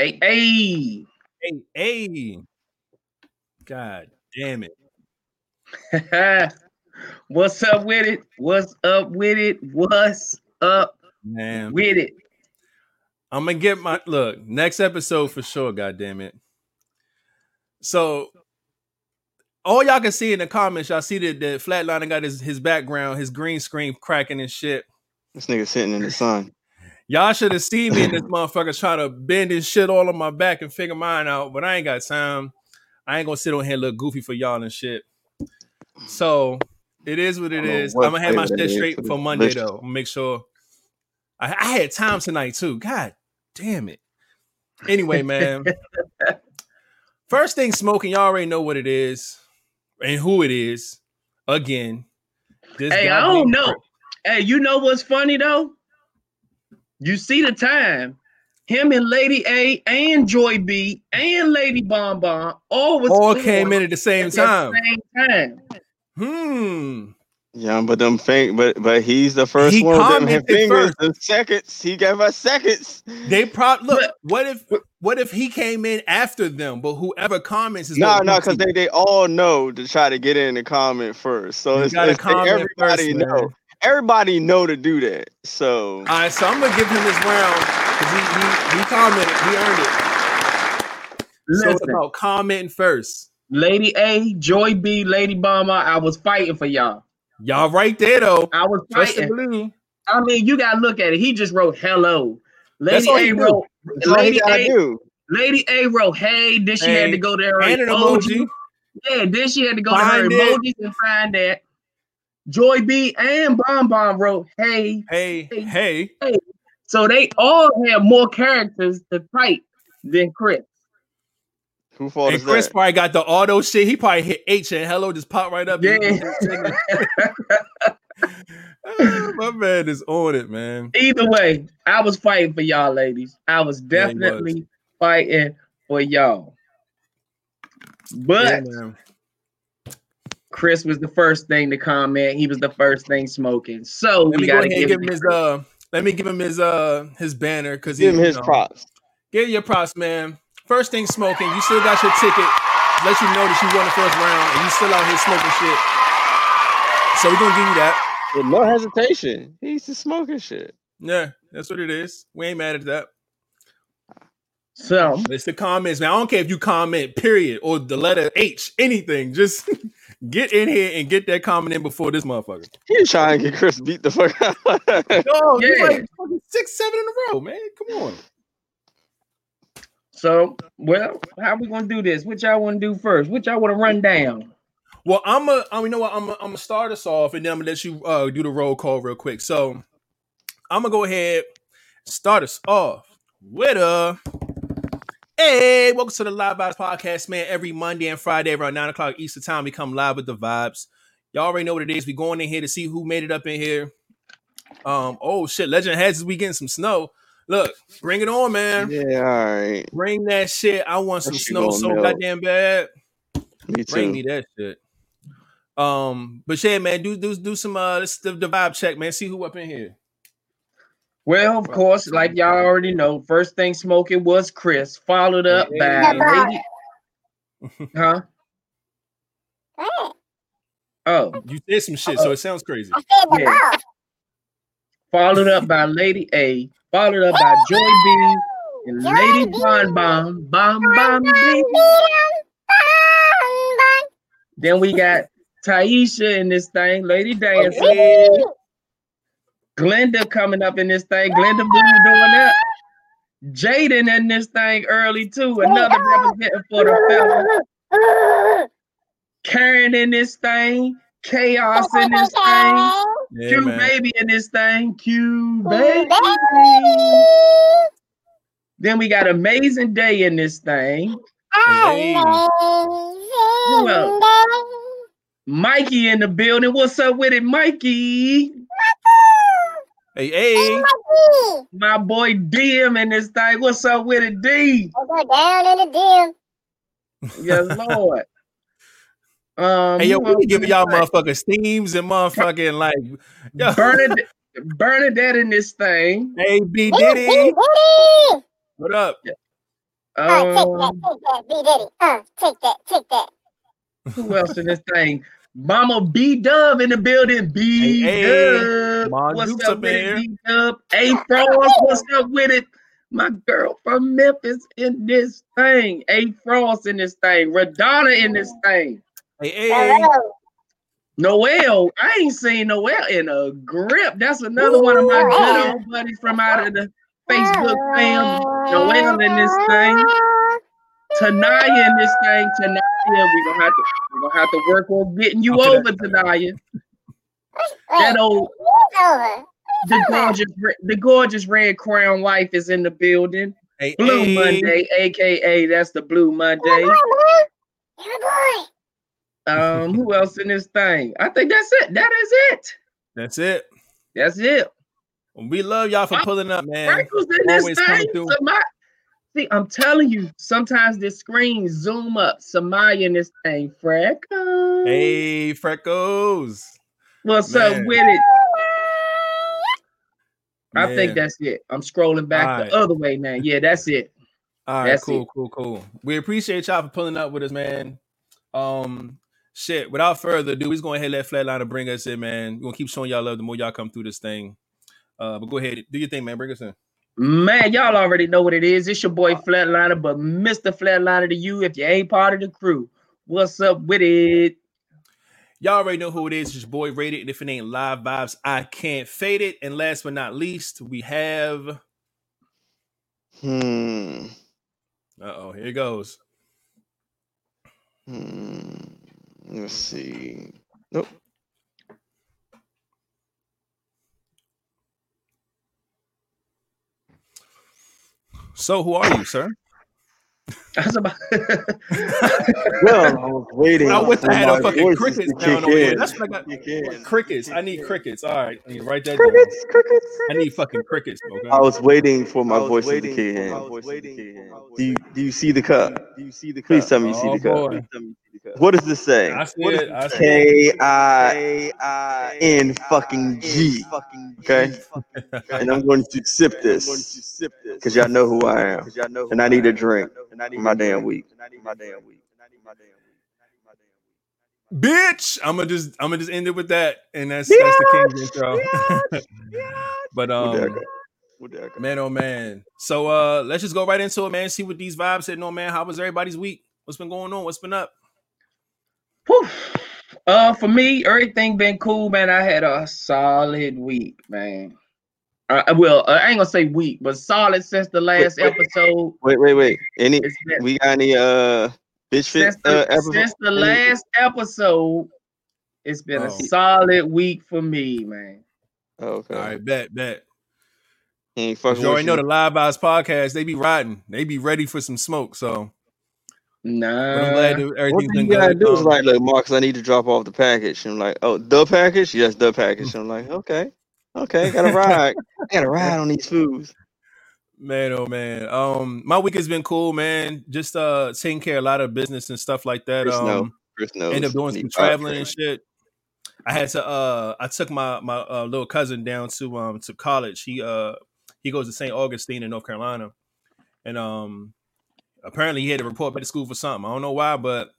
Hey, hey. Hey, hey. God damn it. What's up with it? What's up with it? What's up Man. with it? I'm gonna get my look next episode for sure. God damn it. So all y'all can see in the comments, y'all see that the flatliner got his, his background, his green screen cracking and shit. This nigga sitting in the sun. Y'all should have seen me in this motherfucker trying to bend his shit all on my back and figure mine out, but I ain't got time. I ain't gonna sit on here and look goofy for y'all and shit. So it is what it is. I don't know is. what I'm gonna have my shit straight for Monday delicious. though. I'm gonna make sure. I, I had time tonight too. God damn it. Anyway, man. First thing smoking, y'all already know what it is and who it is. Again, this Hey, I don't know. Hey, you know what's funny though? You see the time. Him and Lady A and Joy B and Lady Bomb Bomb all was All came in at the same at the time. Same time. Hmm. Yeah, but them fing- but but he's the first He one with them commented fingers. first. The seconds he gave us seconds. They probably look. But- what if what if he came in after them? But whoever comments is No, what no, we because they, they all know to try to get in the comment first. So You it's, gotta it's comment everybody first, know. Man. Everybody know to do that. So All right, so I'm gonna give him this round because he, he he commented, he earned it. So it's Listen, about commenting first. Lady A, Joy B, Lady Bomb, I was fighting for y'all. Y'all right there though. I was fighting. I mean, you gotta look at it. He just wrote hello. That's Lady he A wrote that's all he Lady A, do. Lady A wrote hey. Then she had to go there And an emoji. Yeah, then she had to go Find to her it. emojis and find that. Joy B and Bomb Bomb wrote hey. Hey, Hey. hey. So they all have more characters to type than Chris. Who fault And is Chris that? probably got the auto shit. He probably hit H and hello just pop right up. Yeah. Ah, My man is on it, man. Either way, I was fighting for y'all, ladies. I was Yeah, was. definitely fighting for y'all. But Yeah, man. Chris was the first thing to comment. He was the first thing smoking. So Let we me go gotta ahead and give, give him his uh. Let me give him his uh his banner because Give him his know, props. Give your props, man. First thing smoking. You still got your ticket. Let you know that you won the first round and you still out here smoking shit. So we're gonna give you that. With no hesitation. He's just smoking shit. Yeah, that's what it is. We ain't mad at that. So It's the comments, man. I don't care if you comment, period, or the letter H, anything. Just get in here and get that comment in before this motherfucker. He's trying to get Chris beat the fuck out. You Yeah. like six, seven in a row, man. Come on. so well, how we gonna do this? What y'all want to do first? What y'all want to run down? Well, I'm a, um, you know what? I'm a, I'm gonna start us off, and then I'm gonna let you uh, do the roll call real quick. So, I'm gonna go ahead, start us off with a. Hey, welcome to the Live Vibes Podcast, man. Every Monday and Friday around nine o'clock Eastern Time, we come live with the vibes. Y'all already know what it is. We going in here to see who made it up in here. Um, oh shit, Legend has we getting some snow. Look, bring it on, man. yeah, all right. Bring that shit. I want some snow so melt. goddamn bad. Me Bring me that shit. Um, but yeah, man, do do do some uh the, the vibe check, man. See who up in here. Well, of course, like y'all already know, first thing smoking was Chris, followed up by Lady. Huh? Oh, You said some shit, so it sounds crazy. yeah. Followed up by Lady A, followed up by Joy B and Lady Bon Bomb, Bomb Bomb B. Then we got Taisha in this thing, Lady Dancing. Glenda coming up in this thing. Glenda Boo doing that. Jaden in this thing early too. Another representing for the fellas. Karen in this thing. Chaos in this thing. Yeah, Q man. baby in this thing. Q baby. Then we got Amazing Day in this thing. Hey. Mikey in the building. What's up with it, Mikey? Hey, hey. My boy DM in this thing. What's up with it, D? Go down in the dim. Yes, Lord. Um, Hey, yo, who we else be giving y'all this thing? motherfuckers themes and motherfucking like, yo, Bernadette, Bernadette in this thing. hey, B Diddy, Diddy, Diddy. what up? Uh, take that, Um, take that, B Diddy. Uh, take that, take that. who else in this thing? Mama B Dub in the building. B Hey, hey. Dub. What's up up with B Dub? A Frost, what's up with it? My girl from Memphis in this thing. A Frost in this thing. Radonna in this thing. Hey, hey. Hello. Noel, I ain't seen Noel in a grip. That's another one of my good old buddies from out of the Facebook fam. Noel in this thing. Tanaya in this thing. Tanaya, we gonna have to we gonna have to work on getting you Okay. over, Tanaya. That old It's over. the gorgeous the gorgeous red crown wife is in the building. Hey, Blue hey. Monday, aka that's the Blue Monday. a boy, man. You're boy. Um, who else in this thing? I think that's it. That is it. That's it. That's it. We love y'all for pulling up, man. Freckles in this always coming thing. through. Samaya. See, I'm telling you, sometimes this screen zoom up. Samaya in this thing. Freckles. Hey, Freckles. What's man. up with it? I think that's it. I'm scrolling back the other way now. Yeah, that's it. All right, That's cool, it. cool, cool. We appreciate y'all for pulling up with us, man. Um, shit. Without further ado, we're just going ahead and let Flatliner bring us in, man. We're gonna keep showing y'all love the more y'all come through this thing. Uh, but go ahead, do your thing, man. Bring us in. Man, y'all already know what it is. It's your boy Flatliner, but Mr. Flatliner to you if you ain't part of the crew. What's up with it? Y'all already know who it is. It's your boy Rated, and if it ain't live vibes, I can't fade it. And last but not least, we have. Hmm. Uh oh, here it goes. Hmm. Let's see. Nope. So, who are you, sir? I was about Well, I was waiting. I wish I for had a fucking crickets down over here. That's what I got. Kick. Crickets. I need crickets. All right, I need to write that down. Crickets, crickets, I need fucking crickets. Okay. I was waiting for my voice to waiting kick in. my voice to kick. Do you do you see the cup? Do you see the Please cup? tell me you see Oh, the cup. boy. Please tell me you see the cup. What does this say? I see What is it. I see it. K I K I N fucking G. Okay? And I'm going to sip I'm going to this because y'all know who I am. know And who I need a am. drink And I need my a damn drink. week. And I need my damn week. And I need my damn week. My damn week. Bitch, I'm gonna just I'm gonna just end it with that, and that's that's the king's intro. but Where'd that um, go? Where'd that man, oh man. So uh, let's just go right into it, man. See what these vibes hitting on, man. How was everybody's week? What's been going on? What's been up? Whew. Uh, for me, everything been cool, man. I had a solid week, man. Uh, well, uh, I ain't gonna say week, but solid since the last wait. episode. Wait, wait, wait. Any It's been we got any uh bitch fit since the, uh episode? since the last episode. It's been Oh. a solid week for me, man. Oh, okay. All right, bet, bet. He ain't But fucking you already know the live vibes podcast. They be riding. They be ready for some smoke. So, but I'm Nah, glad that One everything's thing been you gotta good. do is like, look, Marcus, I need to drop off the package. And I'm like, oh, the package? Yes, the package. I'm like, okay, okay, gotta ride. I gotta ride on these foods. Man, oh man. Um, my week has been cool, man. Just uh taking care of a lot of business and stuff like that. Chris know. Um, Chris knows. end up doing some traveling and shit. I had to uh I took my my uh, little cousin down to um to college. He uh he goes to St. Augustine in North Carolina. And um apparently he had to report back to school for something. I don't know why, but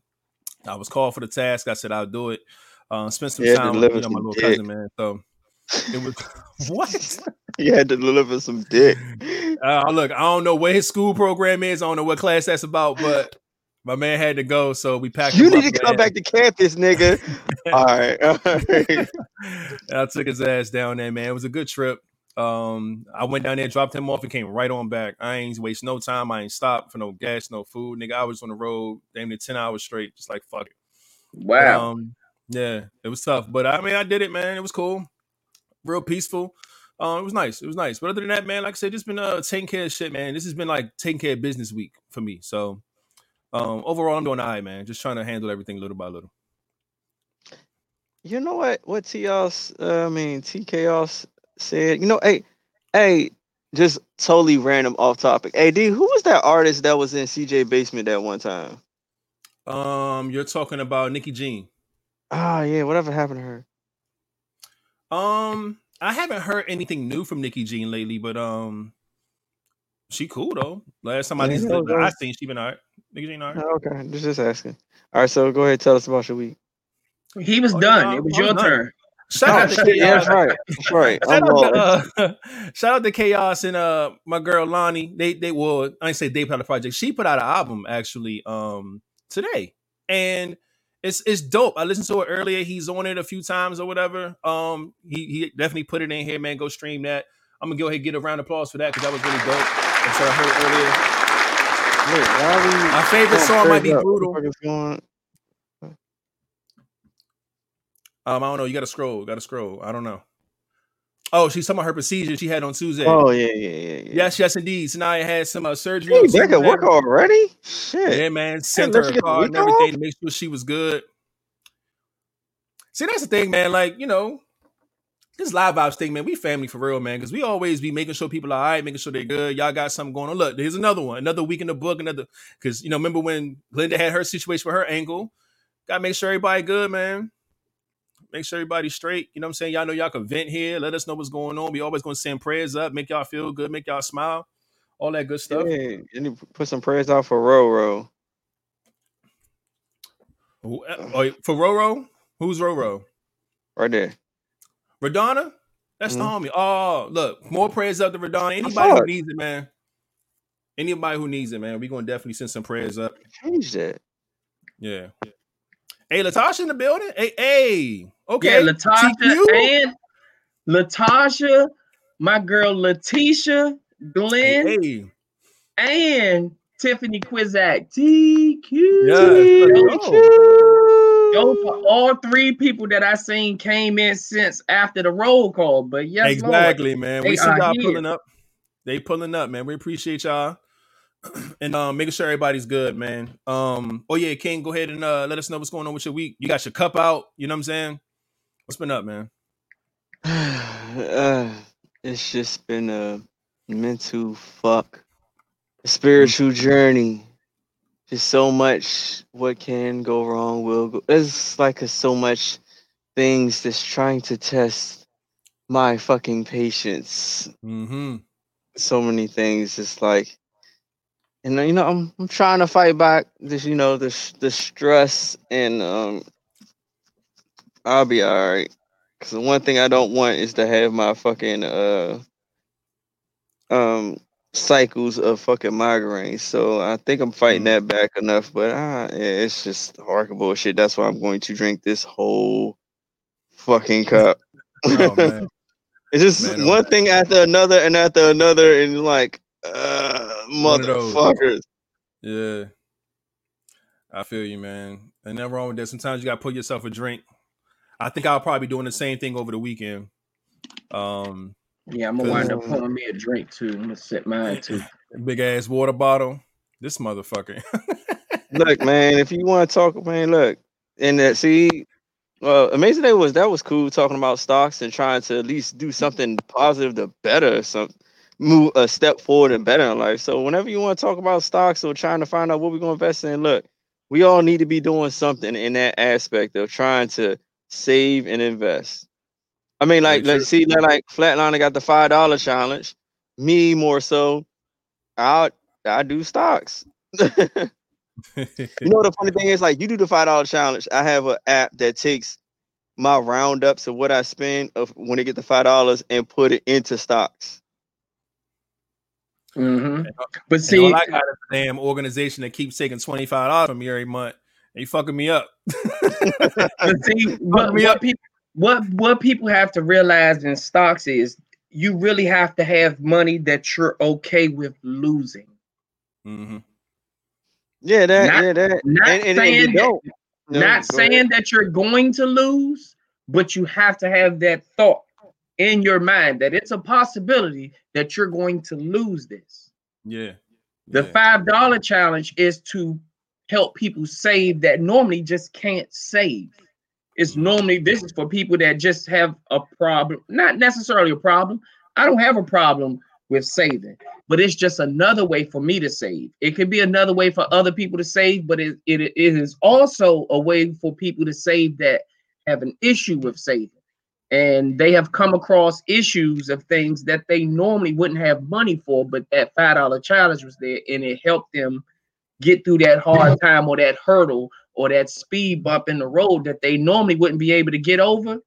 I was called for the task. I said I'll do it. Uh spend some He had to time with you know, my little dick. cousin, man. So it was what? He had to deliver some dick. Uh, look, I don't know what his school program is. I don't know what class that's about, but my man had to go, so we packed. You need up, to come man. back to campus, nigga. all right, all right. I took his ass down there, man. It was a good trip. Um, I went down there, dropped him off, and came right on back. I ain't waste no time. I ain't stopped for no gas, no food, nigga. I was on the road, damn near ten hours straight, just like fuck it. Wow. um, yeah, it was tough, but I mean, I did it, man. It was cool, real peaceful. Um, it was nice. It was nice. But other than that, man, like I said, just been uh taking care of shit, man. This has been like taking care of business week for me. So, um, overall, I'm doing all right, man. Just trying to handle everything little by little. You know what? What T y'all? Uh, I mean, TK y'all s- said. You know, hey, hey, just totally random off topic. Hey, D, who was that artist that was in CJ Basement that one time? Um, you're talking about Nikki Jean. Ah, yeah. Whatever happened to her? Um, I haven't heard anything new from Nikki Jean lately, but um, She cool though. Last time I, Yeah, just, no, no. I seen she been alright. Nigga, she ain't alright. Oh, okay, just just asking. All right, so go ahead, tell us about your week. He was Oh, done. yeah, it was I'm your done. turn. Shout Oh, out to yeah, that's chaos. right. That's right. Shout out, lost. to, uh, shout out to Chaos and uh my girl Lonnie. They they will I ain't say they put out a project. She put out an album actually um today. And it's it's dope. I listened to it earlier. He's on it a few times or whatever. Um he he definitely put it in here, man. Go stream that. I'm gonna go ahead and get a round of applause for that because that was really dope. That's what I heard earlier. Wait, why are we My favorite song might be up? brutal. What the fuck is going- Um, I don't know. You gotta scroll, gotta scroll. I don't know. Oh, she's talking about her procedure she had on Tuesday. Oh yeah, yeah, yeah, yeah. Yes, yes, indeed. Sanaya had some uh, surgery. Hey, back at work already? Shit. Yeah, man. Sent her a card and everything off? to make sure she was good. See, that's the thing, man. Like, you know, this live vibes thing, man. We family for real, man. Because we always be making sure people are all right, making sure they're good. Y'all got something going on. Look, here's another one. Another week in the book. Another because you know, remember when Linda had her situation with her ankle? Gotta make sure everybody good, man. Make sure everybody's straight. You know what I'm saying? Y'all know y'all can vent here. Let us know what's going on. We always gonna send prayers up, make y'all feel good, make y'all smile, all that good stuff. Yeah, to put some prayers out for Roro. Who- uh, oh, for Roro, who's Roro? Right there. Radonna? That's the homie. Oh, look, more prayers up to Radonna. Anybody who needs it, man. Anybody who needs it, man. We're gonna definitely send some prayers up. Change that. Yeah. Hey, Latasha in the building. Hey, hey. Okay. Yeah, Latasha TQ? and Latasha, my girl Letitia, Glenn, Hey, and Tiffany Quizak. TQ. Yeah, let's. Those are all three people that I seen came in since after the roll call. But yes, Lord. exactly, man. We see y'all here. pulling up. They pulling up, man. We appreciate y'all. and um making sure everybody's good, man. Um, oh yeah, King, go ahead and uh let us know what's going on with your week. You got your cup out, you know what I'm saying? What's been up, man? uh, it's just been a mental fuck, a spiritual journey. Just so much what can go wrong will go. There's like a, so much things that's trying to test my fucking patience. Mm-hmm. So many things. It's like, and you know, I'm I'm trying to fight back this, you know, this the stress and um. I'll be all right. Cause the one thing I don't want is to have my fucking uh um cycles of fucking migraines. So I think I'm fighting Mm. that back enough, but uh, yeah, it's just horrible bullshit. That's why I'm going to drink this whole fucking cup. Oh man. it's just Man, one thing after another and after another, and like, uh, One of those. Motherfuckers. Yeah. I feel you, man. And nothing wrong with that. Sometimes you gotta put yourself a drink. I think I'll probably be doing the same thing over the weekend. Um, Yeah, I'm gonna wind up pouring me a drink too. I'm gonna sip mine too. big ass water bottle. This motherfucker. look, man, if you want to talk, man, look, and that see, well, amazing day was that was cool talking about stocks and trying to at least do something positive to better some move a step forward and better in life. So whenever you want to talk about stocks or trying to find out what we're gonna invest in, look, we all need to be doing something in that aspect of trying to save and invest. I mean, like, Very let's see, like, like Flatliner got the five dollar challenge. Me more so, I I do stocks. You know the funny thing is, like you do the five dollar challenge. I have an app that takes my roundups of what I spend of when I get the five dollars and put it into stocks. Hmm But see, all I got is a damn organization that keeps taking twenty five dollars from me every month. They fucking me up. but see what, me what up. people what what people have to realize in stocks is you really have to have money that you're okay with losing. Mm-hmm. Yeah, that Not- yeah that. not and, and, and saying you that- No, Not go ahead. saying that you're going to lose, but you have to have that thought in your mind that it's a possibility that you're going to lose this. Yeah. The Yeah. five dollar challenge is to help people save that normally just can't save. It's Mhm. normally this is for people that just have a problem, not necessarily a problem. I don't have a problem with saving, but it's just another way for me to save. It could be another way for other people to save, but it, it, it is also a way for people to save that have an issue with saving. And they have come across issues of things that they normally wouldn't have money for, but that five dollar challenge was there, and it helped them get through that hard time or that hurdle or that speed bump in the road that they normally wouldn't be able to get over.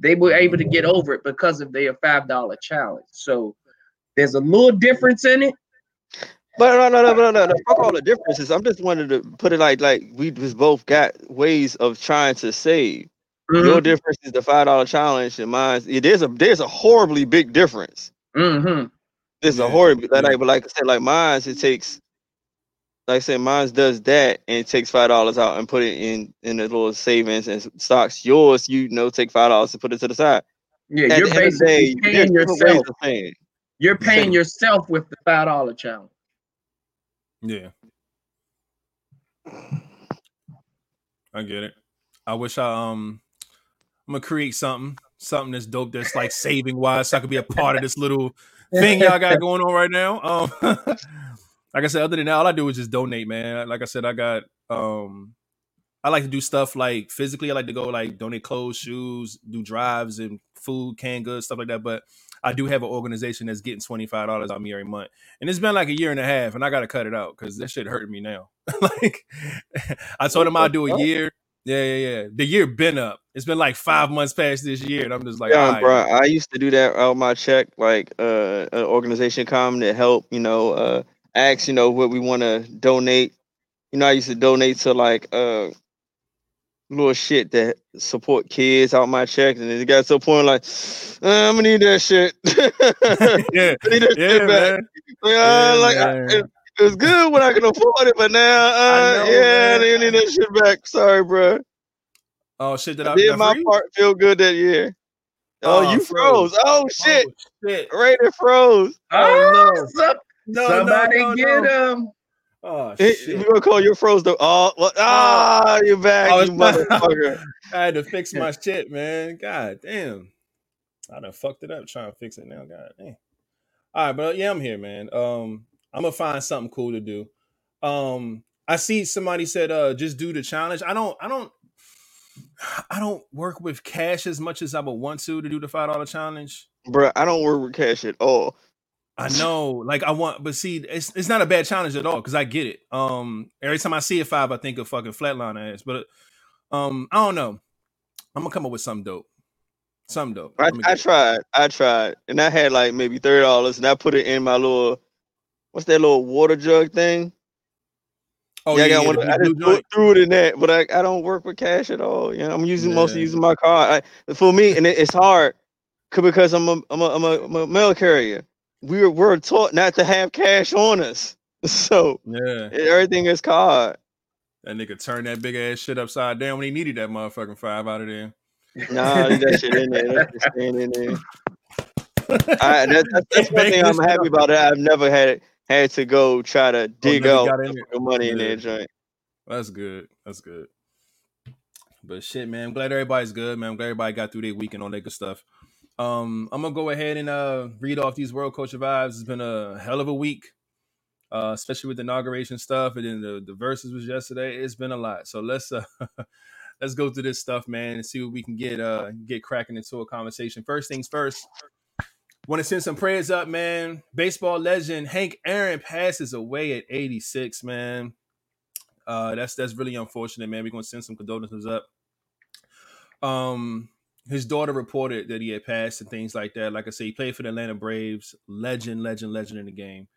They were able to get over it because of their five dollar challenge. So there's a little difference in it. But no, no, no, no, no, no. Fuck all the differences. I'm just wanting to put it like like we just both got ways of trying to save. Your Mhm. difference is the five dollar challenge, and mine. Yeah, there's a there's a horribly big difference. Mhm. There's Yeah, a horrible like, yeah. like, but like I said, like mine's it takes like I said, mine's does that and it takes five dollars out and put it in in the little savings and stocks. Yours, you know, take five dollars and put it to the side. Yeah, At you're the end of the day, basically paying yourself. paying. You're paying yourself with the five dollar challenge. Yeah. I get it. I wish I um I'm gonna create something, something that's dope that's like saving wise, so I could be a part of this little thing y'all got going on right now. Um like I said, other than that, all I do is just donate, man. Like I said, I got um I like to do stuff like physically. I like to go like donate clothes, shoes, do drives and food, canned goods, stuff like that. But I do have an organization that's getting twenty five dollars on me every month, and it's been like a year and a half, and I got to cut it out because this shit hurting me now. like I told him I'd do a year. Yeah, yeah, yeah. The year been up. It's been like five months past this year, and I'm just like, yeah, all right. bro. I used to do that out my check, like uh, an organization come to help, you know, uh, ask, you know, what we want to donate. You know, I used to donate to like uh, little shit that support kids out my check, and then it got to a point like, uh, I'm gonna need that shit. yeah, I need that yeah, shit back. man. Like, uh, Yeah, like man. it, it was good when I could afford it, but now, uh, know, yeah, man. I need that shit back. Sorry, bro. Oh shit, did I I, did did my freeze? part feel good that year. Oh, Oh, you froze. froze. Oh shit. Oh, shit. Right, it froze. Oh no! Some- No, somebody no, no, get no. him. Oh Hey, shit. We're gonna call your froze though. Oh, well, ah, you're back, Oh, you motherfucker. I had to fix my shit, man. God damn. I done fucked it up trying to fix it now. God damn. All right, but yeah, I'm here, man. Um, I'm gonna find something cool to do. Um, I see somebody said uh just do the challenge. I don't I don't I don't work with cash as much as I would want to to do the five dollar challenge. Bro, I don't work with cash at all. I know, like I want, but see, it's it's not a bad challenge at all because I get it. Um, every time I see a five, I think of fucking flatline ass. But um, I don't know. I'm gonna come up with some dope. Some dope. I, I tried. I tried. And I had like maybe thirty dollars and I put it in my little what's that little water jug thing? Oh yeah, yeah, I, got yeah, one, I just joint. threw it in that, but I, I don't work with cash at all. You know, I'm using mostly Yeah. using my card. I, for me, and it, it's hard because I'm a I'm a, I'm a, I'm a mail carrier. We're we're taught not to have cash on us, so Yeah, everything is card. that nigga turned that big ass shit upside down when he needed that motherfucking five out of there. Nah, that shit in there. That's just staying in there. I, that, that's, that's one thing I'm happy about. That I've never had had to go try to dig never out the money in that joint. That's good. That's good. But shit, man, I'm glad everybody's good, man. I'm glad everybody got through their weekend all that good stuff. Um, I'm gonna go ahead and uh read off these World Culture vibes. It's been a hell of a week, uh, especially with the inauguration stuff, and then the the Verzuz was yesterday. It's been a lot. So let's uh let's go through this stuff, man, and see what we can get uh get cracking into a conversation. First things first. Want to send some prayers up, man. Baseball legend Hank Aaron passes away at 86, man. Uh, that's that's really unfortunate, man. We're gonna send some condolences up. Um, his daughter reported that he had passed and things like that. Like I say, he played for the Atlanta Braves. Legend, legend, legend in the game.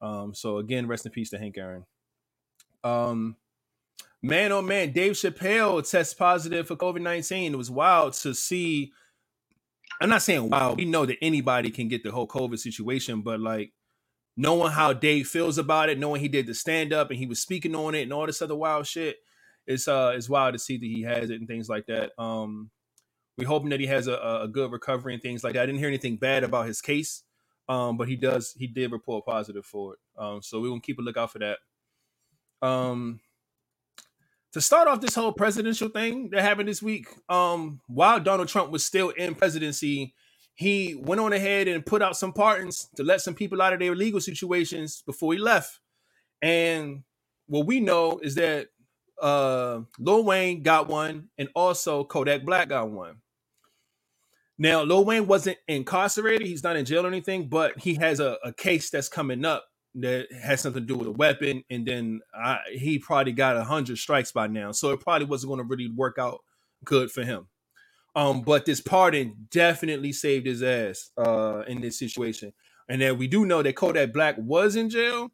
Um, so again, rest in peace to Hank Aaron. Um, man, oh man, Dave Chappelle tests positive for COVID nineteen. It was wild to see. I'm not saying wow. We know that anybody can get the whole COVID situation, but like knowing how Dave feels about it, knowing he did the stand up and he was speaking on it and all this other wild shit, it's uh it's wild to see that he has it and things like that. Um, we're hoping that he has a, a- a good recovery and things like that. I didn't hear anything bad about his case, um, but he does he did report positive for it. Um, so we're gonna keep a lookout for that. Um, to start off this whole presidential thing that happened this week, um, while Donald Trump was still in presidency, he went on ahead and put out some pardons to let some people out of their legal situations before he left. And what we know is that uh Lil Wayne got one, and also Kodak Black got one. Now, Lil Wayne wasn't incarcerated. He's not in jail or anything, but he has a, a case that's coming up that has something to do with a weapon. And then I, he probably got a hundred strikes by now, so it probably wasn't going to really work out good for him. Um, but this pardon definitely saved his ass uh, in this situation. And then we do know that Kodak Black was in jail,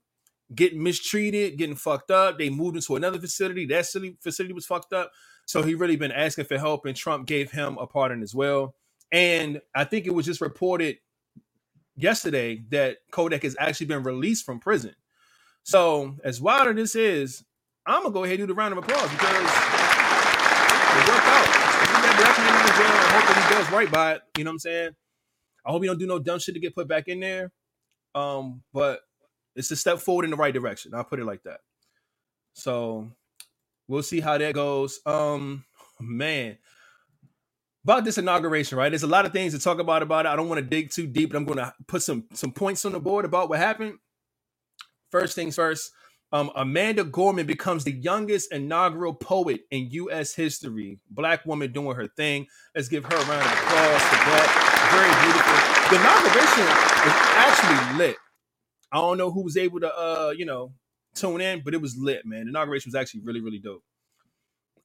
getting mistreated, getting fucked up. They moved him to another facility. That facility was fucked up. So he really been asking for help, and Trump gave him a pardon as well. And I think it was just reported yesterday that Kodak has actually been released from prison. So as wild as this is, I'm gonna go ahead and do the round of applause because it worked out. That black man in jail and hope that he does right by it. You know what I'm saying? I hope he don't do no dumb shit to get put back in there. Um, but it's a step forward in the right direction. I'll put it like that. So we'll see how that goes. Um, man, about this inauguration, right? There's a lot of things to talk about about it. I don't want to dig too deep, but I'm going to put some some points on the board about what happened. First things first. Um, Amanda Gorman becomes the youngest inaugural poet in U.S. history. Black woman doing her thing. Let's give her a round of applause for that. Very beautiful. The inauguration was actually lit. I don't know who was able to, uh, you know, tune in, but it was lit, man. The inauguration was actually really, really dope.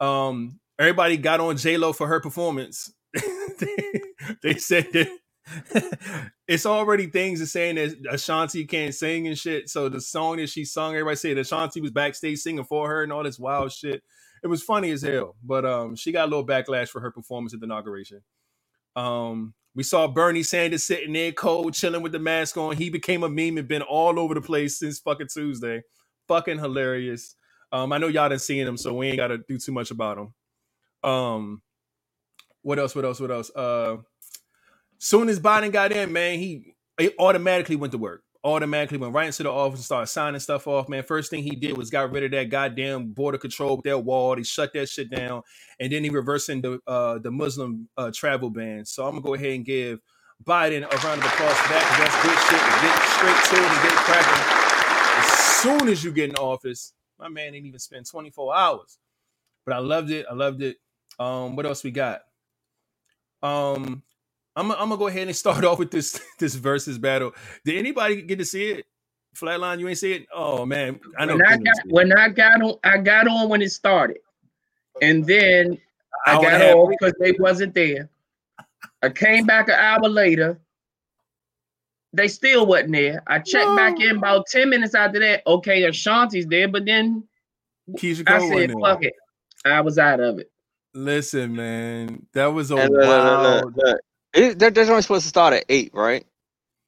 Um, everybody got on J Lo for her performance. they, they said that it's already things that saying that Ashanti can't sing and shit. So the song that she sung, everybody said Ashanti was backstage singing for her and all this wild shit. It was funny as hell, but um, she got a little backlash for her performance at the inauguration. Um, we saw Bernie Sanders sitting there cold, chilling with the mask on. He became a meme and been all over the place since fucking Tuesday. Fucking hilarious. Um, I know y'all done seen him, so we ain't got to do too much about him. Um, what else? What else? What else? Uh, soon as Biden got in, man, he, he automatically went to work. Automatically went right into the office and started signing stuff off. Man, first thing he did was got rid of that goddamn border control with that wall. He shut that shit down, and then he reversing the uh, the Muslim uh, travel ban. So I'm gonna go ahead and give Biden a round of applause for that that's good shit. Get straight to it and get cracking. As soon as you get in office, my man didn't even spend 24 hours. But I loved it. I loved it. Um, what else we got? Um, I'm, I'm gonna go ahead and start off with this this Verzuz battle. Did anybody get to see it? Flatline, you ain't see it? Oh man, I know. When I got didn't see it. when I got on, I got on when it started, and then I and got off because they wasn't there. I came back an hour later. They still wasn't there. I checked back in about 10 minutes after that. Okay, Ashanti's there, but then Keyshia I said, fuck it. I was out of it. Listen, man, that was a And look, look, look, wild. look, look. It, they're, they're only supposed to start at eight, right?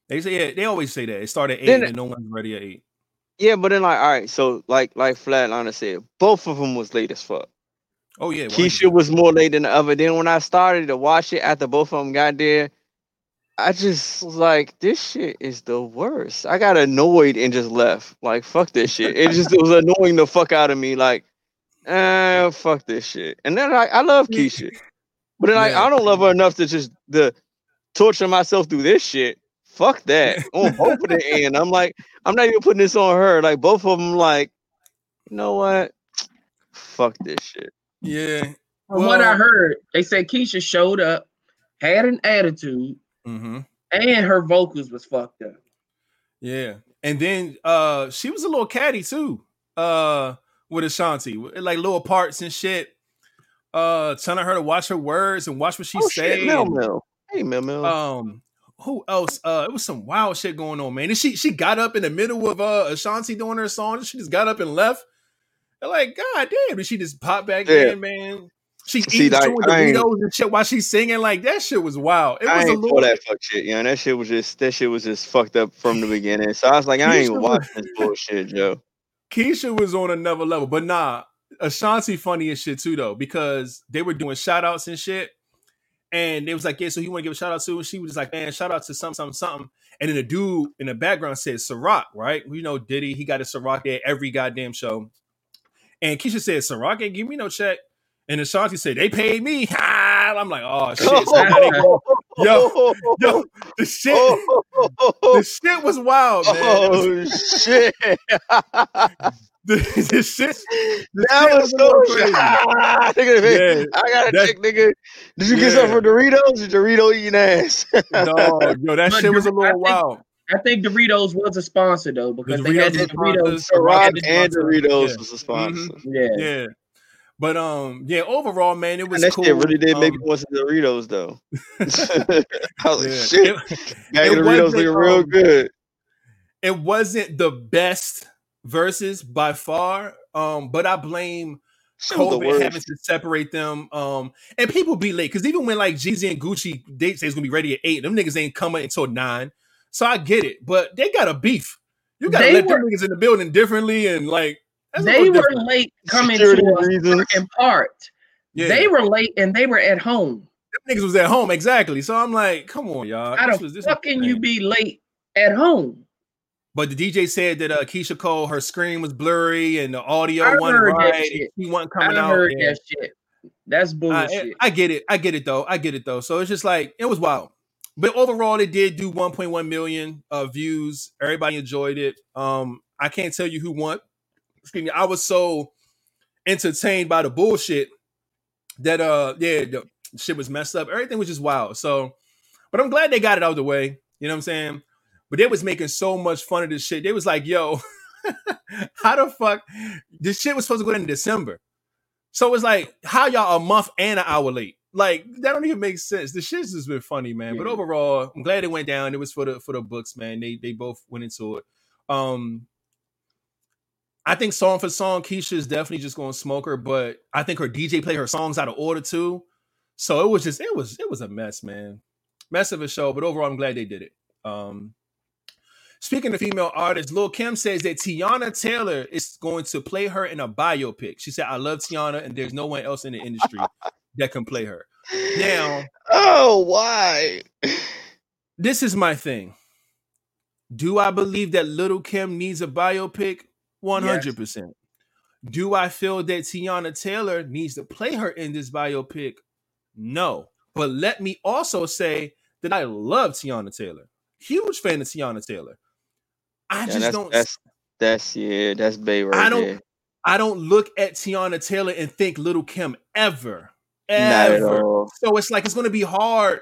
They say yeah, they always say that it started at eight, Then- and no one's ready at eight. Yeah, but then like, all right, so like like Flatliner said, both of them was late as fuck. Oh yeah, Keyshia was more late than the other. Then when I started to watch it after both of them got there, I just was like, this shit is the worst. I got annoyed and just left. Like, fuck this shit. It just it was annoying the fuck out of me. Like, eh, fuck this shit. And then I, I love Keyshia. But then like, Yeah. I don't love her enough to just the torture myself through this shit. Fuck that. On both of the end. I'm like, I'm not even putting this on her. Like both of them, like, you know what? Fuck this shit. Yeah. From what I heard, they said Keyshia showed up, had an attitude, Mm-hmm. and her vocals was fucked up. Yeah. And then uh she was a little catty too. Uh with Ashanti. Like little parts and shit. Uh telling her to watch her words and watch what she oh said. shit, Mel Mel. Hey Mel Mel. Um who else? Uh it was some wild shit going on, man. And she she got up in the middle of uh Ashanti doing her song. She just got up and left. And like, god damn, and she just popped back Yeah. in, man. She See, eating like, Doritos and shit while she's singing. Like that shit was wild. It I was a ain't little for that fuck shit, you know. That shit was just that shit was just fucked up from the beginning. So I was like, I ain't watching this bullshit, Joe. Keyshia was on another level, but nah, Ashanti funny as shit too though because they were doing shout outs and shit, and they was like, yeah, so you want to give a shout out to, and she was just like, man, shout out to something, something, something, and then the dude in the background said Ciroc, right? We know Diddy, he got a Ciroc there every goddamn show, and Keyshia said Ciroc ain't give me no check, and Ashanti said they paid me. I'm like, oh shit, so now they Yo, yo, the shit, oh. the shit was wild, man. Oh shit! the this shit. That shit was was so crazy. Ah, crazy. nigga, Yeah, I gotta that's- check, nigga. Did you get something Yeah. from Doritos? Or Dorito eating ass? No, yo, that But shit was a I little think- wild. I think Doritos was a sponsor though because they had Doritos the was sponsors. Doritos. Ciroc Ciroc was and. Doritos Yeah. was a mm-hmm. sponsor. Yeah. Yeah. But um, yeah, overall, man, it was And that cool. shit really did make Um, me want some Doritos though. I was like, shit, It- bag it Doritos wasn't, looking real um, good. it wasn't the best Verzuz by far. Um, but I blame Shit was the COVID having to separate them. Um, and people be late because even when like Jeezy and Gucci they say it's gonna be ready at eight, them niggas ain't coming until nine. So I get it, but they got a beef. You gotta They let were- them niggas in the building differently and like that's They were different. late coming Security to us reasons. in part. Yeah, They were late and they were at home. them niggas was at home exactly. So I'm like, come on, y'all. How This the was- this fuck can you be late at home? But the DJ said that uh, Keyshia Cole, her screen was blurry and the audio I wasn't heard that right. shit. She wasn't I coming out. heard Yeah. that shit. That's I, bullshit. I get it. I get it though. I get it though. So it's just like it was wild. But overall, it did do 1.1 million uh, views. Everybody enjoyed it. Um, I can't tell you who won. Excuse me. I was so entertained by the bullshit that uh, yeah, the shit was messed up. Everything was just wild. So, but I'm glad they got it out of the way. You know what I'm saying? But they was making so much fun of this shit. They was like, yo, how the fuck? This shit was supposed to go in December. So it's like, how y'all a month and an hour late? Like that don't even make sense. The shit's just been funny, man. But overall, I'm glad it went down. It was for the for the books, man. They they both went into it. Um I think song for song, Keyshia is definitely just going to smoke her, but I think her DJ played her songs out of order too. So it was just it was it was a mess, man. Mess of a show, but overall, I'm glad they did it. Um Speaking of female artists, Lil Kim says that Teyana Taylor is going to play her in a biopic. She said, I love Teyana, and there's no one else in the industry that can play her. Now, oh, why? this is my thing. Do I believe that Little Kim needs a biopic? 100%. Do I feel that Teyana Taylor needs to play her in this biopic? No. But let me also say that I love Teyana Taylor. Huge fan of Teyana Taylor. I Yeah, just that's, don't That's that's yeah. That's Bay right I don't- there. I don't look at Teyana Taylor and think Little Kim ever. Not at Ever. all. So it's like it's gonna be hard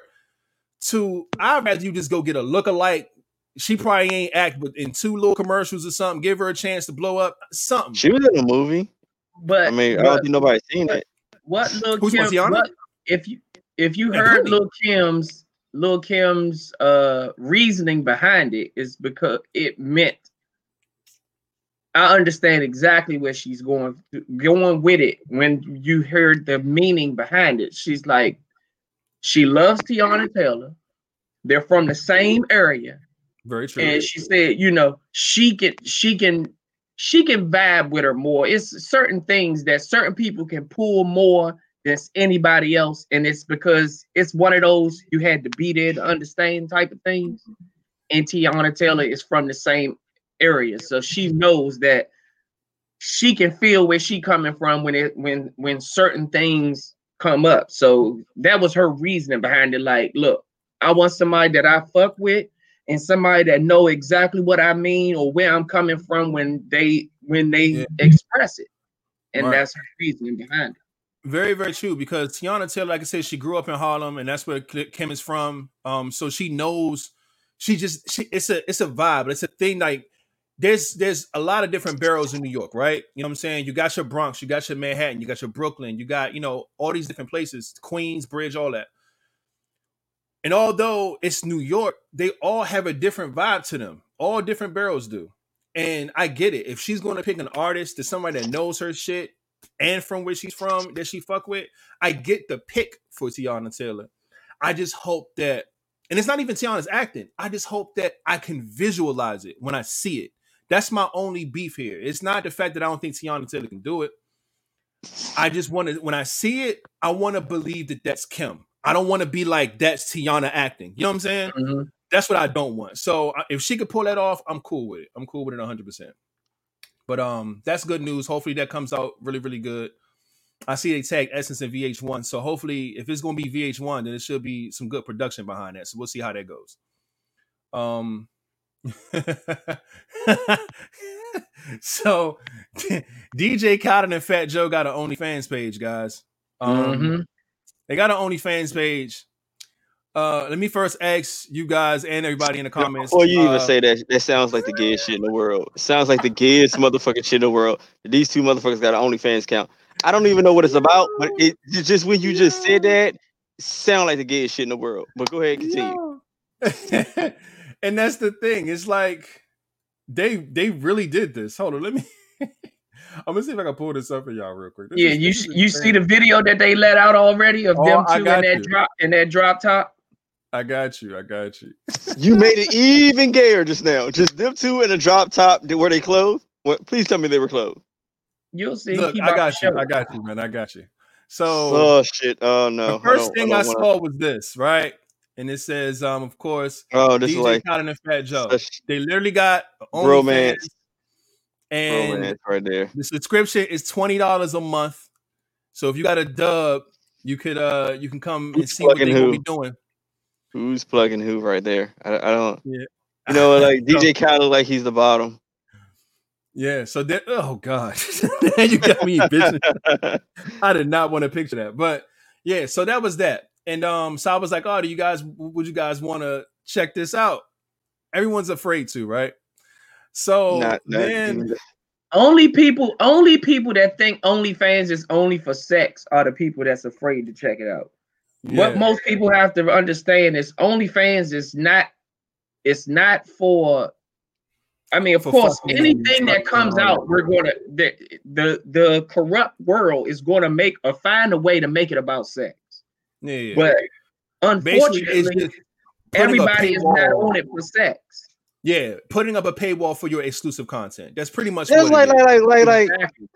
to I'd rather you just go get a look-alike. She probably ain't act but in two little commercials or something. Give her a chance to blow up. Something. She was in a movie. but I mean, I don't think nobody seen it. what Lil Who's Kim? What, if you if you heard plenty. Lil Kim's Lil Kim's uh reasoning behind it is because it meant I understand exactly where she's going going with it when you heard the meaning behind it. She's like, she loves Teyana Taylor. They're from the same area. Very true. and she said, you know, she can she can she can vibe with her more. It's certain things that certain people can pull more than anybody else, and it's because it's one of those you had to be there to understand type of things. And Teyana Taylor is from the same area, so she knows that she can feel where she coming from when it when when certain things come up. So that was her reasoning behind it. Like, look, I want somebody that I fuck with and somebody that know exactly what I mean or where I'm coming from when they when they Yeah. express it. And Right. that's her reasoning behind it. Very, very true. Because Teyana Taylor, like I said, she grew up in Harlem, and that's where Kim is from. Um, so she knows. She just she, it's a it's a vibe. It's a thing. Like there's there's a lot of different boroughs in New York, right? You know what I'm saying? You got your Bronx, you got your Manhattan, you got your Brooklyn, you got you know all these different places, Queens, Bridge, all that. And although it's New York, they all have a different vibe to them. All different boroughs do. And I get it. If she's going to pick an artist that's somebody that knows her shit and from where she's from that she fuck with, I get the pick for Teyana Taylor. I just hope that, and it's not even Teyana's acting. I just hope that I can visualize it when I see it. That's my only beef here. It's not the fact that I don't think Teyana Taylor can do it. I just want to, when I see it, I want to believe that that's Kim. I don't want to be like that's Teyana acting. You know what I'm saying? Mhm. That's what I don't want. So if she could pull that off, I'm cool with it. I'm cool with it 100. percent But um, that's good news. Hopefully that comes out really, really good. I see they tagged Essence and VH1, so hopefully if it's gonna be VH1, then it should be some good production behind that. So we'll see how that goes. Um, so DJ Khaled and Fat Joe got an OnlyFans page, guys. Um, Mhm. They got an OnlyFans page. Uh, let me first ask you guys and everybody in the comments. Before you even uh, say that, that sounds like the gayest shit in the world. It sounds like the gayest motherfucking shit in the world. These two motherfuckers got an OnlyFans account. I don't even know what it's about, but it it just when you just said that, sound like the gayest shit in the world. But go ahead, and continue. Yeah. and that's the thing. It's like they they really did this. Hold on, let me. I'm gonna see if I can pull this up for y'all real quick. This Yeah, is- you is you see the video that they let out already of Oh, them two in that you. drop in that drop top. I got you. I got you. You made it even gayer just now. Just them two in a drop top. Were they clothed? What? Please tell me they were clothed. You'll see. Look, I got you. show. I got you, man. I got you. So Oh shit! Oh no! the first don't- thing I, don't wanna- saw was this, right? And it says, um, of course, Oh, this is DJ like Khaled and Fat Joe. They literally got Bromance. And romance right there. the subscription is twenty dollars a month. So if you got a dub, you could uh you can come and see what plugging they gonna be doing. Who's plugging who right there? I, I don't. Yeah. You know, like DJ Khaled, like he's the bottom. Yeah, so that oh god, you got me bitching. I did not want to picture that, but yeah, so that was that. And um, so I was like, oh, do you guys would you guys want to check this out? Everyone's afraid to, right? So Not, not then, Only people, only people that think OnlyFans is only for sex are the people that's afraid to check it out. yeah, What most people have to understand is OnlyFans is not. It's not for. I mean, of For course, anything that comes around. out, we're gonna the the the corrupt world is going to make or find a way to make it about sex. yeah, yeah. But unfortunately, just putting a everybody is not on it for sex. Yeah, putting up a paywall for your exclusive content. That's pretty much That's what like, it is. like, like, like, like. Exactly.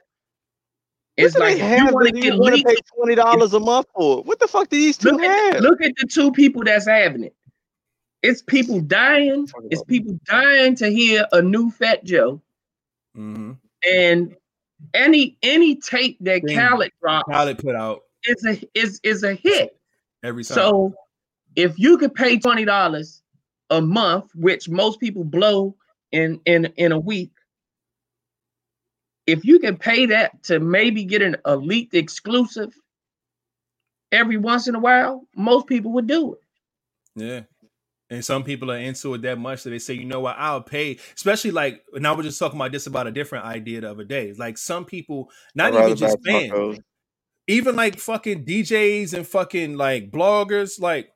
It's do like they have you want to get you leaked. pay twenty dollars a month for? What the fuck do these two Look at, have? look at the two people that's having it. It's people dying. It's people dying to hear a new Fat Joe, Mhm. and any any tape that Thing. Khaled drops Khaled put out is a is is a hit. every time. So if you could pay twenty dollars a month, which most people blow in in in a week, if you can pay that to maybe get an elite exclusive every once in a while, most people would do it. Yeah. And some people are into it that much that they say, you know what, I'll pay. Especially like, and I was just talking about this about a different idea the other day. Like some people, not even just buy fans, even like fucking DJs and fucking like bloggers, like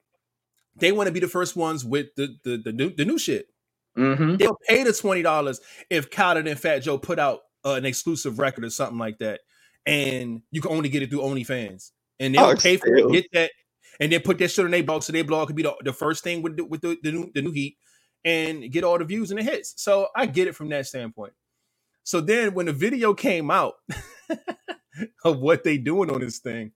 they want to be the first ones with the the, the new the new shit. Mm-hmm. They'll pay the twenty dollars if Khaled and Fat Joe put out uh, an exclusive record or something like that, and you can only get it through OnlyFans, and they'll Oh, pay for it, get that, and then put that shit on their blog, so their blog could be the, the first thing with the, with the, the new the new heat, and get all the views and the hits. So I get it from that standpoint. So then when the video came out of what they doing on this thing,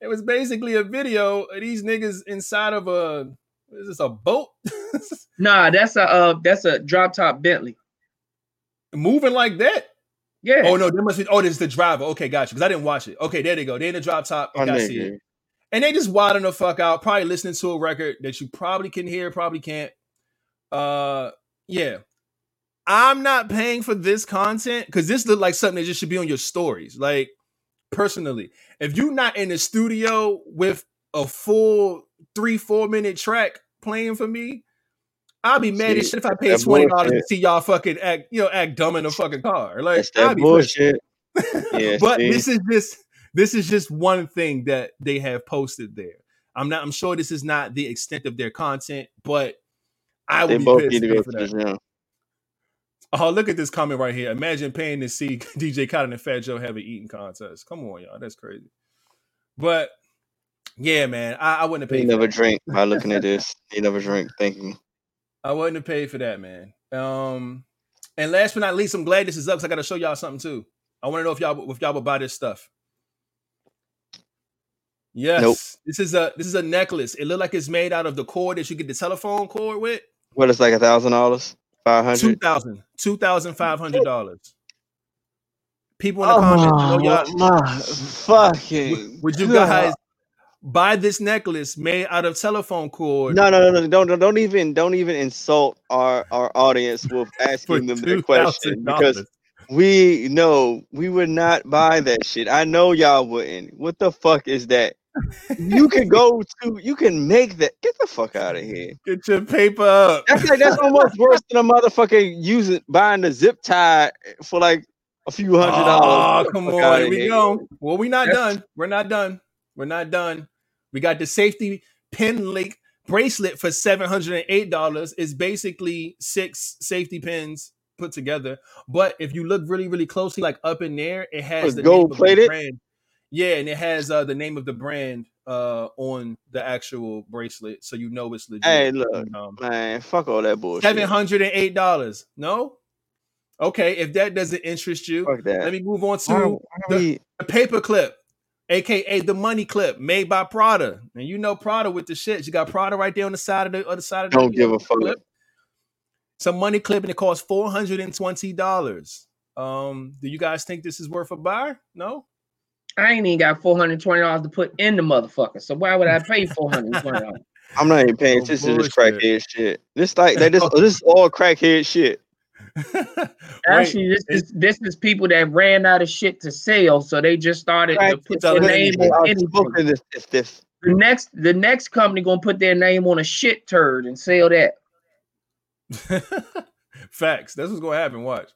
it was basically a video of these niggas inside of a is this a boat Nah, that's a uh, that's a drop top Bentley. moving like that. Yeah. Oh no, there must be. Oh, this is the driver. Okay, gotcha. Because I didn't watch it. Okay, there they go. They in the drop top. I nigga. see it. And they just wilding the fuck out. Probably listening to a record that you probably can hear, probably can't. Uh, yeah. I'm not paying for this content because this look like something that just should be on your stories. Like personally, if you're not in the studio with a full three, four minute track playing for me, I'll be mad as shit if I pay twenty dollars to see y'all fucking act, you know, act dumb in a fucking car. Like That's I'll that be bullshit. Yeah, but see? this is just this is just one thing that they have posted there. I'm not. I'm sure this is not the extent of their content, but I They would be both pissed need to go to the gym. Oh, look at this comment right here. Imagine paying to see DJ Khaled and Fat Joe have an eating contest. Come on, y'all. That's crazy. But yeah, man, I, I wouldn't have You paid. For never that. drink by looking at this. You never drink. Thank you. I wouldn't have paid for that, man. Um, and last but not least, I'm glad this is up because I got to show y'all something too. I want to know if y'all if y'all would buy this stuff. Yes, Nope. this is a this is a necklace. It looked like it's made out of the cord that you get the telephone cord with. What it's like a thousand dollars? Five Two hundred? thousand, two thousand five hundred dollars. People in Oh the comments, you know, y'all, my fucking! would, you guys buy this necklace made out of telephone cord. No, no, no, no, don't, don't, don't even, don't even insult our our audience with asking them the question because we know we would not buy that shit. I know y'all wouldn't. What the fuck is that? You can go to, you can make that. Get the fuck out of here. Get your paper up. That's like that's almost worse than a motherfucker using buying the zip tie for like a few hundred dollars. Oh, come on. Here we here. go. Well, we not That's- done. We're not done. We're not done. We got the safety pin link bracelet for $708. It's basically six safety pins put together. But if you look really, really closely, like up in there, it has the gold name of the plated? brand. Yeah, and it has uh, the name of the brand uh, on the actual bracelet, so you know it's legit. Hey, look, Um, man, fuck all that bullshit. Seven hundred and eight dollars. No, okay. If that doesn't interest you, Fuck that. let me move on to Why- why the- we- the paper clip, aka the money clip, made by Prada. And you know Prada with the shit. You got Prada right there on the side of the other side of the Don't give a fuck. clip. Some money clip, and it costs four hundred and twenty dollars. Um, do you guys think this is worth a buy? No. I ain't even got four hundred twenty dollars to put in the motherfucker. So why would I pay four hundred twenty dollars? I'm not even paying Oh, attention to this bullshit. crackhead shit. This like that. This this is all crackhead shit. Actually, this is this is people that ran out of shit to sell, so they just started to put their name anything. on I've anything. this, this, this. The next the next company gonna put their name on a shit turd and sell that. Facts. That's what's gonna happen. Watch.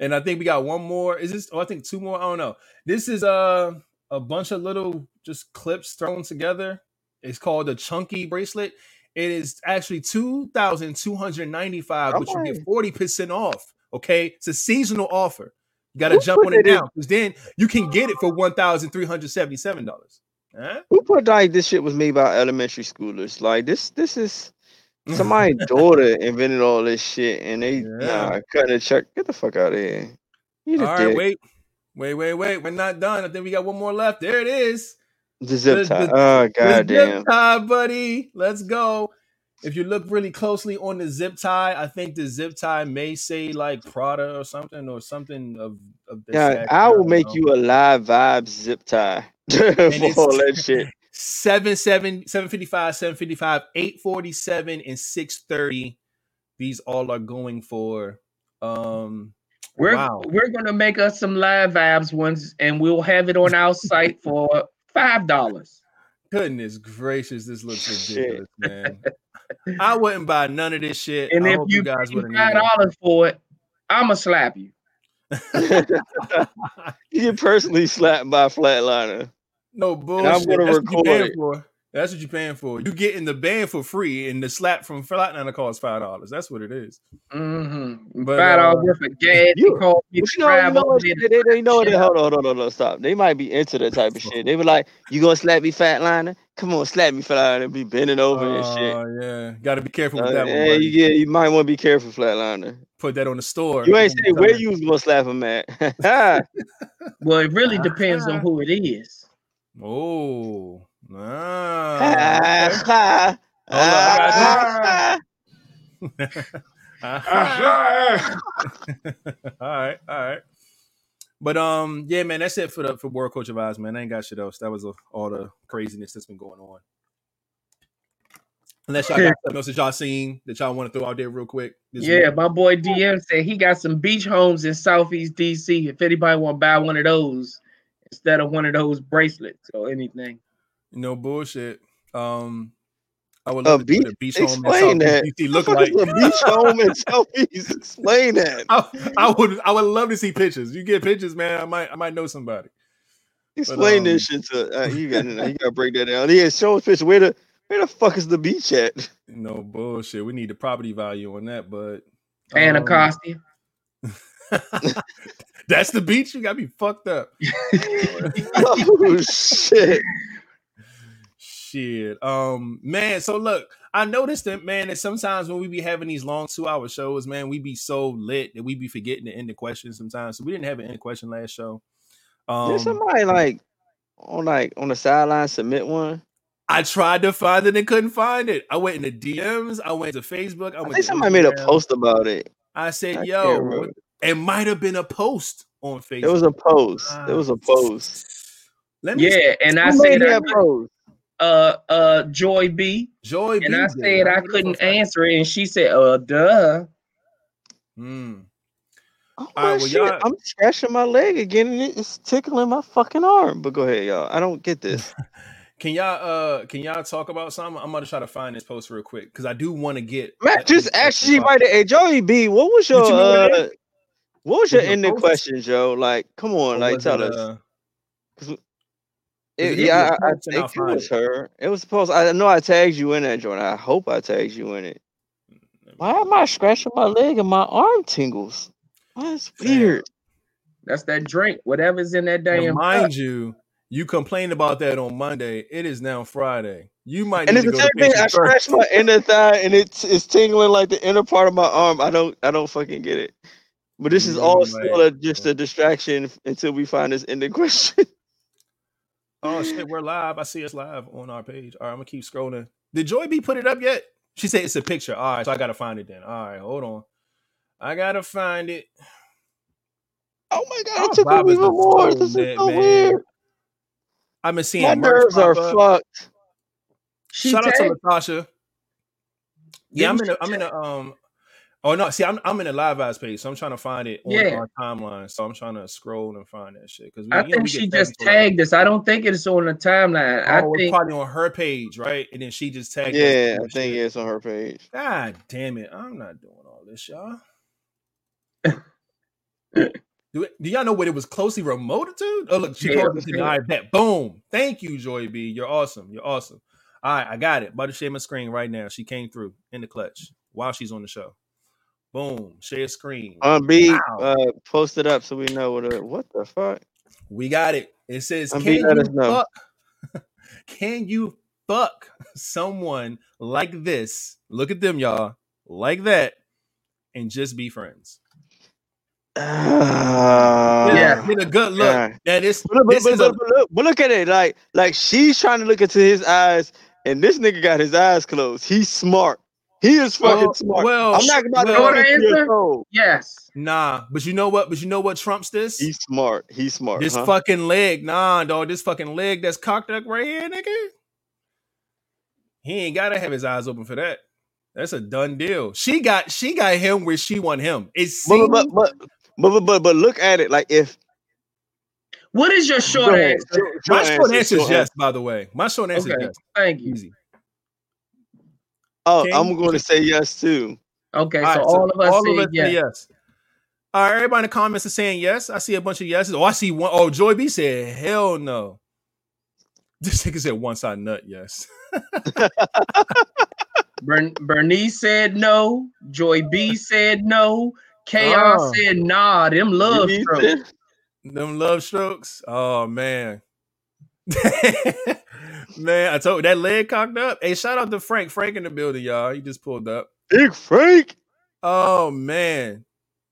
And I think we got one more. Is this? Oh, I think two more. I don't know. This is uh, a bunch of little just clips thrown together. It's called the chunky bracelet. It is actually two thousand two hundred ninety five, but you get forty percent off. Okay, it's a seasonal offer. You got to jump on it it now because then you can get it for one thousand three hundred seventy seven dollars. Huh? Who put like this shit was made by elementary schoolers? Like this, this is somebody's daughter invented all this shit, and they Yeah. nah cutting a check. Get the fuck out of here. All the dick. wait, wait, wait, wait. We're not done. I think we got one more left. There it is. The zip tie. oh The goddamn. zip tie, buddy. Let's go. If you look really closely on the zip tie, I think the zip tie may say like Prada or something or something of, of this Yeah, I will make know. you a live vibe zip tie for all that shit. Seven seven seven fifty five seven fifty five eight forty seven and six thirty. These all are going for um We're Wow. we're gonna make us some live vibes ones, and we'll have it on our site for five dollars. goodness gracious. This looks Shit. ridiculous, man. I wouldn't buy none of this shit. And I if hope you guys pay wouldn't five dollars for it, I'ma slap you. you get personally slapped by flatliner. No bullshit. gonna That's what you record paying it. for. That's what you're paying for. You getting the band for free, and the slap from Flatliner costs five dollars. That's what it is. Mm-hmm. But, Five dollars uh, worth of gas. you- You called me you know, you know what? there They, to they, they know what? They, hold on, hold on, hold on, stop. They might be into that type of shit. They be like, "You gonna slap me, fatliner? Come on, slap me, Flatliner." Be bending over and shit. Oh yeah, got to be careful with Uh, that one. yeah, buddy. you, yeah, you might want to be careful, flatliner. Put that on the store. You ain't say where you was gonna slap him at. Well, it really depends on who it is. Me. Oh, ah, Ah, ah. ah, all right, all right. But um, yeah, man, that's it for the for World Coach of Eyes, man. I ain't got shit else. That was uh, all the craziness that's been going on. Unless y'all got something else that y'all seen that y'all want to throw out there real quick. this Yeah, week. my boy DM said he got some beach homes in Southeast DC. If anybody want to buy one of those instead of one of those bracelets or anything. no bullshit. Um, I would A love to do beach- the beach home in explain that. DC look like. the fuck is a beach home in Southeast? Explain that. I, I would I would love to see pictures. You get pictures, man. I might I might know somebody. Explain um, this shit to uh, you. Got you got to break that down. Yeah, show us picture. Where the where the fuck is the beach at? No bullshit. We need the property value on that, but Anacostia. That's the beach. You got me fucked up. oh shit! Shit. Um, man. So look, I noticed that man that sometimes when we be having these long two hour shows, man, we be so lit that we be forgetting to end the question sometimes. So we didn't have an end question last show. Um, Did somebody like on like on the sideline submit one? I tried to find it and couldn't find it. I went into DMs. I went to Facebook. I I went. think to somebody made a post about it. I said, I "Yo, what- it might have been a post on Facebook." It was a post. It was a post. Let me Yeah, and I Who said I that post? uh uh Joy B, Joy B and B I did said I know for a couldn't answer it, and she said, "Uh, duh." Hmm. Oh, All right, well, shit. y'all- I'm scratching my leg again and it's tickling my fucking arm. But go ahead, y'all. I don't get this. Can y'all uh can y'all talk about something? I'm gonna try to find this post real quick because I do want to get Matt, just actually at- right there. Hey, Joey B, what was your What you uh, what was your Was ending post? question, Joe? Like, come or on, like tell it, us. uh, It- it yeah, is I, I I'll think it was her. It was supposed. I know I tagged you in that joint. I hope I tagged you in it. Why am I scratching my leg and my arm tingles? That's weird. That's that drink, whatever's in that And damn. mind cup. you, you complained about that on Monday. It is now Friday. You might And need it's to the go same thing. I patient scratched my inner thigh and it's it's tingling like the inner part of my arm. I don't I don't fucking get it. But this is all might- still a, just a distraction until we find this ending question. Oh shit, we're live. I see us live on our page. All right, I'm gonna keep scrolling. Did Joy B put it up yet? She said it's a picture. All right, so I gotta find it then. All right, hold on. I gotta find it. oh my god, Oh, it took Bob me even more. This is so man. weird. I've been seeing My nerves are up. fucked. She Shout out to tagged- Latasha. Yeah, I'm Didn't in. A, she I'm in a. Um. Oh no! See, I'm I'm in a live eyes page, so I'm trying to find it on Yeah. our timeline. So I'm trying to scroll and find that shit because I think she just tagged us. I don't think it's on the timeline. I Oh, it's think probably on her page, right? And then she just tagged. Yeah, and I think shit. it's on her page. God damn it! I'm not doing all this, y'all. do, it, do y'all know what it was closely remoted to? Oh, look, she Yeah, posted to me. yeah. All right. Boom. Thank you, Joy B. You're awesome. You're awesome. All right, I got it. About to share my screen right now. She came through in the clutch while she's on the show. Boom. Share screen. Um, B, Wow. uh, post it up so we know what. Uh, what the fuck? We got it. It says, "Can let you fuck? Can you fuck someone like this? Look at them, y'all, like that, and just be friends." Uh, Yeah. get a good look. yeah. That is But, but, this but, is a but, but look, but look at it, like like she's trying to look into his eyes, and this nigga got his eyes closed. He's smart. He is fucking well, smart. well, I'm not about well, to What go into answer? soul. yes. nah. But you know what? But you know what trumps this? He's smart. He's smart. this huh? fucking leg, nah, dog. This fucking leg that's cocked up right here, nigga. He ain't gotta have his eyes open for that. That's a done deal. She got she got him where she want him. It's but, but, but, but, but, but, but look at it. Like if What is your short answer? My short short answer, answer is yes. By the way, my short answer Okay. is yes. Thank you. Easy. Oh, Can I'm going to say yes too. Okay, All so right, all of us all said of us yes. say yes. All right, everybody in the comments is saying yes. I see a bunch of yeses. Oh, I see one. Oh, Joy B said hell no. This nigga said once I nut, yes. Bern- Bernice said no. Joy B said no. Chaos Oh. said nah. Them love strokes. Them love strokes. Oh man. man, I told that leg cocked up. Hey, shout out to Frank. Frank in the building, y'all. He just pulled up. Big Frank. Oh man.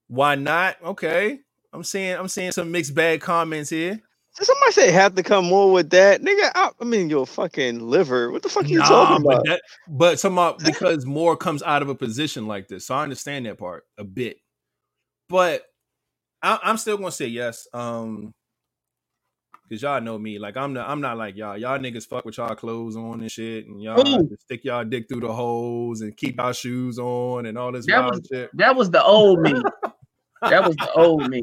Why not? Okay. I'm seeing I'm seeing some mixed bag comments here. Did somebody say have to come more with that, nigga? I, I mean, your fucking liver. What the fuck are you Nah, talking but about? that but somehow because more comes out of a position like this. So I understand that part a bit. But I, I'm still gonna say yes. Um Cause y'all know me, like I'm not, I'm not like y'all. Y'all niggas fuck with y'all clothes on and shit, and y'all Who? just stick y'all dick through the holes and keep y'all shoes on and all this That wild was- shit. That was the old me. that was the old me.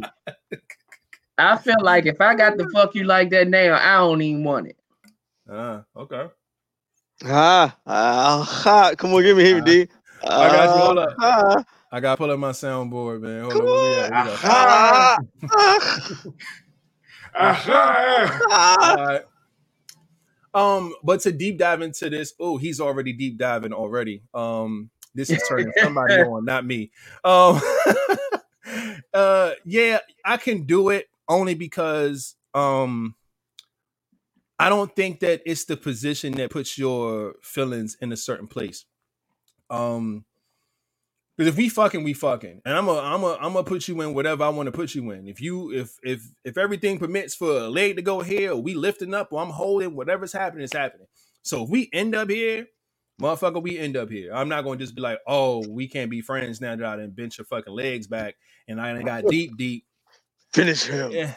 I feel like if I got to fuck you like that now, I don't even want it. Uh, okay. Ah, ah, ah, come on, give me him, Ah. D. I got you, hold up. Ah, I gotta pull up my soundboard, man. Hold Come on, where right. Um, but to deep dive into this, oh, he's already deep diving already. Um, this is turning somebody on, not me. Um, uh, yeah, I can do it only because um, I don't think that it's the position that puts your feelings in a certain place. Um, because if we fucking, we fucking, and I'm a, I'm a, I'm gonna put you in whatever I want to put you in. If you, if, if, if everything permits for a leg to go here, or we lifting up, or I'm holding, whatever's happening is happening. So if we end up here, motherfucker, we end up here. I'm not gonna just be like, oh, we can't be friends now that I done bent your fucking legs back and I done got deep, deep. Finish him. Yeah.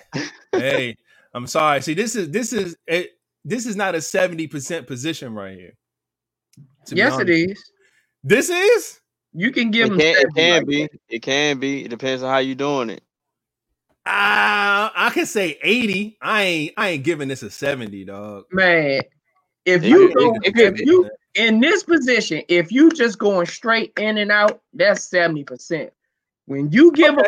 hey, I'm sorry. See, this is this is it. this is not a 70% position right here. Yes, it is. This is? You can give It them. can, it can like be. that. It can be. It depends on how you're doing it. Uh, I can say 80. I ain't I ain't giving this a 70, dog. man. If It you could- go, it if be. you in this position, if you just going straight in and out, that's seventy percent. When you give them,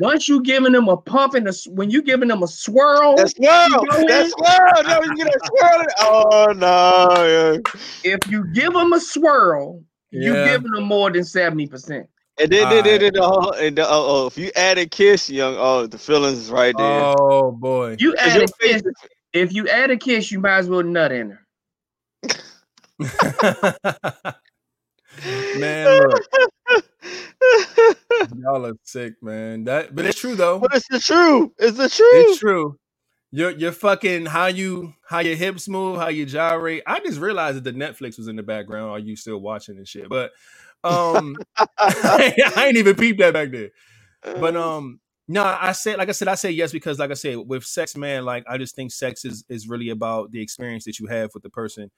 once you giving them a pump and a, s- when you giving them a swirl, That's swirl. go That's in. swirl. No, you get a swirl. Oh no. Yeah. if you give them a swirl, you Yeah. giving them more than seventy percent. And then, then, then, then the whole, and the, oh, oh, if you add a kiss, young, oh, the feelings is right there. Oh boy. You 'Cause add a kiss. If you add a kiss, you might as well nut in her. man, look, y'all are sick, man. That but it's true though. but it's the truth. It's the It's true. Your your fucking how you how your hips move, how you gyrate. I just realized that the Netflix was in the background. Are you still watching and shit? But um, I ain't even peeped that back there. But um, no, I said like I said, I say yes because like I said, with sex, man, like I just think sex is is really about the experience that you have with the person.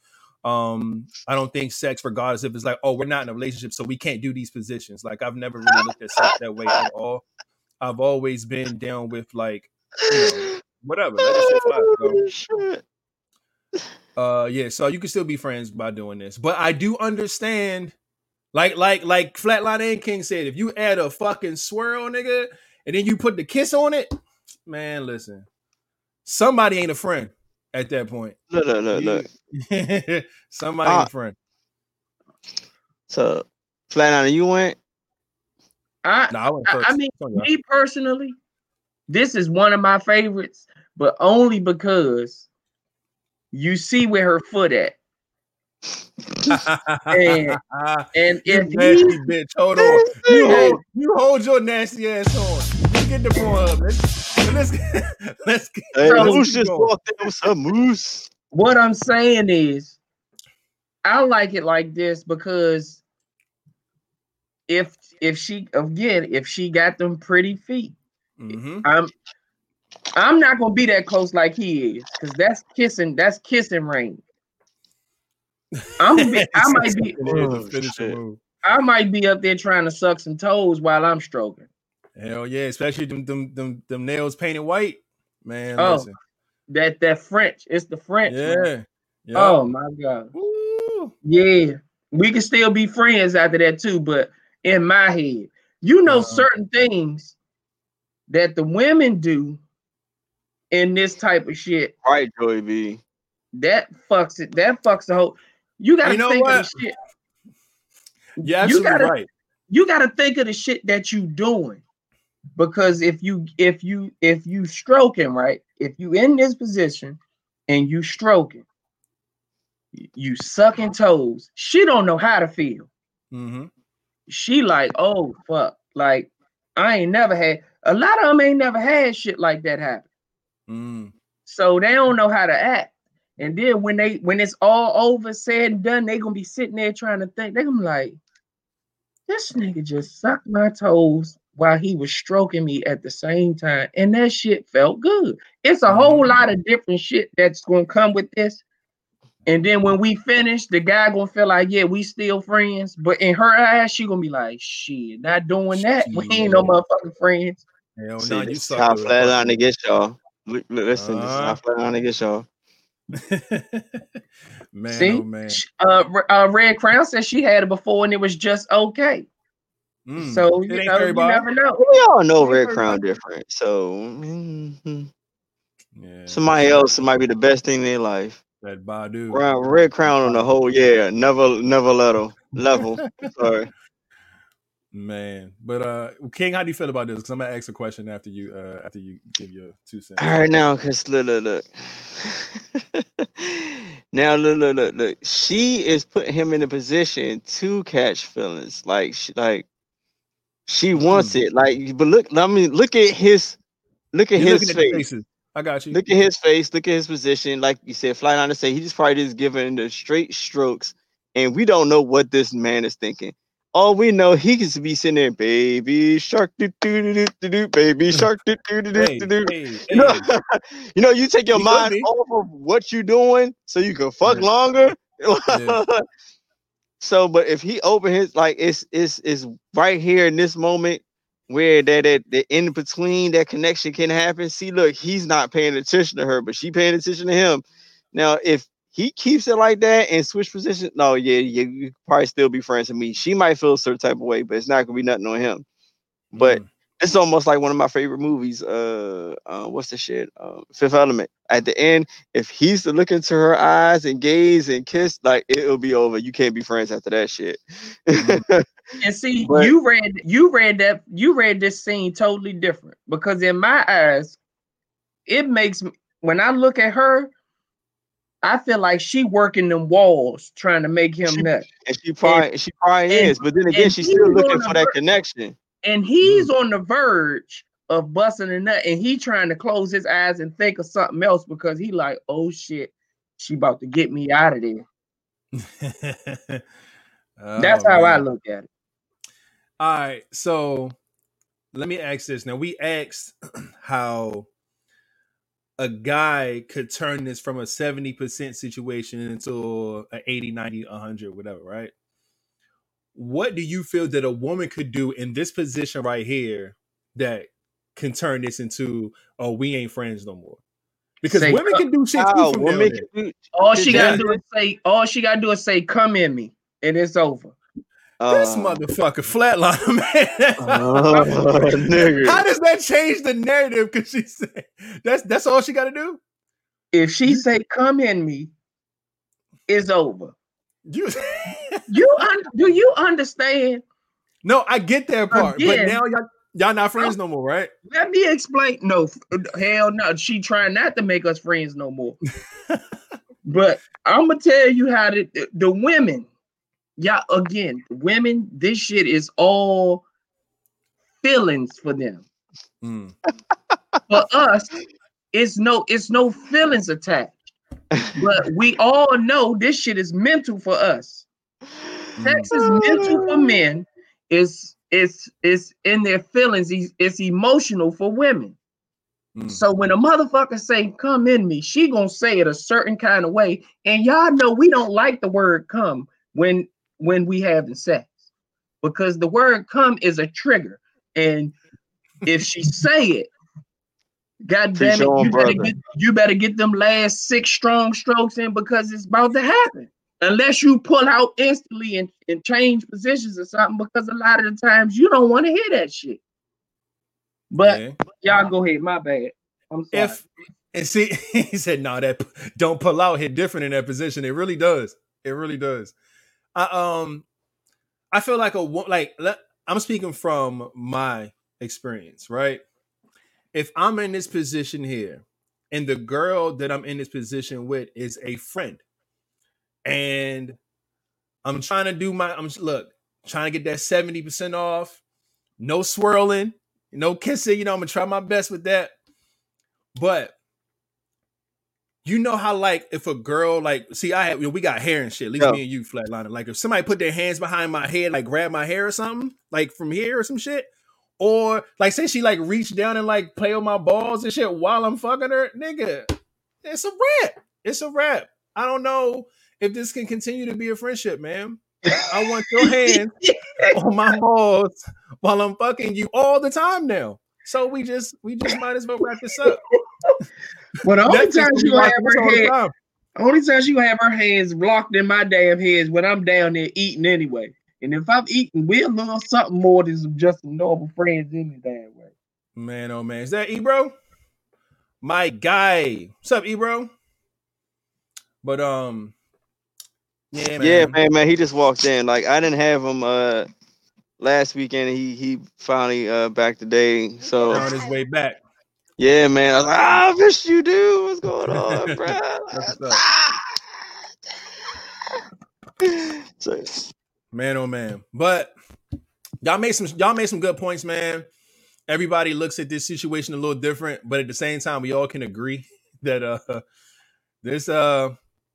Um, I don't think sex, regardless if it's like, oh, we're not in a relationship, so we can't do these positions. Like I've never really looked at sex that way at all. I've always been down with like, you know, whatever. Let it shit fly. So, Oh, shit. uh yeah so you can still be friends by doing this but i do understand like like like flatline and king said if you add a fucking swirl nigga and then you put the kiss on it man listen somebody ain't a friend at that point Look, look, look, look. somebody ain't Ah. a friend So, Flatliner, you went. I, no i went I, first I mean, It's on y'all. me personally, this is one of my favorites, but only because you see where her foot at. And and you if nasty he, bitch. Hold on. You hold, you hold your nasty ass on. You get the point up. Let's let's let's get Hey, So- Moose just walked in with some moose. what I'm saying is, I like it like this because if if she again if she got them pretty feet, Mhm. I'm I'm not gonna be that close like he is because that's kissing that's kissing range. I'm be, I might be It is a Oh, finisher shit. move. I might be up there trying to suck some toes while I'm stroking. Hell yeah, especially them them them, them nails painted white. Man, Oh, listen. That that French, it's the French. Yeah. yeah. Oh my god. Woo. Yeah, we can still be friends after that too. But in my head, you know, Uh-huh. certain things that the women do in this type of shit Right, Joey B. that fucks it. That fucks the whole. You gotta You know think of the shit. Yeah, You're gotta- right. You gotta think of the shit that you doing, because if you if you if you stroking right, if you in this position and you stroking, you sucking toes. She don't know how to feel. hmm she like, oh fuck, like I ain't never had a lot of them ain't never had shit like that happen. Mm. So they don't know how to act. And then when they when it's all over, said and done, they gonna be sitting there trying to think. They gonna be like, this nigga just sucked my toes while he was stroking me at the same time, and that shit felt good. It's a whole Mhm. lot of different shit that's gonna come with this. And then when we finish, the guy gonna feel like, yeah, we still friends. But in her eyes, she gonna be like, shit, not doing that. We ain't no motherfucking friends. Hell See, no, you this is suck. how to the Flatliner gets y'all. Li- li- Listen, this is how Uh-huh. Flatliner gets y'all. man, See, oh man. Uh, uh, Red Crown said she had it before and it was just okay. Mm. So you know, you never know. We all know Red Crown much. different. So mhm. Yeah, somebody else might be the best thing in their life. that Badu. Crown, Red Crown on the whole, yeah, never, never level, level. Sorry. Man, but uh, King, how do you feel about this? Because I'm gonna ask a question after you uh after you give your two cents. All right, now, cause look, look, look. now, look, look, look, look. She is putting him in a position to catch feelings. Like, she, like, she wants Mm. it. Like, but look, I mean, look at his, look at You're his looking at face. I got you. Look at his face. Look at his position. Like you said, Flight to say he just probably just giving the straight strokes, and we don't know what this man is thinking. All we know, he could be sitting there, baby shark, do do do do do do, baby shark, do do do do do do. hey, You hey. know, you know, you take your He mind off of what you're doing so you can fuck Yeah. longer. Yeah. so, but if he open his like it's it's it's right here in this moment where that that the in between that connection can happen. See, look, he's not paying attention to her, but she paying attention to him. Now, if he keeps it like that and switch position, no, yeah, yeah, you could probably still be friends with me. She might feel a certain type of way, but it's not gonna be nothing on him. But Mm. it's almost like one of my favorite movies. Uh, uh what's the shit? Um, Fifth Element. At the end, if he's to look into her eyes and gaze and kiss, like it'll be over. You can't be friends after that shit. And see, But- you read you read that you read this scene totally different because in my eyes, it makes me when I look at her, I feel like she working them walls trying to make him She- nut. and she probably she probably and- is, but then again, she's still looking for that ver- connection. And he's mm-hmm. on the verge of busting a nut, and he trying to close his eyes and think of something else because he like, oh shit, she about to get me out of there. That's Oh, how I look at it. All right, so let me ask this. Now we asked how a guy could turn this from a 70% situation into a 80, 90, 100, whatever, right? What do you feel that a woman could do in this position right here that can turn this into, oh, we ain't friends no more? Because Say, women uh, can do shit too How from women can do- All she gotta do is say, all she gotta do is say, come in me, and it's over. This uh, motherfucker flatliner, man. nigga. How does that change the narrative? Because she said that's that's all she got to do. If she say, come in me, it's over. You, You un- do you understand? no, I get that part, Again. but now y'all y'all not friends no more, right? Let me explain. No, f- hell no. She trying not to make us friends no more. but I'm gonna tell you how the the, the women, yeah, again, women, this shit is all feelings for them. Mm. For us, it's no, it's no feelings attached. But we all know this shit is mental for us. Sex is mental for men. It's it's it's in their feelings. It's, it's emotional for women. Mm. So when a motherfucker say "come in me," she gonna say it a certain kind of way, and y'all know we don't like the word "come" when when we having sex because the word "come" is a trigger, and if she say it, God damn it, you better get you better get them last six strong strokes in because it's about to happen. Unless you pull out instantly and, and change positions or something, because a lot of the times you don't want to hear that shit. But Yeah. y'all go ahead, my bad. I'm sorry. if and see, he said, "No, that don't pull out hit different in that position. It really does. It really does." I um, I feel like a like I'm speaking from my experience, right? If I'm in this position here, and the girl that I'm in this position with is a friend, and I'm trying to do my I'm look trying to get that seventy percent off, no swirling, no kissing. You know, I'm gonna try my best with that. But you know how like if a girl like see I have you know, we got hair and shit, at least me and you flatliner. Like if somebody put their hands behind my head, like grab my hair or something, like from here or some shit. Or like say she like reach down and like play with my balls and shit while I'm fucking her, nigga. It's a wrap. It's a wrap. I don't know if this can continue to be a friendship, man. I want your hands on my balls while I'm fucking you all the time now. So we just we just might as well wrap this up. Well, the only That's you time gonna she be gonna like have her all the head, time. only time she gonna have her hands blocked in my damn head is when I'm down there eating anyway. And if I'm eating, we're a little something more than some- just some normal friends in any damn way. Man, oh man, is that Ebro? My guy. What's up, Ebro? But um, yeah, man. Yeah, man, man. He just walked in. Like I didn't have him uh last weekend. He he finally uh back today. So on his way back. Yeah, man. I was like, ah, I miss you, dude. What's going on, bro? So, Man, oh man. But y'all made some y'all made some good points, man. Everybody looks at this situation a little different, but at the same time, we all can agree that uh this uh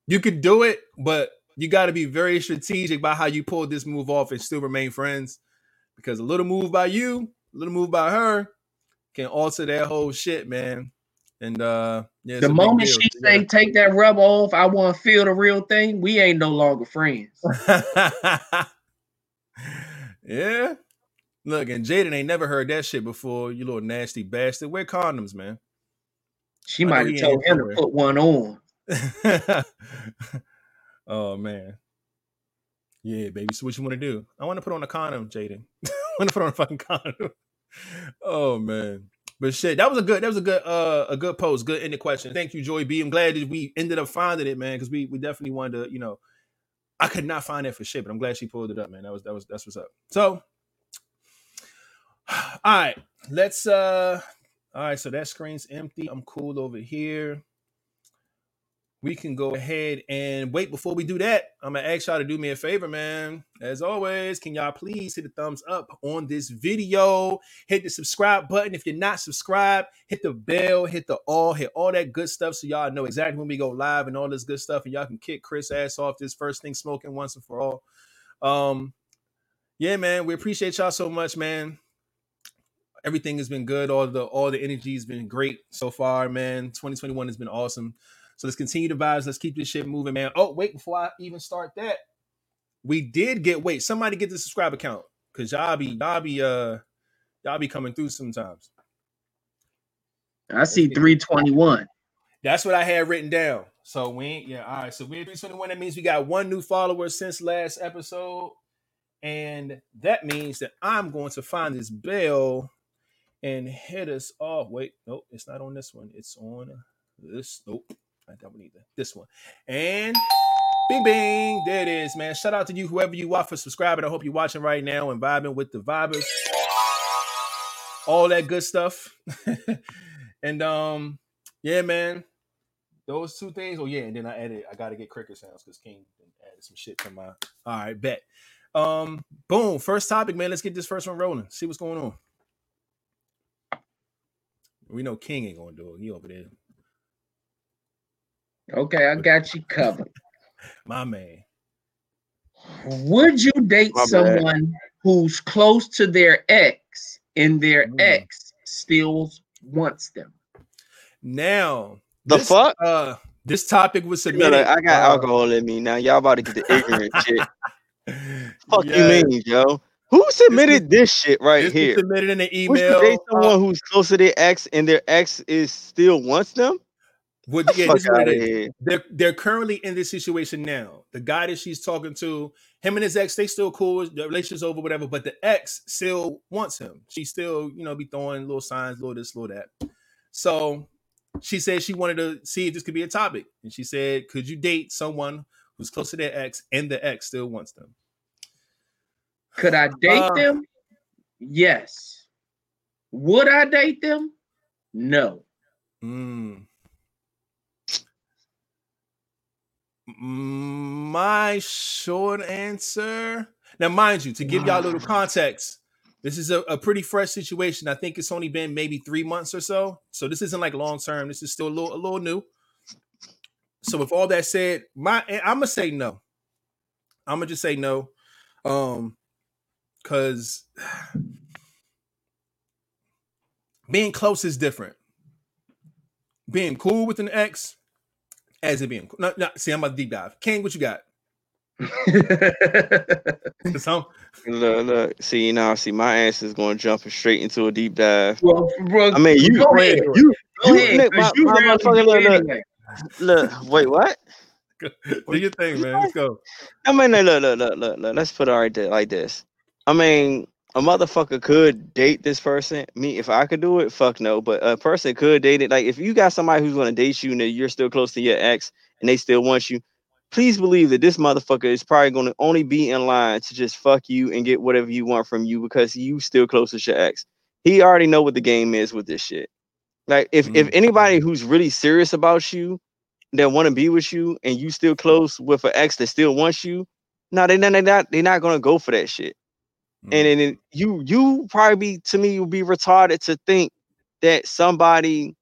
you could do it, but you got to be very strategic about how you pull this move off and still remain friends, because a little move by you, a little move by her, can alter that whole shit, man. And uh, yeah, The moment she say take that rub off, I want to feel the real thing. We ain't no longer friends. yeah. Look, and Jaden ain't never heard that shit before. You little nasty bastard. Wear condoms, man. She I might have told him somewhere. to put one on. oh man. Yeah, baby. So what you want to do? I want to put on a condom, Jaden. I want to put on a fucking condom. Oh man. But shit, that was a good that was a good uh a good post, good ended question. Thank you, Joy B. I'm glad that we ended up finding it, man, because we we definitely wanted to, you know, I could not find that for shit, but I'm glad she pulled it up, man. That was that was that's what's up. So all right, let's uh all right, so that screen's empty. I'm cool over here. We can go ahead and wait before we do that. I'm gonna ask y'all to do me a favor, man. As always, can y'all please hit the thumbs up on this video? Hit the subscribe button. If you're not subscribed, hit the bell, hit the all, hit all that good stuff so y'all know exactly when we go live and all this good stuff. And y'all can kick Chris ass off this first thing smoking once and for all. Um, yeah, man, we appreciate y'all so much, man everything has been good. All the all the energy has been great so far, man. 2021 has been awesome. So let's continue the vibes. Let's keep this shit moving, man. Oh, wait, before I even start that, we did get wait, somebody get the subscribe account. Cause y'all be y'all be uh y'all be coming through sometimes. I see 321. That's what I had written down. So we ain't, yeah, all right. So we're 321. That means we got one new follower since last episode. And that means that I'm going to find this bell and hit us off. Wait, nope, it's not on this one. It's on this. Nope, not that one either. This one. And bing bing. There it is, man. Shout out to you, whoever you are, for subscribing. I hope you're watching right now and vibing with the vibers. All that good stuff. and um, yeah, man. Those two things. Oh yeah, and then I added. I gotta get cricket sounds because King added some shit to my. All right, bet. Um, boom. First topic, man. Let's get this first one rolling. See what's going on. We know King ain't gonna do it. He over there, Okay, I got you covered. my man. Would you date My bad. someone who's close to their ex and their Mm. ex still wants them? Now, The this, fuck? Uh, this topic was Look, submitted. I got uh, alcohol in me now. Y'all about to get the ignorant shit. Fuck yeah, you mean, yo? Who submitted this shit right This here? submitted in the Would email. you date uh, someone who's close to their ex and their ex is still wants them? Would- yeah, this is what out it of is. here. they're they're currently in this situation now. The guy that she's talking to, him and his ex, they still cool. The relationship's over, whatever. But the ex still wants him. She still, you know, be throwing little signs, little this, little that. So she said she wanted to see if this could be a topic, and she said, "Could you date someone who's close to their ex and the ex still wants them?" Could I date Uh, them? Yes. Would I date them? No. Mm. My short answer. Now, mind you, to give y'all a little context, this is a, a pretty fresh situation. I think it's only been maybe three months or so. So this isn't like long term. This is still a little a little new. So with all that said, my I'm gonna say no. I'm gonna just say no. Um, because being close is different. Being cool with an ex, as it being no, no, see, I'm about to deep dive. King, what you got? 'Cause I'm- Look, look. See now, see my ass is going jumping straight into a deep dive. well, bro, I mean, you, go ahead. you, Go you, ahead, my, you my rarely motherfucker, do look, look, look. Wait, what? do your thing, man. Let's go. I mean, look, look, look, look, look. Let's put it right there, like this. I mean, a motherfucker could date this person. Me, if I could do it, fuck no. But a person could date it. Like, if you got somebody who's gonna date you and you're still close to your ex and they still want you, please believe that this motherfucker is probably gonna only be in line to just fuck you and get whatever you want from you because you still close to your ex. He already know what the game is with this shit. Like, if if Mm. anybody who's really serious about you that want to be with you and you still close with an ex that still wants you, no, they they not they're not gonna go for that shit. Mm. And then you you probably be to me you'll be retarded to think that somebody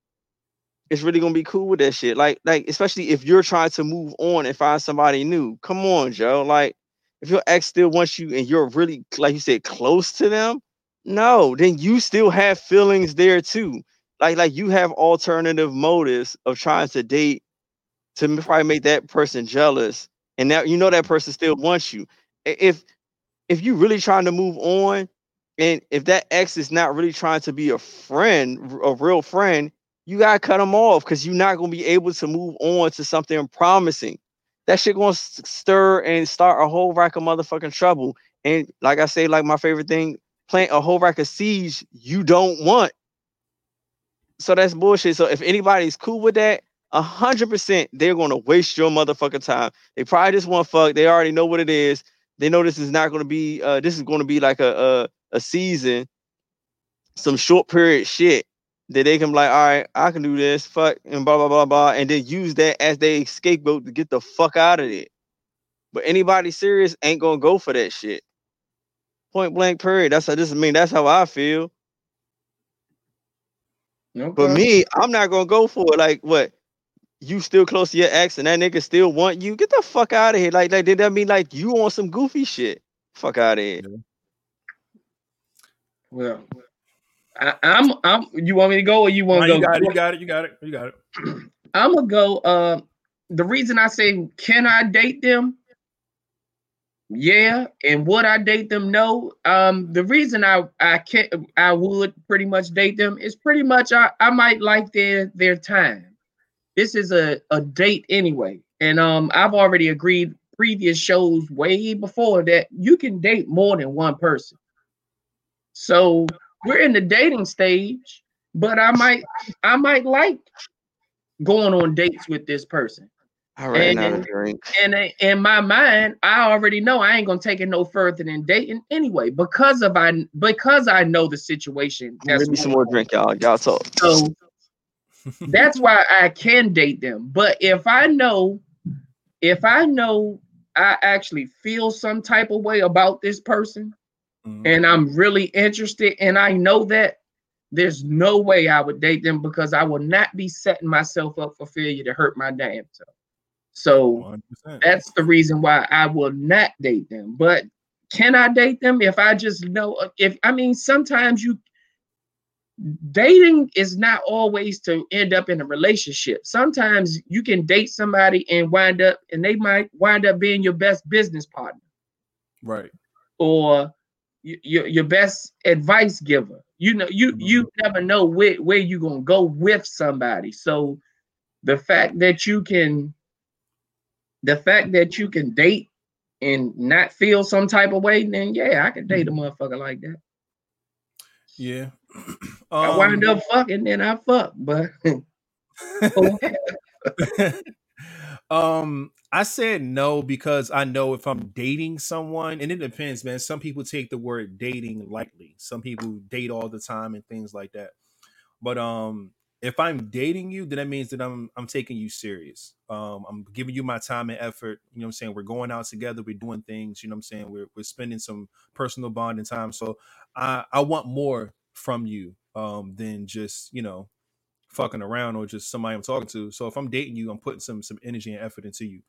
is really gonna be cool with that shit. Like, like especially if you're trying to move on and find somebody new. Come on, Joe. Like, if your ex still wants you and you're really, like you said, close to them, no, then you still have feelings there too. Like, like you have alternative motives of trying to date to probably make that person jealous, and now you know that person still wants you. If if you really trying to move on, and if that ex is not really trying to be a friend, a real friend, you gotta cut them off because you're not gonna be able to move on to something promising. That shit gonna stir and start a whole rack of motherfucking trouble. And like I say, like my favorite thing, plant a whole rack of seeds you don't want. So that's bullshit. So if anybody's cool with that, a hundred percent they're gonna waste your motherfucking time. They probably just want fuck. They already know what it is. They know this is not gonna be uh this is gonna be like a a, a season, some short period shit that they can be like, all right, I can do this, fuck, and blah blah blah blah, and then use that as their scapegoat to get the fuck out of it. But anybody serious ain't gonna go for that shit. Point blank period. That's how this is mean, that's how I feel. But Okay. me, I'm not gonna go for it. Like what? You still close to your ex and that nigga still want you? Get the fuck out of here. Like, like did that mean like you on some goofy shit? Fuck out of here. Well, I, I'm I'm. You want me to go or you Nah, want to you go? got it. You got it. You got it. You got it. I'm gonna go. Uh, the reason I say can I date them? Yeah, and would I date them? No. Um, the reason I I can't I would pretty much date them is pretty much I I might like their their time. This is a a date anyway, and um I've already agreed previous shows way before that you can date more than one person. So we're in the dating stage, but I might I might like going on dates with this person. Out of And- drink. And i- in my mind, I already know I ain't gonna take it no further than dating anyway, because of I because I know the situation. That's Give me some more drink, y'all. Y'all talk. so that's why I can date them. But if I know, if I know I actually feel some type of way about this person Mhm. and I'm really interested and I know that there's no way I would date them because I will not be setting myself up for failure to hurt my damn self. So 100%. that's the reason why I will not date them. But can I date them if I just know if I mean sometimes you dating is not always to end up in a relationship. Sometimes you can date somebody and wind up and they might wind up being your best business partner Right. or your your best advice giver. You know, you mm-hmm. you never know where where you're gonna go with somebody. So the fact that you can the fact that you can date and not feel some type of way, then yeah, I can date a mm-hmm. motherfucker like that. Yeah. I wind Um, up fucking, then I fuck, but um, I said no because I know if I'm dating someone, and it depends, man. Some people take the word dating lightly. Some people date all the time and things like that. But um, if I'm dating you, then that means that I'm I'm taking you serious. Um, I'm giving you my time and effort. You know what I'm saying? We're going out together, we're doing things, you know what I'm saying? We're we're spending some personal bonding time. So I I want more from you um than just, you know, fucking around or just somebody I'm talking to. So if I'm dating you, I'm putting some some energy and effort into you.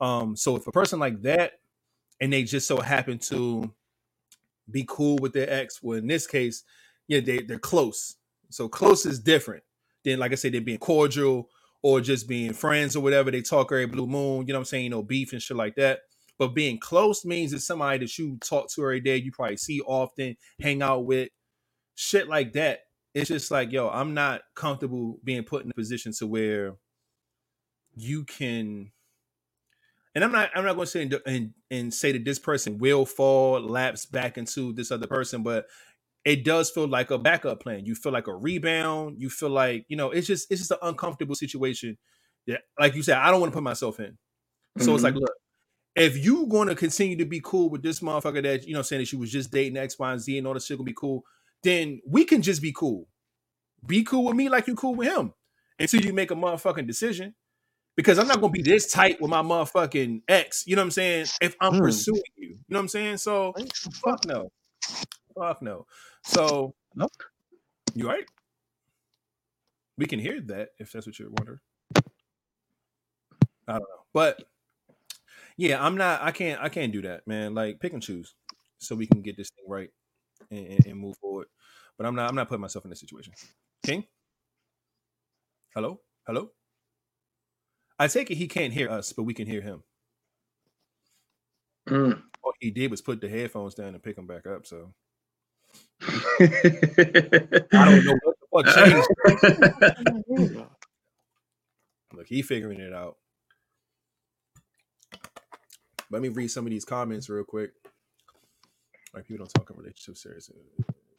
Um, so if a person like that and they just so happen to be cool with their ex, well, in this case, yeah, they they're close. So close is different than like I said, they're being cordial or just being friends or whatever. They talk every blue moon, you know what I'm saying, you know, beef and shit like that. But being close means it's somebody that you talk to every day, you probably see often, hang out with, shit like that it's just like yo i'm not comfortable being put in a position to where you can and i'm not i'm not going to say and, and and say that this person will fall lapse back into this other person but it does feel like a backup plan. You feel like a rebound. You feel like you know it's just it's just an uncomfortable situation yeah like you said i don't want to put myself in. So it's like mm-hmm. look if you going to continue to be cool with this motherfucker that you know saying that she was just dating X, Y, and Z and all this shit gonna be cool, then we can just be cool. Be cool with me like you cool with him until you make a motherfucking decision. Because I'm not gonna be this tight with my motherfucking ex, you know what I'm saying? If I'm Hmm. pursuing you, you know what I'm saying? So fuck no, fuck no. So Nope. you right? We can hear that if that's what you're wondering. I don't know, but yeah, I'm not. I can't. I can't do that, man. Like pick and choose, so we can get this thing right and, and, move forward. But I'm not. I'm not putting myself in this situation. King, hello, hello. I take it he can't hear us, but we can hear him. Mm. All he did was put the headphones down and pick them back up. So I I don't know what the fuck changed. Look, he figuring it out. Let me read some of these comments real quick. Like people don't talk in relationships seriously.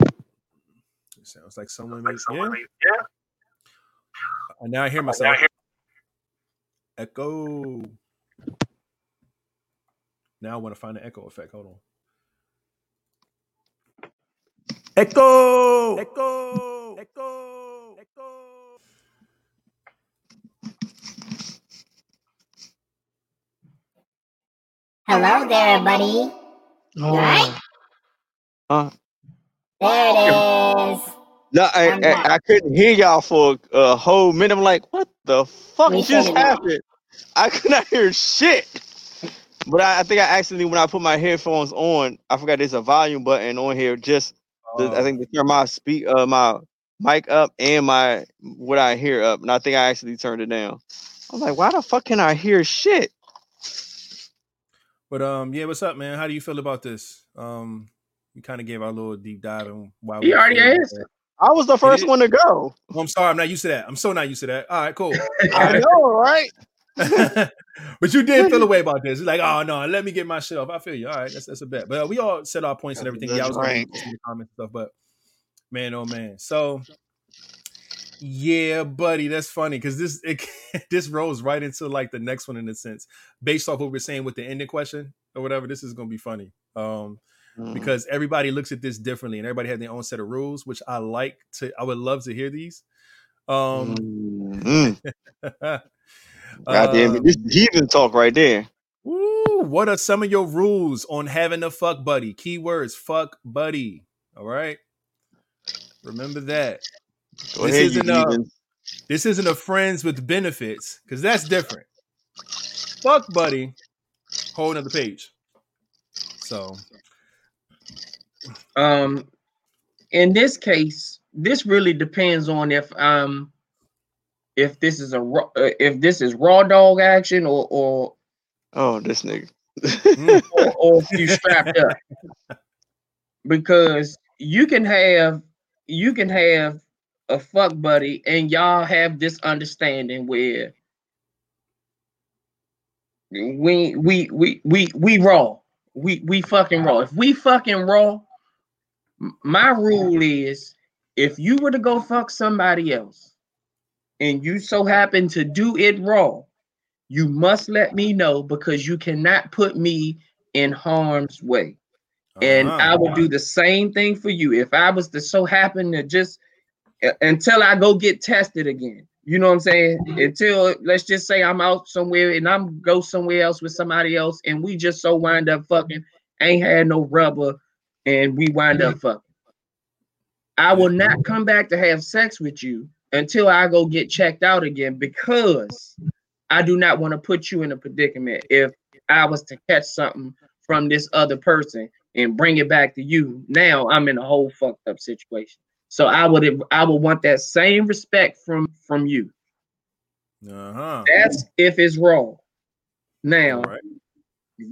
It sounds like someone made yeah. And now I hear myself. Echo. Now I want to find the echo effect. Hold on. Echo. Echo. Echo. Echo. Hello there, buddy. Oh. Right? Uh, There it is. no, I, I'm I. I couldn't hear y'all for a, a whole minute. I'm like, what the fuck We just figured it out. happened? I could not hear shit. But I, I think I accidentally, when I put my headphones on, I forgot there's a volume button on here. Just the, I Oh. think to turn my speak, uh, my mic up and my what I hear up, and I think I actually turned it down. I'm like, why the fuck can I hear shit? But um, yeah, what's up, man? How do you feel about this? Um, we kind of gave our little deep dive on why He we already feel answered. I was the first one to go. Oh, I'm sorry, I'm not used to that. I'm so not used to that. All right, cool. I know, right? but you did feel a way about this. It's like, oh no, let me get my shit off. I feel you. All right, that's that's a bet. But uh, we all said our points and That's a everything. good Yeah, I was going to see the comments and stuff, but man, oh man. So yeah, buddy, that's funny because this it, this rolls right into like the next one in a sense, based off what we're saying with the ending question or whatever. This is gonna be funny. Um, Mm. because everybody looks at this differently and everybody has their own set of rules, which I like to. I would love to hear these. Um, Mm. Goddamn um, it. This is heathen talk right there. What are some of your rules on having a fuck buddy? Keywords fuck buddy. All right. Remember that. Go This ahead, isn't a this isn't a friends with benefits, because that's different. Fuck buddy. Whole another page. So Um, in this case, this really depends on if um if this is a raw, if this is raw dog action or or Oh, this nigga. mm, or, or if you strapped up. Because you can have you can have a fuck buddy and y'all have this understanding where we we we we we raw. We we fucking raw. If we fucking raw m- my rule is if you were to go fuck somebody else and you so happen to do it wrong, you must let me know because you cannot put me in harm's way and uh-huh. I will do the same thing for you if I was to so happen to just until I go get tested again. You know what I'm saying? Until let's just say I'm out somewhere and I'm go somewhere else with somebody else, and we just so wind up fucking, ain't had no rubber, and we wind up fucking. I will not come back to have sex with you until I go get checked out again because I do not want to put you in a predicament if I was to catch something from this other person and bring it back to you. Now I'm in a whole fucked up situation. So I would I would want that same respect from from you. Uh-huh. That's if it's wrong. Now All right.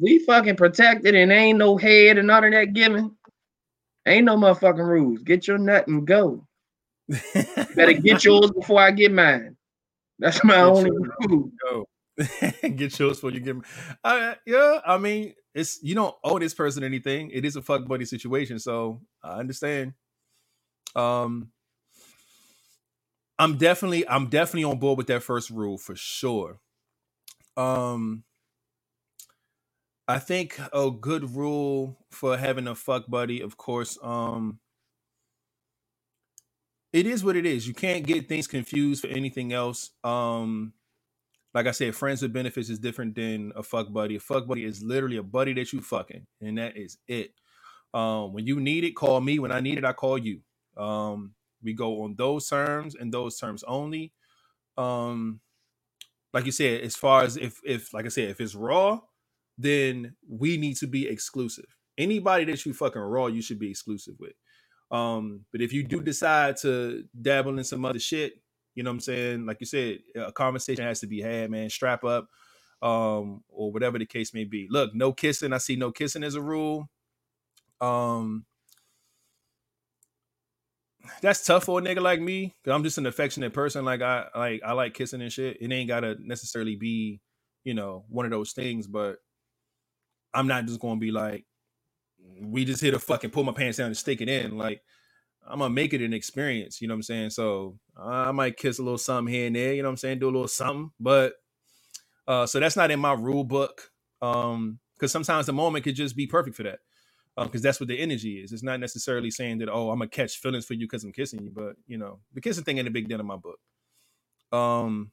we fucking protected and ain't no head and none of that given. Ain't no motherfucking rules. Get your nut and go. Better get yours before I get mine. That's my Get only rule. Go. Get yours before you get. Uh, yeah, I mean, it's you don't owe this person anything. It is a fuck buddy situation, so I understand. Um, I'm definitely, I'm definitely on board with that first rule for sure. Um, I think a good rule for having a fuck buddy, of course, um, it is what it is. You can't get things confused for anything else. Um, like I said, friends with benefits is different than a fuck buddy. A fuck buddy is literally a buddy that you fucking, and that is it. Um, when you need it, call me. When I need it, I call you. Um, We go on those terms and those terms only. Um, like you said, as far as if if like I said, if it's raw, then we need to be exclusive. Anybody that you fucking raw, you should be exclusive with. Um, but if you do decide to dabble in some other shit, you know what I'm saying? Like you said, a conversation has to be had, man. Strap up, um, or whatever the case may be. Look, no kissing. I see no kissing as a rule. Um, that's tough for a nigga like me. Cause I'm just an affectionate person. Like I like I like kissing and shit. It ain't gotta necessarily be, you know, one of those things, but I'm not just gonna be like, we just hit a fucking pull my pants down and stick it in. Like I'm gonna make it an experience, you know what I'm saying? So I might kiss a little something here and there, you know what I'm saying? Do a little something, but uh so that's not in my rule book. Um, because sometimes the moment could just be perfect for that because that's what the energy is. It's not necessarily saying that oh I'm gonna catch feelings for you because I'm kissing you, but you know the kissing thing ain't a big deal in my book. Um,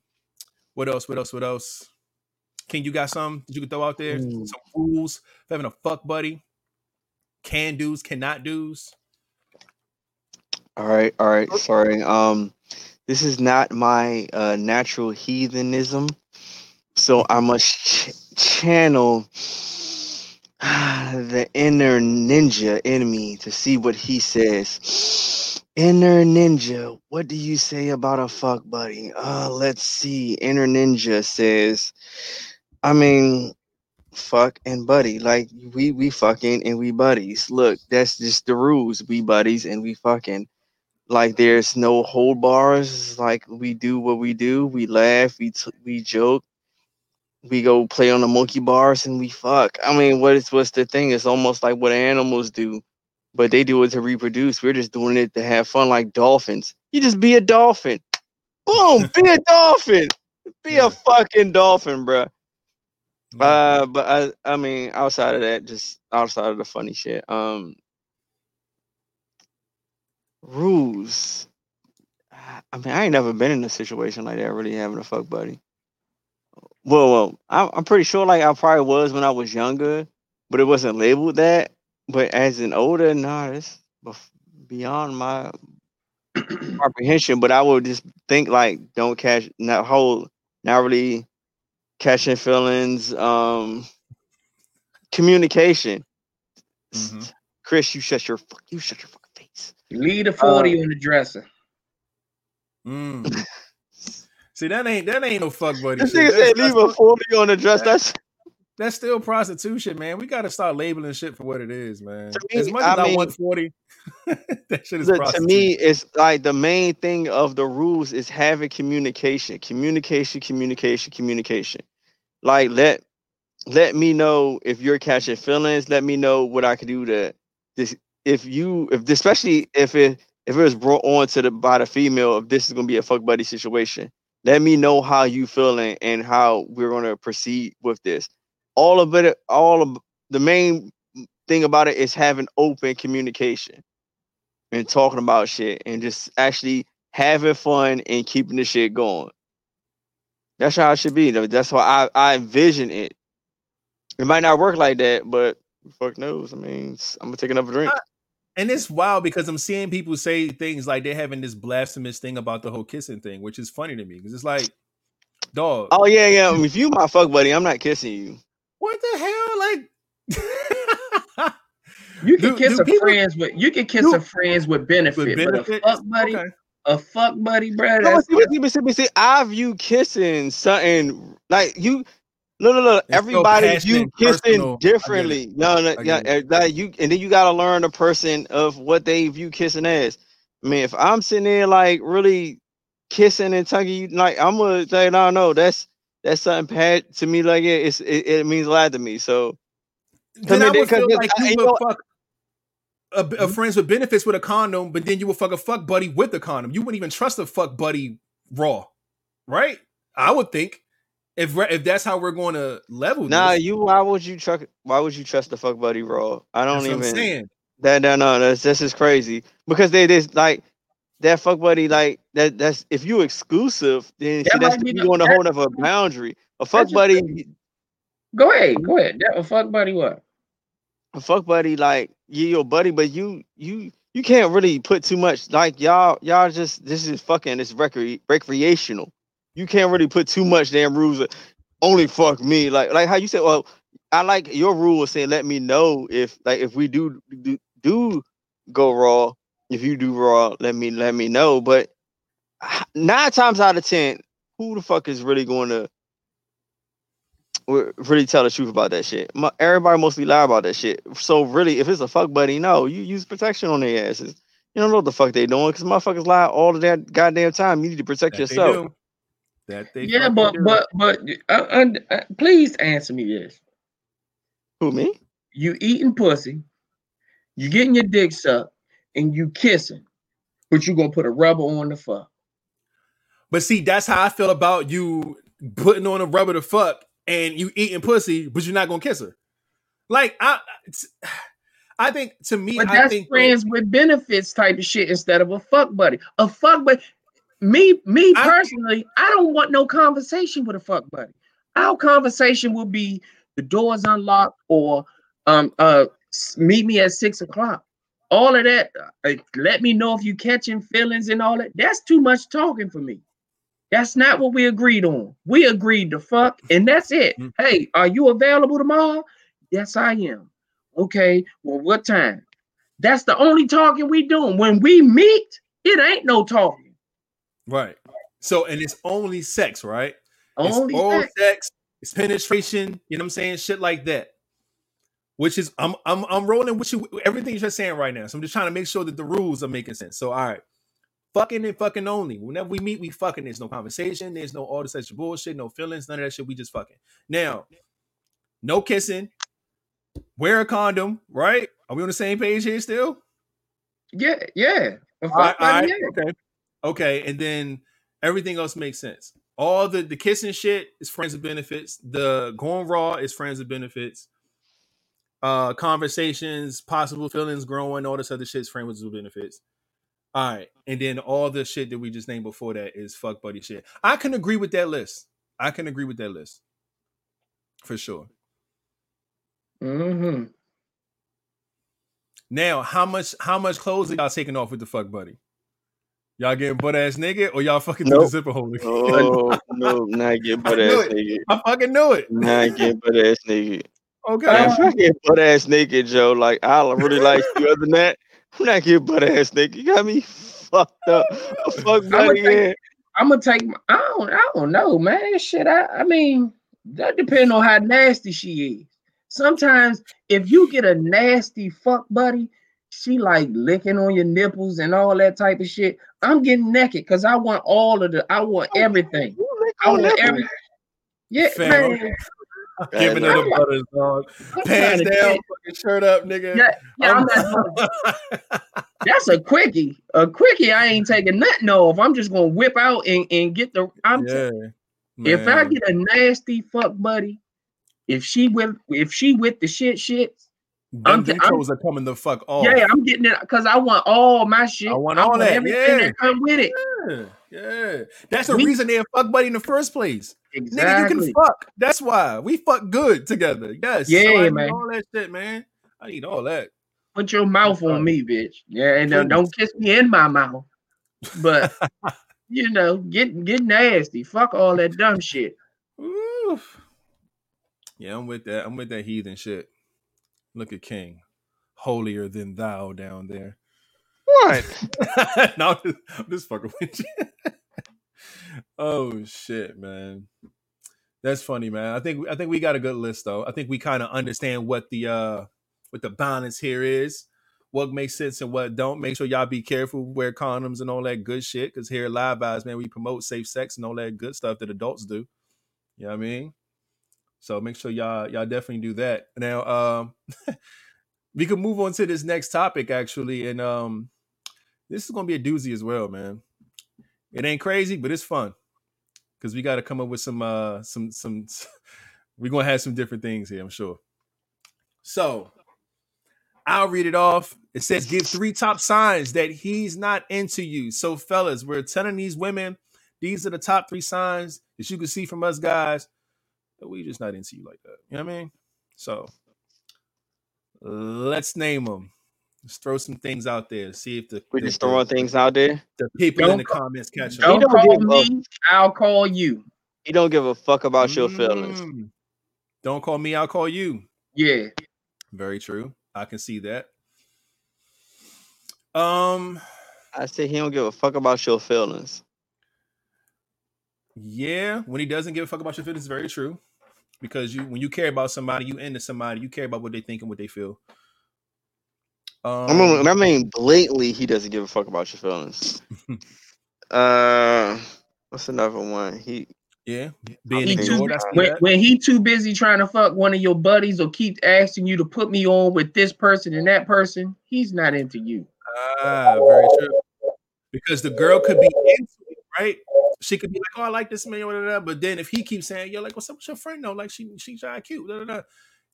what else? What else? What else? King, you got some that you can throw out there? Ooh. Some rules for having a fuck buddy. Can do's, cannot do's. All right, all right. Sorry. Um, this is not my uh, natural heathenism, so I must ch- channel the inner ninja in me to see what he says. Inner ninja, what do you say about a fuck buddy? Uh, let's see. Inner ninja says, I mean, fuck and buddy. Like we we fucking and we buddies. Look, that's just the rules. We buddies and we fucking. Like there's no hold bars. Like we do what we do. We laugh. We t- we joke. We go play on the monkey bars and we fuck. I mean, what is what's the thing? It's almost like what animals do, but they do it to reproduce. We're just doing it to have fun, like dolphins. You just be a dolphin. Boom, be a dolphin. Be a fucking dolphin, bruh. Uh, but I, I mean, outside of that, just outside of the funny shit, um, rules. I mean, I ain't never been in a situation like that, really having a fuck buddy. Well, well, I'm, I'm pretty sure like I probably was when I was younger, but it wasn't labeled that. But as an older, nah, it's beyond my comprehension. But I would just think like, don't catch not whole, not really catching feelings. Um, communication. Mhm. Chris, you shut your fuck, you shut your fucking face. Leave the 40 on the dresser. Mm. See that ain't that ain't no fuck buddy. This shit. nigga said leave a forty on the dress. That's that's still prostitution, man. We gotta start labeling shit for what it is, man. To me, as much as I, mean- want 40, that shit is Look, to me, it's like the main thing of the rules is having communication, communication, communication, communication. Like let let me know if you're catching feelings. Let me know what I could do to this. If you, if especially if it if it was brought on to the by the female, if this is gonna be a fuck buddy situation, let me know how you feeling and how we're gonna proceed with this. All of it, all of the main thing about it is having open communication and talking about shit and just actually having fun and keeping the shit going. That's how it should be. That's why I, I envision it. It might not work like that, but fuck knows. I mean, I'm gonna take another drink. Uh, and it's wild because I'm seeing people say things like they're having this blasphemous thing about the whole kissing thing, which is funny to me because it's like, dog, Oh yeah, yeah. If you my fuck buddy, I'm not kissing you. what the hell? Like, You can Do- kiss do a people- friends with you can kiss do- a friends with benefit, with but a benefits? fuck buddy, Okay. A fuck buddy, bro. No, but see, but see, see, see, I view kissing something like you. No, no, no. It's so Everybody passionate view and personal. I kissing differently. No, no, yeah, uh, like you, and then you gotta learn the person of what they view kissing as. I mean, if I'm sitting there like really kissing and tugging you, like I'm gonna say, no, no, that's that's something bad to me. Like it, it's it, it means a lot to me. So Then I I would feel like I- you you would fuck a, a mm-hmm. friends with benefits with a condom, but then you would fuck a fuck buddy with a condom. You wouldn't even trust a fuck buddy raw, right? I would think if if that's how we're going to level. nah, this, you. Why would you trust? Why would you trust the fuck buddy raw? I don't that's what I'm even. saying. That no no that's that's just crazy because they just like that fuck buddy like that that's if you exclusive then That see, that's might be you the- going a that- whole other boundary. A fuck buddy, go ahead, go ahead. That a fuck buddy what? Fuck buddy like you your buddy, but you you you can't really put too much like y'all y'all just this is fucking it's recre- recreational. You can't really put too much damn rules. of, Only fuck me like like how you said. Well, I like your rule of saying let me know if like if we do do, do go raw. If you do raw, let me let me know. But nine times out of ten, who the fuck is really going to really tell the truth about that shit? Mo- Everybody mostly lie about that shit. So really, if it's a fuck buddy, no, you use protection on their asses. You don't know what the fuck they doing because motherfuckers lie all of that goddamn time. You need to protect That they yourself. do. That they Yeah, fucking but do. but but uh, uh, uh, please answer me this: Who me? You eating pussy, you getting your dick sucked, and you kissing, but you gonna put a rubber on the fuck. But see, that's how I feel about you putting on a rubber to fuck and you eating pussy, but you're not gonna kiss her. Like I, I think to me, But I that's think that- friends with benefits type of shit instead of a fuck buddy. A fuck buddy. Me, me personally, I don't want no conversation with a fuck buddy. Our conversation will be the doors unlocked or um uh meet me at six o'clock. All of that, uh, let me know if you catching feelings and all that. That's too much talking for me. That's not what we agreed on. We agreed to fuck, and that's it. Mm. Hey, are you available tomorrow? Yes, I am. Okay, well, what time? That's the only talking we doing. When we meet, it ain't no talking. right. So and it's only sex, right? It's Only oral sex. sex. It's penetration. You know what I'm saying? Shit like that. Which is I'm I'm I'm rolling with you everything you're saying right now. So I'm just trying to make sure that the rules are making sense. So all right. Fucking and fucking only. Whenever we meet, we fucking. There's no conversation. There's no all this extra bullshit. No feelings. None of that shit. We just fucking. Now, no kissing. Wear a condom. Right? Are we on the same page here still? Yeah, yeah. All right, all right, yeah. okay, okay, and then everything else makes sense. All the the kissing shit is friends with benefits. The going raw is friends with benefits. Uh, conversations, possible feelings, growing, all this other shit's friends with benefits. All right, and then all the shit that we just named before that is fuck buddy shit. I can agree with that list. I can agree with that list for sure. hmm Now, how much how much clothes are y'all taking off with the fuck buddy? Y'all getting butt ass nigga or y'all fucking through the zipper hole? Oh no, not get butt ass it. nigga. I fucking knew it. Not get butt ass nigga. Okay. Man, if I get butt ass naked, Joe, like I really like you. Other than that, I'm not getting butt ass naked. You got me fucked up. A fuck buddy, take- I'm gonna take. My, I don't. I don't know, man. Shit. I. I mean, that depends on how nasty she is. Sometimes, if you get a nasty fuck buddy, she like licking on your nipples and all that type of shit. I'm getting naked because I want all of the. I want oh, everything. I want nipples. every. Yeah, Fam, man. Giving her the butters, dog. Pants down, fucking shirt up, nigga. Yeah, yeah. I'm not That's a quickie. A quickie. I ain't taking nothing off. I'm just gonna whip out and, and get the. I'm t- yeah. if I get a nasty fuck buddy, if she with if she with the shit shit, them, I'm- them I'm- clothes are coming the fuck off. yeah, I'm getting it because I want all my shit. I want all that, everything yeah. that come with it. yeah, yeah. That's the We- reason they're fuck buddy in the first place. Nigga, you can fuck. That's why we fuck good together. Yes. So Yeah, I need man. All that shit, man. I need all that. Put your mouth on me, bitch. Yeah, and uh, don't kiss me in my mouth. But you know, get get nasty. Fuck all that dumb shit. Oof. Yeah, I'm with that. I'm with that heathen shit. Look at King, holier than thou down there. What? no, I'm just, I'm just fucking with you. oh shit, man. That's funny, man. I think I think we got a good list though. I think we kind of understand what the uh what the balance here is, what makes sense and what don't. Make sure y'all be careful, wear condoms and all that good shit. Cause here at Live Eyes, man, we promote safe sex and all that good stuff that adults do. You know what I mean? So make sure y'all y'all definitely do that. Now, um we can move on to this next topic actually, and um this is gonna be a doozy as well, man. It ain't crazy, but it's fun because we got to come up with some uh some some. We're gonna have some different things here, I'm sure. So I'll read it off. It says, "Give three top signs that he's not into you." So, fellas, we're telling these women these are the top three signs that you can see from us guys that we just not into you like that. You know what I mean? So let's name them. Let's throw some things out there. See if the We the, just throwing the, things out there. the people in Don't the co- comments catch He on. Don't don't call me, I'll call you. He don't give a fuck about your feelings. Mm. Don't call me, I'll call you. Yeah. Very true. I can see that. Um, I said he don't give a fuck about your feelings. yeah, when he doesn't give a fuck about your feelings, it's very true. Because you, when you care about somebody, you into somebody, you care about what they think and what they feel. Um, I mean, I mean, blatantly, he doesn't give a fuck about your feelings. uh, what's another one? He yeah, being He too, ignored. I see when, when he too busy trying to fuck one of your buddies or keep asking you to put me on with this person and that person, he's not into you. Ah, very true. Because the girl could be into it, right? She could be like, "Oh, I like this man," da. but then if he keeps saying, "Yo, like, what's up with your friend?" though? like she she's cute, da.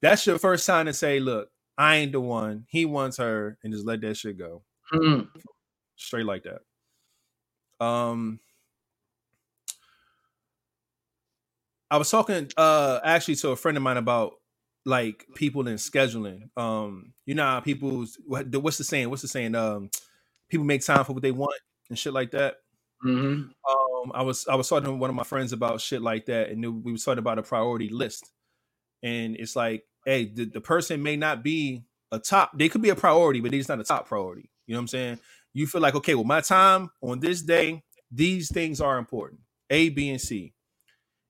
that's your first sign to say, "Look, I ain't the one. He wants her," and just let that shit go, Hmm. straight like that. Um, I was talking uh actually to a friend of mine about like people in scheduling. Um, you know, how people's what, what's the saying? What's the saying? Um, people make time for what they want and shit like that. Mhm. Um, I was I was talking to one of my friends about shit like that, and we was talking about a priority list. And it's like, hey, the, the person may not be a top. They could be a priority, but it's not a top priority. You know what I'm saying? You feel like, okay, well, my time on this day, these things are important. A, B, and C.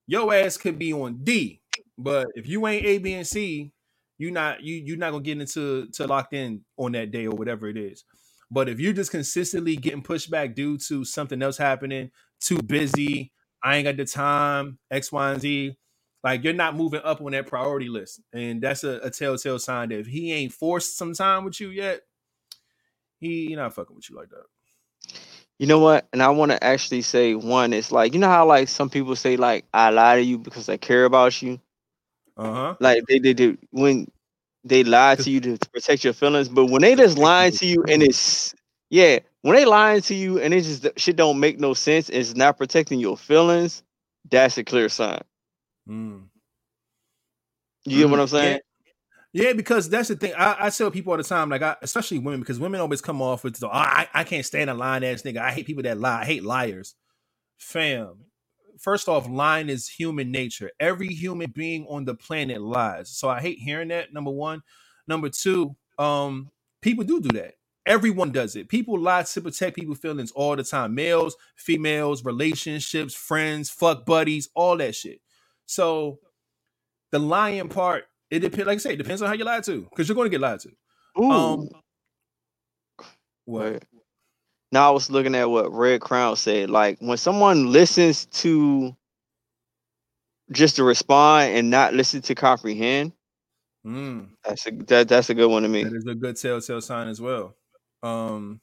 Your ass could be on D, but if you ain't A, B, and C, you're not you you're not gonna get into to locked in on that day or whatever it is. But if you're just consistently getting pushed back due to something else happening, too busy, I ain't got the time, X, Y, and Z, like you're not moving up on that priority list. And that's a, a telltale sign that if he ain't forced some time with you yet, he, he not fucking with you like that. You know what? And I want to actually say one. It's like you know how like some people say like I lie to you because I care about you. Uh-huh. Like they they do when they lie to you to protect your feelings, but when they just lying to you and it's yeah, when they lying to you and it just shit don't make no sense, it's not protecting your feelings. That's a clear sign. Mm. You get what I'm saying? Yeah, because that's the thing. I, I tell people all the time, like I, especially women, because women always come off with, the, I, I can't stand a lying ass nigga. I hate people that lie. I hate liars. Fam, first off, lying is human nature. Every human being on the planet lies. So I hate hearing that. Number one. Number two, um, people do do that. Everyone does it. People lie to protect people's feelings all the time. Males, females, relationships, friends, fuck buddies, all that shit. So the lying part, it depends. Like I say, it depends on how you lie to, because you're going to get lied to. Ooh. Um, what? Wait. Now I was looking at what Red Crown said. Like when someone listens to just to respond and not listen to comprehend, Mm, that's a that, that's a good one to me. that is a good telltale sign as well. Um,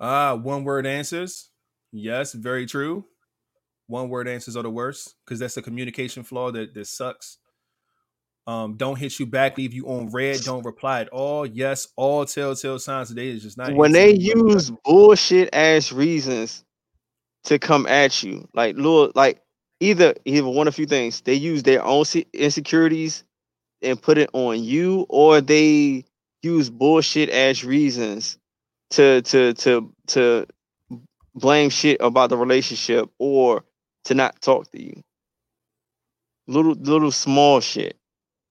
ah, one word answers. Yes, very true. One word answers are the worst because that's a communication flaw that that sucks. Um, don't hit you back, leave you on red, don't reply at all. Yes, all telltale signs today is just not when they use bullshit ass reasons to come at you, like little, like either either one of few things. They use their own insecurities and put it on you, or they use bullshit ass reasons to to to to blame shit about the relationship or to not talk to you. Little little small shit.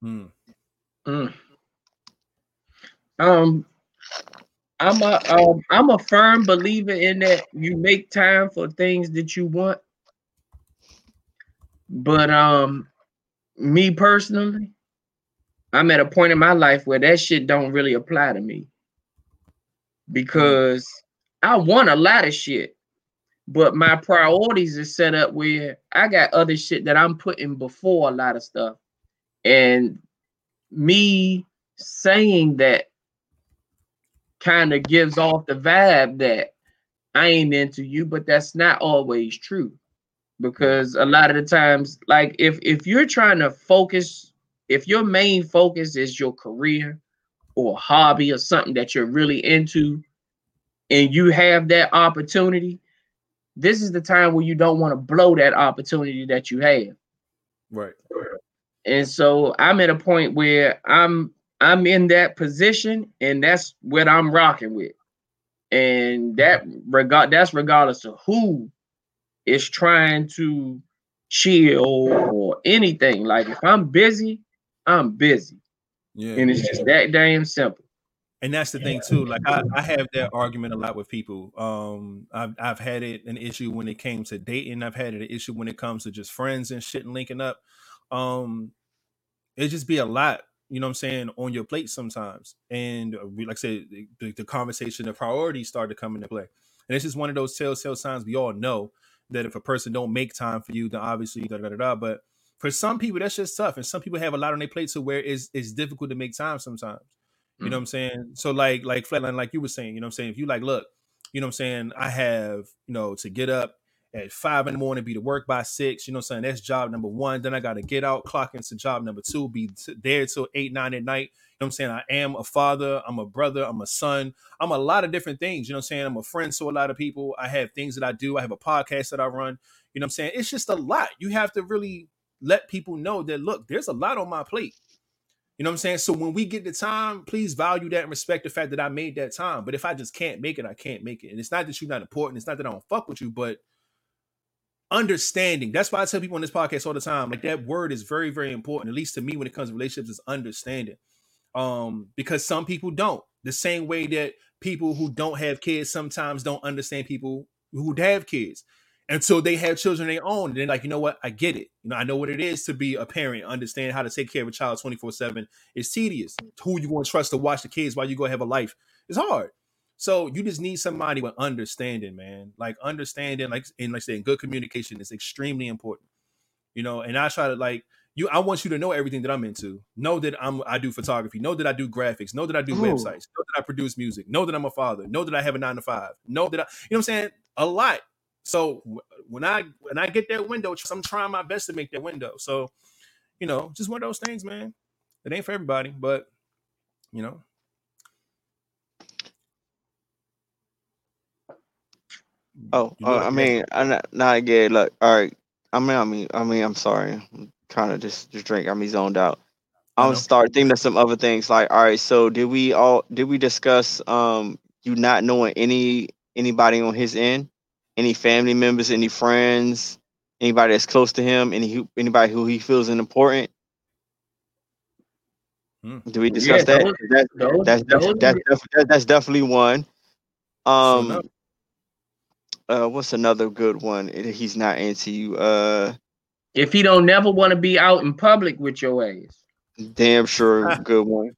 Mm, Mm. Um, I'm a um, I'm a firm believer in that you make time for things that you want. But um, me personally, I'm at a point in my life where that shit don't really apply to me because I want a lot of shit, but my priorities are set up where I got other shit that I'm putting before a lot of stuff, and me saying that kind of gives off the vibe that I ain't into you, but that's not always true. Because a lot of the times, like if if you're trying to focus, if your main focus is your career or hobby or something that you're really into, and you have that opportunity, this is the time where you don't want to blow that opportunity that you have. right. And so I'm at a point where I'm I'm in that position, and that's what I'm rocking with. And that regard that's regardless of who is trying to chill or anything. Like if I'm busy, I'm busy. Yeah. And it's just that damn simple. and that's the thing too. Like I, I have that argument a lot with people. Um I've, I've had it an issue when it came to dating. I've had it an issue when it comes to just friends and shit and linking up. Um it just be a lot you know what i'm saying on your plate sometimes. And uh, we, like i said the, the conversation the priorities start to come into play. And it's just one of those telltale signs. We all know that if a person don't make time for you then obviously da da da da but for some people that's just tough and some people have a lot on their plate to where it's, it's difficult to make time sometimes you know mm. what I'm saying? So like like flatline, like you were saying, you know what I'm saying? If you like, look, you know what I'm saying, I have, you know, to get up at five in the morning, be to work by six, you know what I'm saying? That's job number one. Then I gotta get out, clock into job number two, be t- there till eight, nine at night. You know what I'm saying? I am a father, I'm a brother, I'm a son, I'm a lot of different things, you know what I'm saying? I'm a friend to a lot of people. I have things that I do, I have a podcast that I run, you know what I'm saying? It's just a lot. You have to really let people know that look, there's a lot on my plate. You know what I'm saying? So when we get the time, please value that and respect the fact that I made that time. But if I just can't make it, I can't make it. And it's not that you're not important. It's not that I don't fuck with you, but understanding. That's why I tell people on this podcast all the time. Like that word is very, very important. At least to me, when it comes to relationships, is understanding. Um, because some people don't. The same way that people who don't have kids sometimes don't understand people who have kids until they have children of their own. And they're like, you know what? I get it. You know, I know what it is to be a parent, understand how to take care of a child 24 7. It's tedious. Who you want to trust to watch the kids while you go have a life? It's hard. So you just need somebody with understanding, man. Like understanding, like and like saying good communication is extremely important. You know, and I try to like you, I want you to know everything that I'm into. Know that I'm I do photography. Know that I do graphics. Know that I do Ooh. websites. Know that I produce music. Know that I'm a father. Know that I have a nine to five. Know that I, you know what I'm saying? A lot. So when I when I get that window, I'm trying my best to make that window. So, you know, just one of those things, man. It ain't for everybody, but you know, Oh, You know uh, I I'm mean, I not, not again. Look, all right. I mean, I mean, I mean, I'm sorry. I'm kind of just just drink. I'm zoned out. I I'm know. start thinking of some other things. Like, all right, so did we all did we discuss um you not knowing any anybody on his end, any family members, any friends, anybody that's close to him, any anybody who he feels is important? Hmm. Do we discuss Yeah, that? those- That's Those, that's def- those, that's that- that's definitely one. Sure Um, enough. uh, what's another good one? It- He's not into you. Uh, if he don't never want to be out in public with your ass. damn sure good one.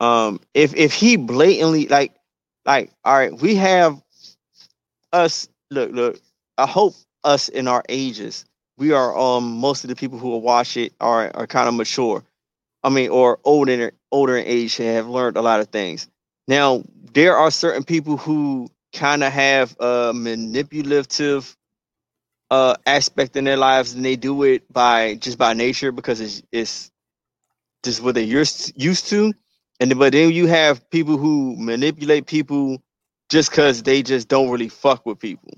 Um, if if he blatantly like, like, all right, we have us. Look, look. I hope us in our ages, we are um most of the people who will watch it are are kind of mature. I mean, or older older in age have learned a lot of things. Now there are certain people who kind of have a manipulative uh aspect in their lives, and they do it by just by nature because it's it's just what they're used used to. And but then you have people who manipulate people just because they just don't really fuck with people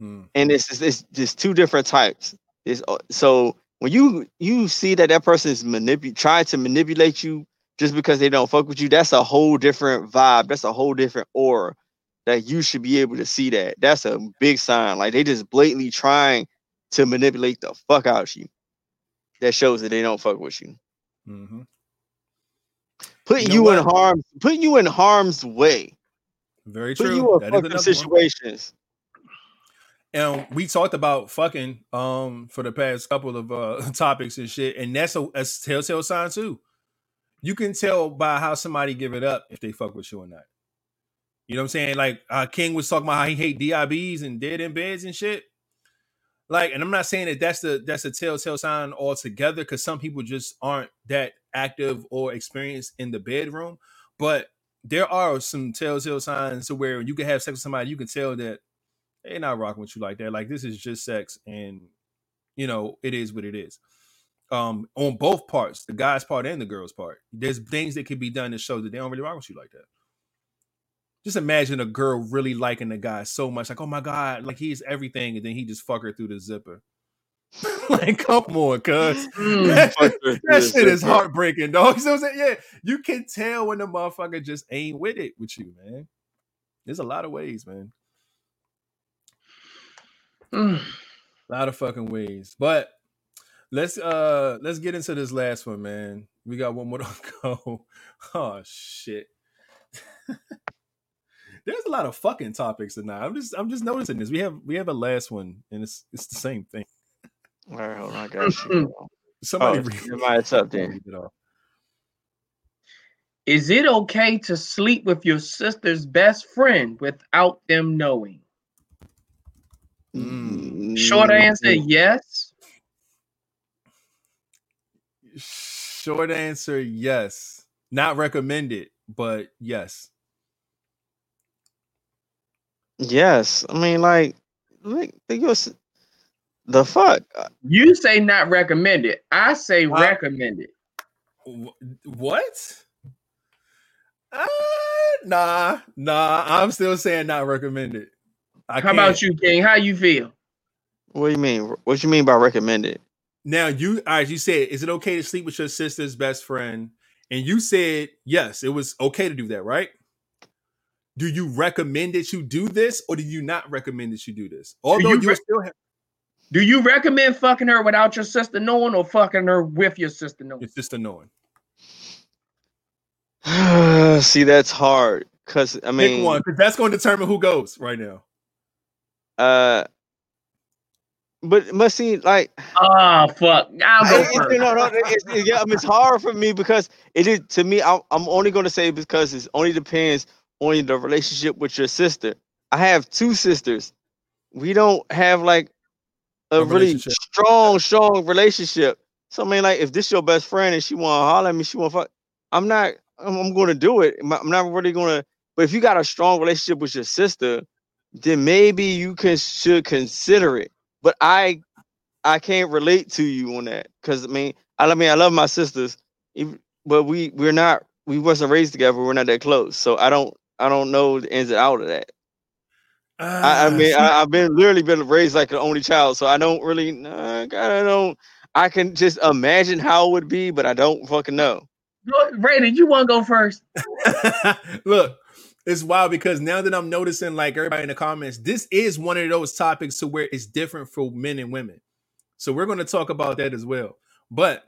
Hmm. and it's just, it's just two different types. It's, uh, so when you you see that that person is manipul trying to manipulate you just because they don't fuck with you, that's a whole different vibe. That's a whole different aura that you should be able to see that. That's a big sign. Like they just blatantly trying to manipulate the fuck out of you. That shows that they don't fuck with you. Mhm. Putting You you, in harm's putting you in harm's way. Very true. you in That is fucking another one. situations. And we talked about fucking um for the past couple of uh topics and shit, and that's a, a telltale sign too. You can tell by how somebody give it up if they fuck with you or not. You know what I'm saying? Like uh, King was talking about how he hate DIBs and dead in beds and shit. Like, and I'm not saying that that's the that's a telltale sign altogether, because some people just aren't that active or experienced in the bedroom. But there are some telltale signs to where you can have sex with somebody, you can tell that they're not rocking with you like that. Like this is just sex, and you know it is what it is. Um, on both parts, the guy's part and the girl's part. There's things that can be done to show that they don't really rock with you like that. Just imagine a girl really liking the guy so much, like, oh my god, like he's everything, and then he just fuck her through the zipper. like, come on, cuz. Mm. That, shit- that shit is heartbreaking, dog. So I'm saying, yeah, you can tell when the motherfucker just ain't with it with you, man. There's a lot of ways, man. Mm. A lot of fucking ways. But let's uh let's get into this last one, man. We got one more to go. Oh shit. There's a lot of fucking topics tonight. I'm just I'm just noticing this. We have we have a last one and it's it's the same thing. All right, hold on, I got you. Somebody Oh, read, never up then. read it off. Is it okay to sleep with your sister's best friend without them knowing? Mm. Short answer, yes. Short answer, yes. Not recommended, but yes. Yes, I mean, like, like think your s- the fuck. You say not recommended. I say Huh? recommended. Wh- What? Uh, nah, nah. I'm still saying not recommended. I How about can't. you, King? How you feel? What do you mean? What you mean by recommended? Now you, all right, you said, is it okay to sleep with your sister's best friend? And you said yes, it was okay to do that, right? Do you recommend that you do this, or do you not recommend that you do this? Although you you, re- still have Do you recommend fucking her without your sister knowing or fucking her with your sister knowing? your sister knowing. See, that's hard because I mean, Pick one, because that's going to determine who goes right now. uh, but must see like Ah, fuck. I'll go It- it- first. no, no, it's, it- yeah, I mean, it's hard for me because it is to me. I'm, I'm only going to say because it only depends on the relationship with your sister. I have two sisters. We don't have like a, A really strong, strong relationship. So I mean, like, if this your best friend and she want to holler at me, she want to fuck. I'm not. I'm, I'm going to do it. I'm I'm not really going to. But if you got a strong relationship with your sister, then maybe you can should consider it. But I I can't relate to you on that because I mean, I, I mean, I love my sisters, but we we're not we wasn't raised together. We're not that close, so I don't I don't know the ins and out of that. I, I Ah, mean, I, I've been literally been raised like an only child, so I don't really, nah, God, I don't. I can just imagine how it would be, but I don't fucking know. Go- Raiden, you want to go first? Look, it's wild because now that I'm noticing, like everybody in the comments, this is one of those topics to where it's different for men and women. So we're going to talk about that as well. But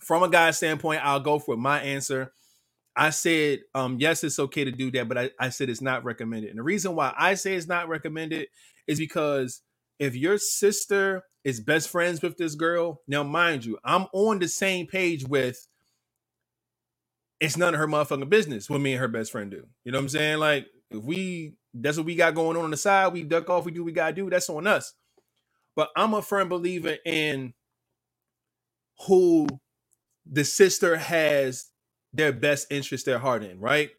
from a guy's standpoint, I'll go for my answer. I said, um, yes, it's okay to do that, but I, I said it's not recommended. And the reason why I say it's not recommended is because if your sister is best friends with this girl, now mind you, I'm on the same page with it's none of her motherfucking business what me and her best friend do. You know what I'm saying? Like, if we that's what we got going on on the side, we duck off, we do we gotta do, that's on us. But I'm a firm believer in who the sister has their best interest, their heart in, right?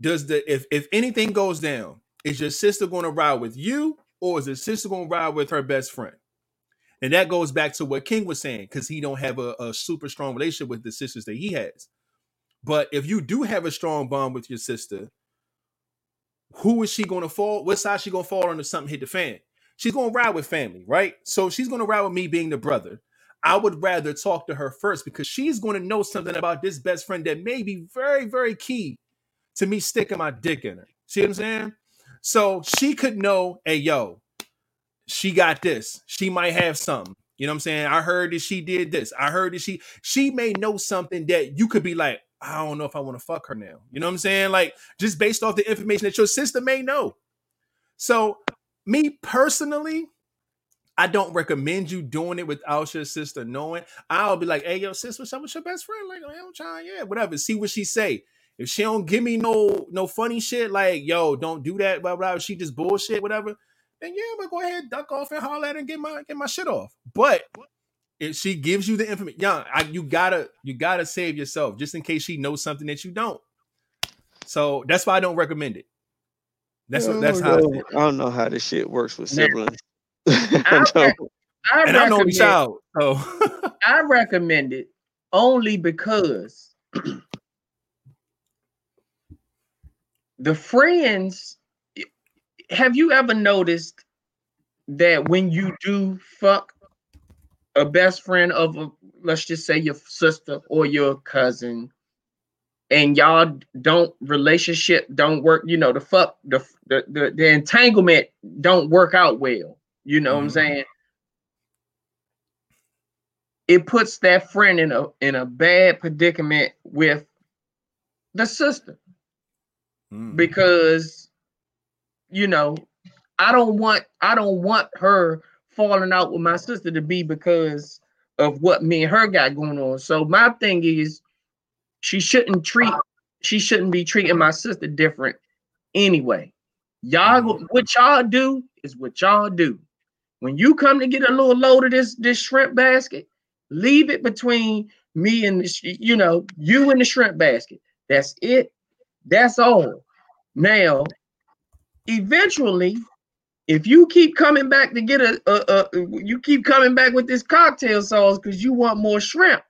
Does the if if anything goes down, is your sister gonna ride with you or is the sister gonna ride with her best friend? And that goes back to what King was saying, because he don't have a, a super strong relationship with the sisters that he has. But if you do have a strong bond with your sister, who is she going to fall? What side she going to fall on if something hit the fan? She's going to ride with family, right? So she's going to ride with me being the brother. I would rather talk to her first because she's going to know something about this best friend that may be very, very key to me sticking my dick in her. See what I'm saying? So she could know, hey, yo, she got this. She might have something. You know what I'm saying? I heard that she did this. I heard that she she may know something that you could be like, I don't know if I want to fuck her now. You know what I'm saying? Like just based off the information that your sister may know. So me personally, I don't recommend you doing it without your sister knowing. I'll be like, hey, yo, sis, what's up with your best friend? Like, oh, I'm trying, yeah, whatever. See what she say. If she don't give me no no funny shit, like, yo, don't do that, blah, blah, she just bullshit, whatever, then yeah, I'm gonna go ahead, duck off and holler at her and get my get my shit off. But if she gives you the information, yeah, I, you gotta you gotta save yourself just in case she knows something that you don't. So that's why I don't recommend it. That's what that's oh, how. I I don't, know how this shit works with Now, siblings. I I I And I'm only recommend, child, so I recommend it only because the friends. Have you ever noticed that when you do fuck a best friend of a, let's just say your sister or your cousin, and y'all don't relationship don't work, you know, the fuck the the the, the entanglement don't work out well. You know what I'm Mhm. saying? It puts that friend in a in a bad predicament with the sister Mm. because you know i don't want i don't want her falling out with my sister to be because of what me and her got going on so my thing is she shouldn't treat she shouldn't be treating my sister different anyway y'all what y'all do is what y'all do when you come to get a little load of this this shrimp basket leave it between me and the, you know you and the shrimp basket that's it that's all now, eventually, if you keep coming back to get a, a, a you keep coming back with this cocktail sauce because you want more shrimp,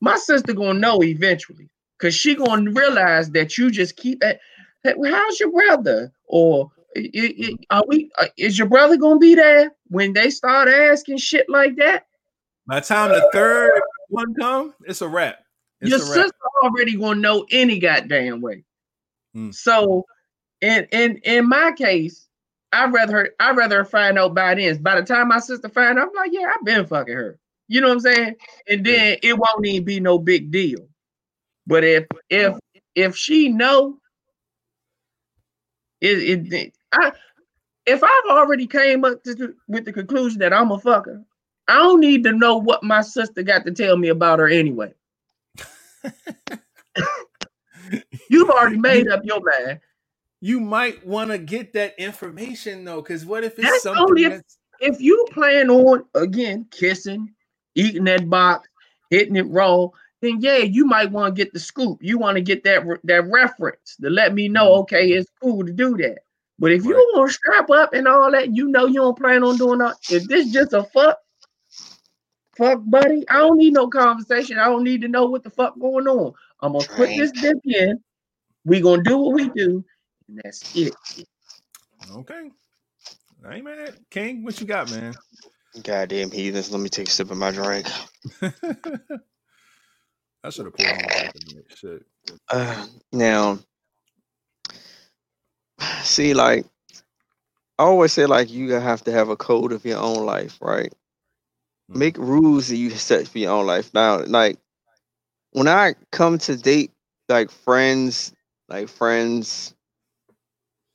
my sister gonna know eventually because she gonna realize that you just keep at. How's your brother? Or are we? uh, Is your brother gonna be there when they start asking shit like that? By the time the third one come, it's a wrap. It's your a wrap. sister already gonna know any goddamn way. Mm. So, in in in my case, I rather her, I rather find out by then. By the time my sister find out, I'm like, yeah, I've been fucking her. You know what I'm saying? And then it won't even be no big deal. But if if if she know, it it I if I've already came up to, with the conclusion that I'm a fucker, I don't need to know what my sister got to tell me about her anyway. You've already made up your mind. You might want to get that information though, because what if it's That's something only if- that's If you plan on again kissing, eating that box, hitting it raw, then yeah, you might want to get the scoop. You want to get that that reference to let me know, mm-hmm. okay, it's cool to do that. But if you want to strap up and all that, you know you don't plan on doing that. If this just a fuck, fuck buddy, I don't need no conversation. I don't need to know what the fuck going on. I'm gonna put this dip in. We gonna do what we do, and that's it. okay? I ain't mad. King, what you got, man? Goddamn heathens. Let me take a sip of my drink. I should have poured more back in that shit. Uh, now, see, like, I always say, like, you have to have a code of your own life, right? Mhm. Make rules that you set for your own life. Now, like, when I come to date, like, friends, like, friends,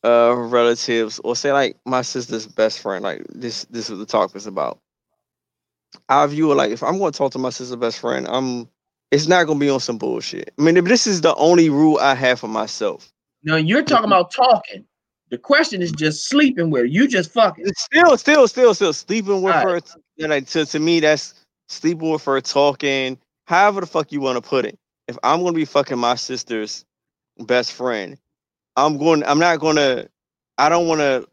uh, relatives, or say, like, my sister's best friend, like, this, this is what the talk was about. I view it like, if I'm going to talk to my sister's best friend, I'm, it's not going to be on some bullshit. I mean, if this is the only rule I have for myself. Now you're talking about talking. The question is just sleeping with her. You just fucking. Still, still, still, still sleeping with Alright. her. know, Like to, to me, that's sleeping with her, talking, however the fuck you want to put it. If I'm gonna be fucking my sister's best friend, I'm going. I'm not gonna. I don't want to.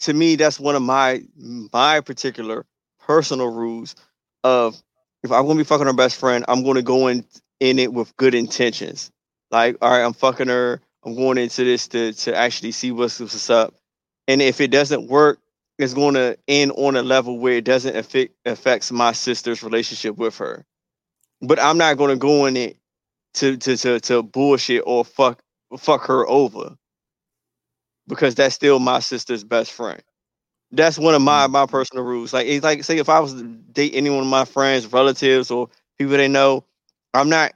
To me, that's one of my my particular personal rules of if I'm gonna be fucking her best friend, I'm gonna go in in it with good intentions. Like, all right, I'm fucking her. I'm going into this to to actually see what's what's up. And if it doesn't work, it's going to end on a level where it doesn't affect affects my sister's relationship with her. But I'm not going to go in it to to to to bullshit or fuck fuck her over because that's still my sister's best friend. That's one of my mm. my personal rules. Like it's like say if I was to date any one of my friends, relatives, or people they know, I'm not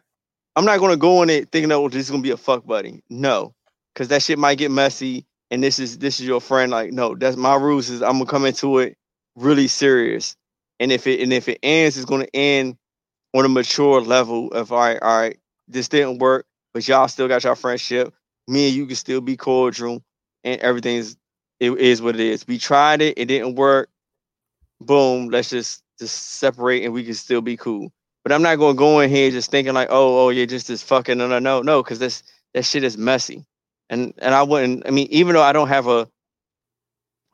I'm not gonna go in it thinking oh this is gonna be a fuck buddy. No, because that shit might get messy. And this is this is your friend. Like no, that's my rules. Is I'm gonna come into it really serious. And if it and if it ends, it's gonna end on a mature level of all right, all right, this didn't work, but y'all still got your friendship. Me and you can still be cordial, and everything's it is what it is. We tried it, it didn't work. Boom, let's just just separate and we can still be cool. But I'm not gonna go in here just thinking like, oh, oh, you're just this fucking no, no, no, no, because this that shit is messy. And and I wouldn't. I mean, even though I don't have a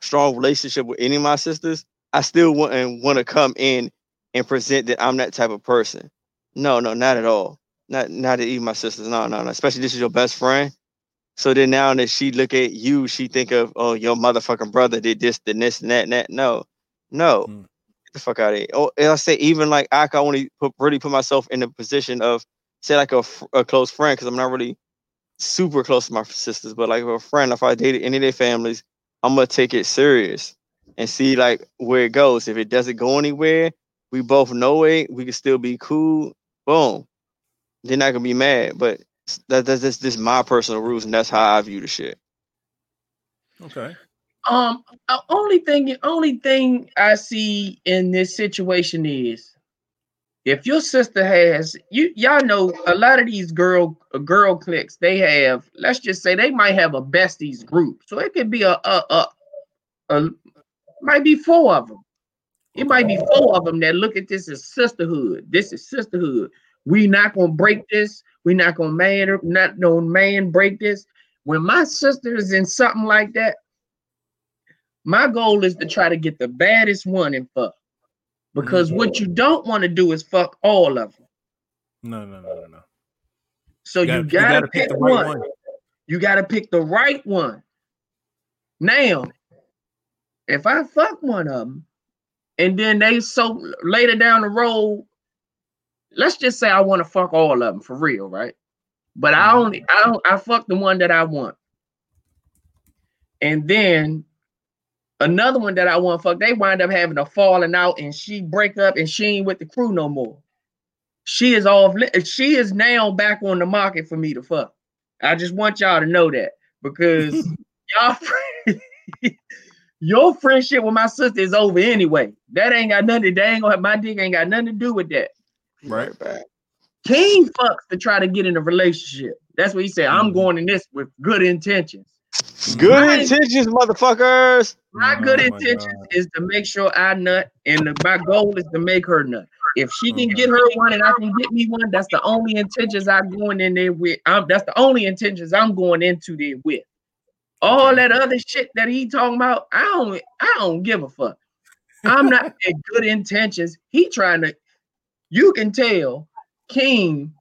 strong relationship with any of my sisters, I still wouldn't want to come in and present that I'm that type of person. No, no, not at all. Not not to even my sisters. No, no, no. Especially this is your best friend. So then now that she look at you, she think of, oh, your motherfucking brother did this, did this, and that, and that. No, no. Mm. The fuck out of here. Oh, and I say even like I can only put really put myself in the position of say like a, a close friend because I'm not really super close to my sisters, but like a friend, if I dated any of their families, I'm gonna take it serious and see like where it goes. If it doesn't go anywhere, we both know it. We can still be cool. Boom. They're not gonna be mad, but that, that's just my personal rules, and that's how I view the shit. Okay. Um, only thing, the only thing I see in this situation is if your sister has you, y'all know a lot of these girl uh, girl cliques. They have, let's just say, they might have a besties group. So it could be a a a, a might be four of them. It might be four of them that look at this as sisterhood. This is sisterhood. We not gonna break this. We not gonna man not no man break this. When my sister is in something like that, my goal is to try to get the baddest one and fuck. Because what you don't want to do is fuck all of them. No, no, no, no, no. So you gotta, pick, one. You gotta pick the right one. Now, if I fuck one of them, and then they so later down the road, let's just say I want to fuck all of them for real, right? But I Mhm. only I don't I fuck the one that I want. And then another one that I want fuck, they wind up having a falling out and she break up and she ain't with the crew no more. She is off she is now back on the market for me to fuck. I just want y'all to know that because y'all friend- your friendship with my sister is over anyway. That ain't got nothing. That ain't gonna have my dick ain't got nothing to do with that. Right. back. King fucks to try to get in a relationship. That's what he said. I'm Mhm. going in this with good intentions. Good Right. intentions, motherfuckers. My good intentions is to make sure I nut, and the, my goal is to make her nut. If she can get her one and I can get me one, that's the only intentions I'm going in there with. I'm, that's the only intentions I'm going into there with. All that other shit that he talking about, I don't, I don't give a fuck. I'm not in good intentions. He trying to, you can tell, King,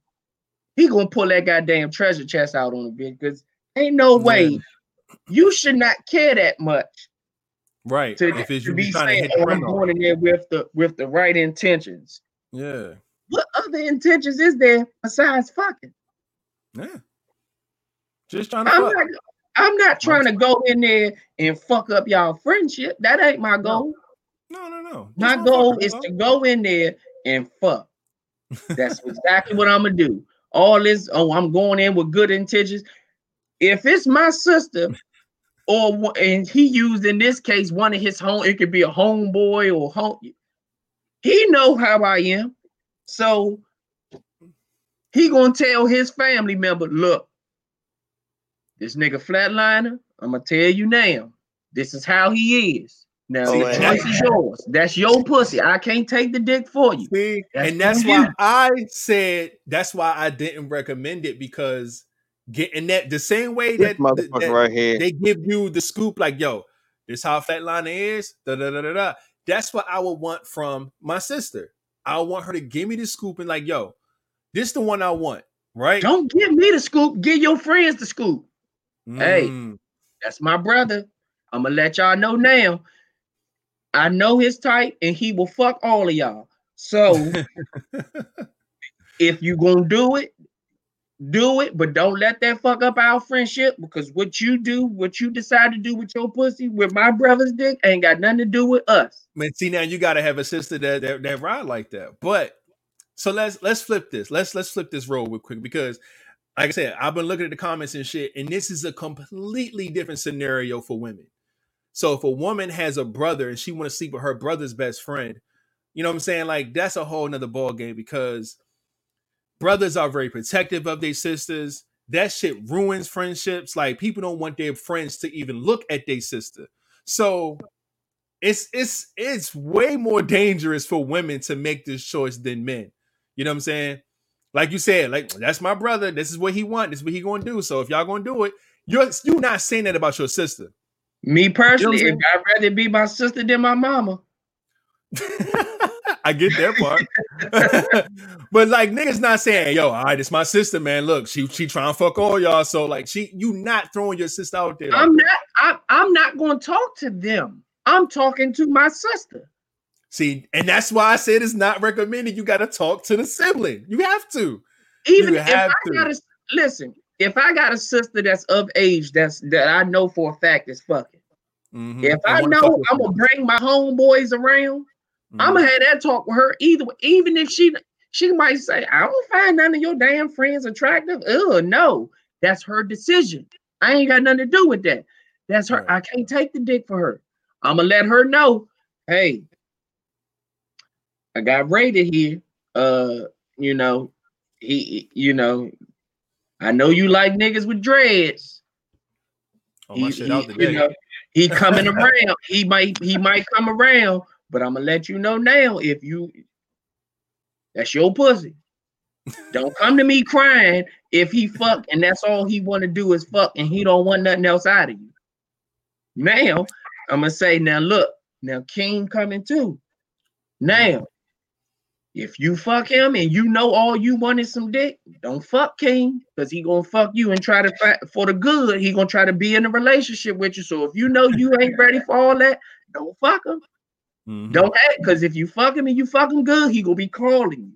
he gonna pull that goddamn treasure chest out on a bit because ain't no way you should not care that much Right. to, if it's to you be trying to saying, hit oh, I'm going in there with the with the right intentions. Yeah. What other intentions is there besides fucking? Yeah. Just trying to I'm not I'm not trying to go in there and fuck up y'all friendship. That ain't my goal. No, no, no. Just My goal is to go in there and fuck. That's exactly what I'm gonna do. All this, oh, I'm going in with good intentions. If it's my sister, or and he used in this case one of his home, it could be a homeboy or home. He know how I am, so he gonna tell his family member, look, this nigga flatliner. I'm gonna tell you now. This is how he is. Now See, the choice is yours. That's your pussy. I can't take the dick for you. See, That's and that's why you. I said that's why I didn't recommend it because getting that the same way This that, motherfucker that right here. they give you the scoop, like yo, this how Flatliner is. Da da da da da. That's what I would want from my sister. I want her to give me the scoop and like, yo, this the one I want, right? Don't give me the scoop. Give your friends the scoop. hey. Mm, That's my brother. I'm gonna let y'all know now. I know his type, and he will fuck all of y'all. So if you gonna do it, do it, but don't let that fuck up our friendship because what you do, what you decide to do with your pussy, with my brother's dick, ain't got nothing to do with us. man, see now you gotta have a sister that, that that ride like that. But so let's let's flip this. Let's let's flip this role real quick because like I said, I've been looking at the comments and shit, and this is a completely different scenario for women. So if a woman has a brother and she want to sleep with her brother's best friend, you know what I'm saying? Like that's a whole nother ball game because brothers are very protective of their sisters. That shit ruins friendships. Like people don't want their friends to even look at their sister. So it's it's it's way more dangerous for women to make this choice than men. You know what I'm saying? Like you said, like that's my brother. This is what he want. This is what he gonna do. So if y'all gonna do it, you're you're not saying that about your sister. Me personally, You know I'd rather be my sister than my mama. I get that part. but like niggas not saying, yo, all right, it's my sister, man. Look, she she trying to fuck all y'all. So like she you not throwing your sister out there. I'm not. I, I'm not going to talk to them. I'm talking to my sister. See, and that's why I said it's not recommended. You got to talk to the sibling. You have to. Even You if I to. got a listen, if I got a sister that's of age, that's that I know for a fact is fucking. Mhm. If I know I'm gonna bring my homeboys around, I'm Mhm. gonna have that talk with her. Either even if she she might say, I don't find none of your damn friends attractive. Ugh, no, that's her decision. I ain't got nothing to do with that. That's her. Right. I can't take the dick for her. I'm gonna let her know, hey, I got rated here. Uh, you know, he, you know, I know you like niggas with dreads. Oh, He- he- you know, he coming around. He might he might come around, but I'm gonna let you know now if you that's your pussy. Don't come to me crying if he fuck and that's all he want to do is fuck and he don't want nothing else out of you. Now I'm gonna say now look now King coming too. Now if you fuck him and you know all you want is some dick, don't fuck King because he gonna fuck you and try to fa- for the good. He gonna try to be in a relationship with you. So if you know you ain't ready for all that, don't fuck him. Mhm. Don't act because if you fuck him and you fuck him good, he gonna be calling you.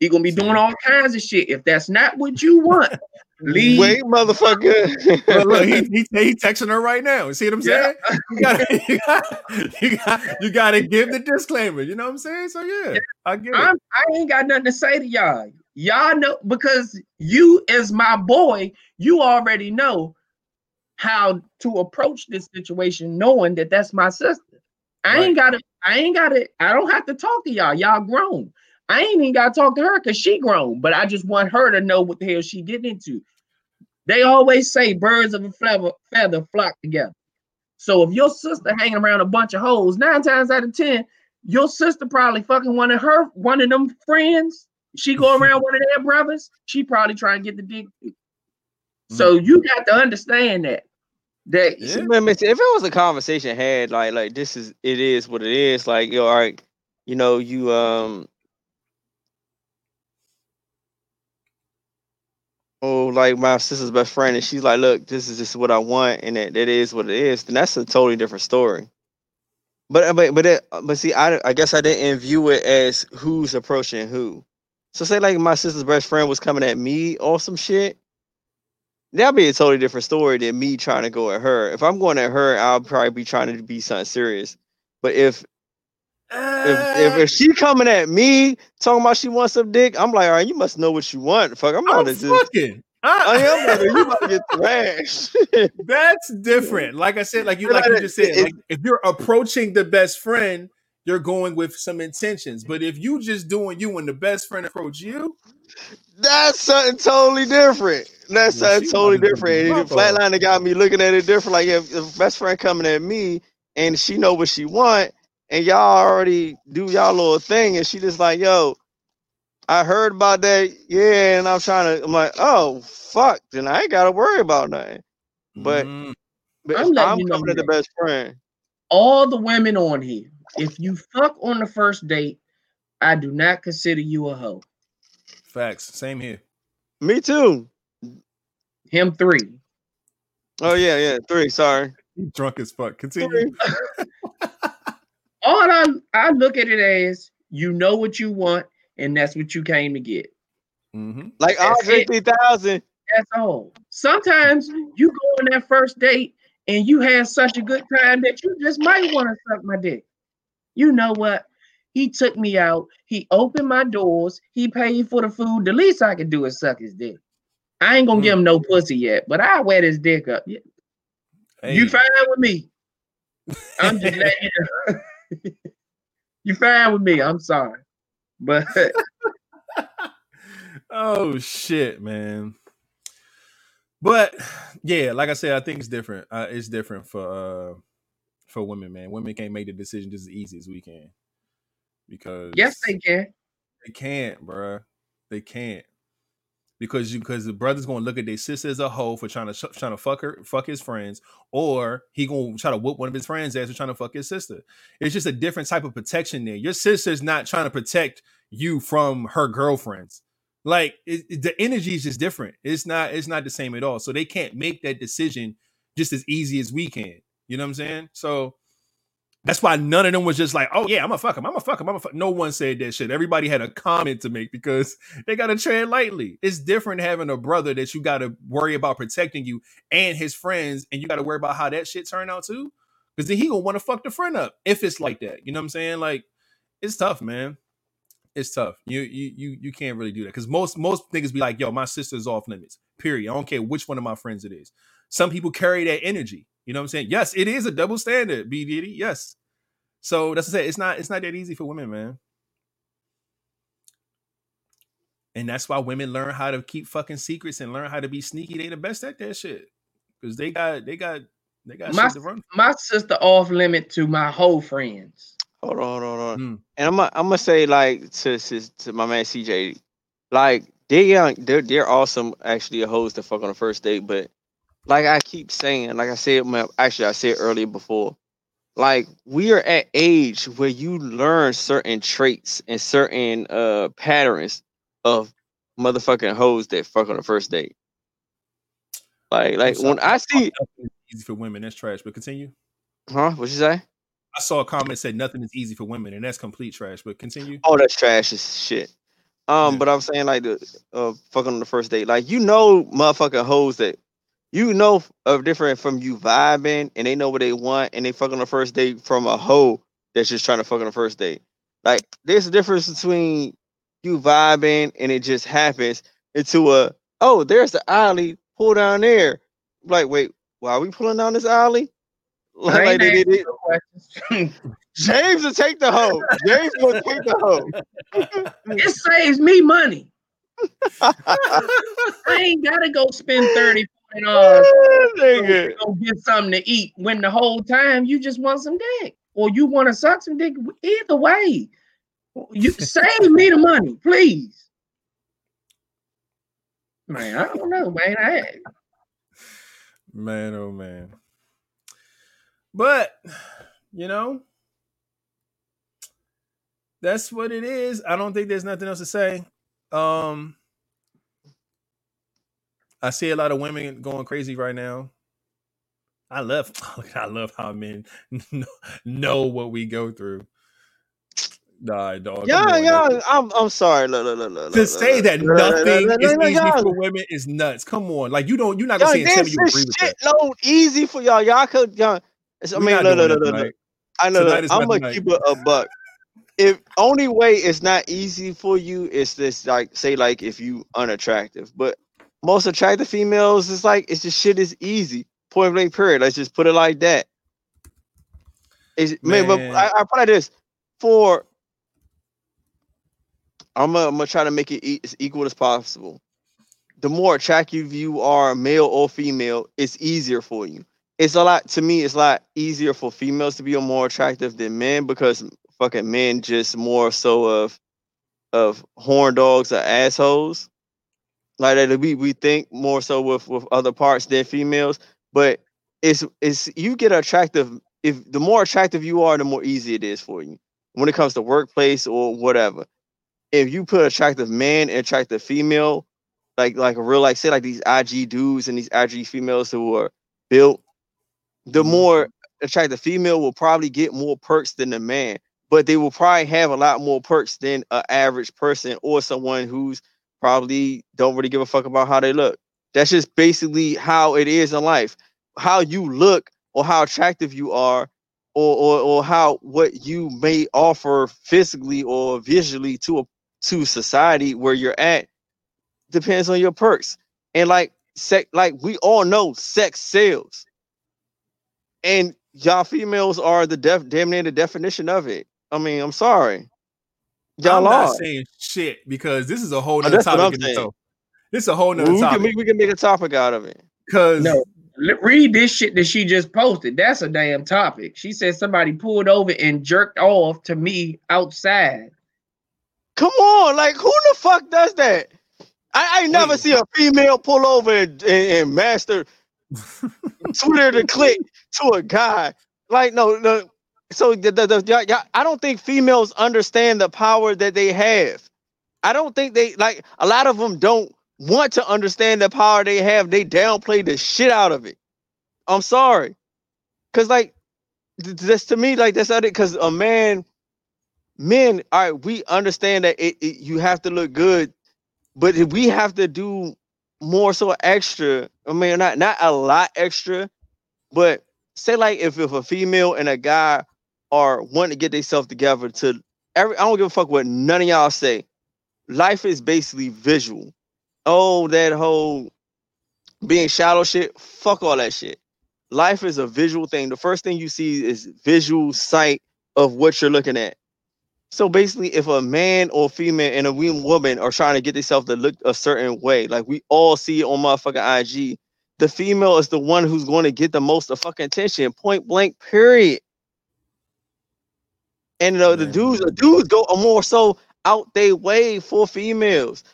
He gonna be doing all kinds of shit. If that's not what you want, leave. Wait, motherfucker. Look, look, he, he, he texting her right now. See what I'm Yeah. saying? You gotta, you, gotta, you, gotta, you gotta give the disclaimer. You know what I'm saying? So yeah, I get it. I'm, I ain't got nothing to say to y'all. Y'all know because you, as my boy, you already know how to approach this situation, knowing that that's my sister. I ain't got to. I ain't got to. I don't have to talk to y'all. Y'all grown. I ain't even got to talk to her because she grown. But I just want her to know what the hell she getting into. They always say birds of a feather, feather flock together. So if your sister hanging around a bunch of hoes, nine times out of ten, your sister probably fucking one of her one of them friends. She go around one of their brothers. She probably try and get the dick. So mm. you got to understand that. That Yeah. Man, man, if it was a conversation had like like this is it is what it is like yo all right you know you um oh like my sister's best friend and she's like look this is just what I want and it, it is what it is then that's a totally different story but but but it, but see I I guess I didn't view it as who's approaching who so say like my sister's best friend was coming at me or some shit that'd be a totally different story than me trying to go at her. If I'm going at her, I'll probably be trying to be something serious. But if if if, if she uh. coming at me talking about she wants some dick, I'm like, all right, you must know what you want. Fuck, I'm to just. fucking. I I, am you about to get thrashed. that's different. Like I said, like you like you just said, it- like if you're approaching the best friend, you're going with some intentions. But if you just doing you and the best friend approach you, That's something totally different. That's Yeah, something totally about to different. the And fuck. Flatliner got me looking at it different. Like if, if best friend coming at me and she know what she want, and y'all already do y'all little thing, and she just like, yo, I heard about that, yeah, and I'm trying to. I'm like, oh fuck, then I ain't gotta worry about nothing. But mm, but I'm if I'm you know coming at the best friend, all the women on here, if you fuck on the first date, I do not consider you a hoe. Facts. Same here. me too. Him three. Oh yeah, yeah, three. Sorry, drunk as fuck. Continue. All I I look at it as you know what you want, and that's what you came to get. Mm-hmm. Like That's Andre it. 3000. That's all. Sometimes you go on that first date and you have such a good time that you just might want to suck my dick. You know what? He took me out. He opened my doors. He paid for the food. The least I could do is suck his dick. I ain't gonna give him no pussy yet, but I wet his dick up. You Hey, you fine with me? I'm just letting you know. you fine with me? I'm sorry, but oh shit, man. But yeah, like I said, I think it's different. Uh, it's different for uh for women, man. Women can't make the decision just as easy as we can because yes, they can. they can't, bruh. They can't because you because the brother's gonna look at their sister as a hoe for trying to trying to fuck her fuck his friends, or he gonna try to whoop one of his friends ass for trying to fuck his sister. It's just a different type of protection there. Your sister's not trying to protect you from her girlfriends. Like it, it- the energy is just different. It's not it's not the same at all. So they can't make that decision just as easy as we can. You know what I'm saying? So That's why none of them was just like, oh yeah, I'm gonna fuck him. I'm gonna fuck him. I'm gonna fuck. No one said that shit. Everybody had a comment to make because they gotta tread lightly. It's different having a brother that you gotta worry about protecting you and his friends, and you gotta worry about how that shit turn out too. Because then he gonna want to fuck the friend up if it's like that. You know what I'm saying? Like, it's tough, man. It's tough. You you you you can't really do that because most most niggas be like, yo, my sister's off limits. Period. I don't care which one of my friends it is. Some people carry that energy. You know what I'm saying? Yes, it is a double standard, B Diddy. Yes. So that's to say, it's not it's not that easy for women, man. And that's why women learn how to keep fucking secrets and learn how to be sneaky. They the best at that shit. Because they got they got they got My, shit to run. my sister off limit to my whole friends. Hold on, hold on, hold on. Mm. And I'm gonna I'm gonna say like to, to to my man CJ, like they're young, they're they're awesome. Actually, a host to fuck on the first date, but like I keep saying, like I said, my, actually I said earlier before, like we are at age where you learn certain traits and certain uh patterns of motherfucking hoes that fuck on the first date. Like like when I see, easy for women, that's trash. But continue. huh? What you say? I saw a comment that said nothing is easy for women, and that's complete trash. But continue. Oh, that's trash as shit. Um, Yeah. but I'm saying like the uh fucking on the first date, like you know, motherfucking hoes that you know of different from you vibing, and they know what they want, and they fuck on the first date from a hoe that's just trying to fuck on the first date. Like there's a difference between you vibing and it just happens into a oh, there's the alley, pull down there. Like, wait, why are we pulling down this alley? I Like, ain't they, they, they- James will take the hoe. James will take the hoe. it saves me money. I ain't gotta go spend 30 dollars Nigga. to go get something to eat when the whole time you just want some dick or you want to suck some dick. Either way, you save me the money, please. Man, I don't know, man. I, Man, oh man. But you know, that's what it is. I don't think there's nothing else to say. Um I see a lot of women going crazy right now. I love oh I love how men know, what we go through. Nah, dog. Yeah, yeah. I'm I'm sorry. Look, look, look, look, To say that nothing is easy for women is nuts. Come on, like you don't. You're not gonna Y'all, say you agree with shit that. load easy for y'all. Y'all could y'all. I mean, not look, doing look, that look, look, I know. I'm gonna keep it a buck. If only way it's not easy for you is this like say like if you unattractive, but most attractive females is like it's just shit is easy. Point blank period. Let's just put it like that. Is man, but I, I put it like this for. I'm gonna, I'm gonna try to make it e- as equal as possible. The more attractive you are, male or female, it's easier for you. It's a lot to me. It's a lot easier for females to be more attractive than men because fucking men just more so of of horn dogs or assholes. Like that we we think more so with with other parts than females, but it's it's you get attractive if the more attractive you are, the more easy it is for you when it comes to workplace or whatever. If you put attractive man and attractive female, like like a real like say like these IG dudes and these IG females who are built, the Mhm. more attractive female will probably get more perks than the man, but they will probably have a lot more perks than an average person or someone who's probably don't really give a fuck about how they look. That's just basically how it is in life. How you look or how attractive you are or or, or how what you may offer physically or visually to a to society where you're at depends on your perks. And like sex like we all know sex sells. And y'all females are the def damn near the definition of it. I mean, I'm sorry. Y'all I'm are. not saying shit because this is a whole Oh, nother that's what I'm topic in saying. This is a whole we, nother can topic make, we can make a topic out of it. because No. Read this shit that she just posted. That's a damn topic. She said somebody pulled over and jerked off to me outside. Come on, like who the fuck does that? I, I never Wait. see a female pull over and, and, and master Twitter to click to a guy. Like no, no. So the, the, the, I don't think females understand the power that they have. I don't think they like a lot of them don't want to understand the power they have. They downplay the shit out of it. I'm sorry, cause like th- that's to me like that's not it because a man men all right we understand that it, it you have to look good but we have to do more so extra i mean not not a lot extra but say like if, if a female and a guy are wanting to get themselves together to every i don't give a fuck what none of y'all say life is basically visual oh that whole being shallow shit fuck all that shit life is a visual thing. The first thing you see is visual sight of what you're looking at. So basically, if a man or female and a wo- woman are trying to get themselves to look a certain way, like we all see it on motherfucking IG, the female is the one who's going to get the most of fucking attention, point blank, period. And uh, the dudes, the dudes go more so out their way for females.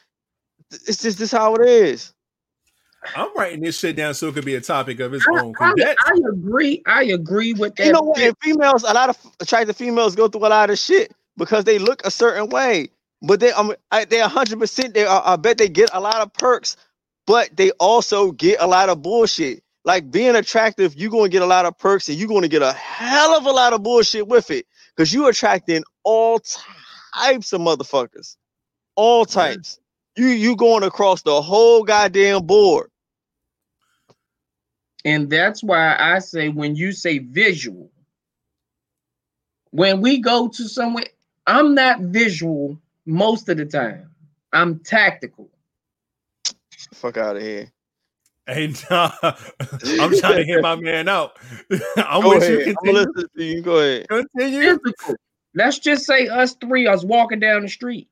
It's just this how it is. I'm writing this shit down so it could be a topic of its I, own. 'cause I, that- I agree. I agree with that. You know what? And females, a lot of attractive females go through a lot of shit because they look a certain way. But they, um, I, they 100. percent They, I, I bet they get a lot of perks, but they also get a lot of bullshit. Like being attractive, you're gonna get a lot of perks, and you're gonna get a hell of a lot of bullshit with it, because you attracting all types of motherfuckers, all types. You you going across the whole goddamn board. And that's why I say when you say visual, when we go to somewhere, I'm not visual most of the time. I'm tactical. Fuck out of here. Hey, nah, I'm trying to hear my man out. I'm Go with ahead. you. I'm to you. Go ahead. Continue. Let's just say us three us walking down the street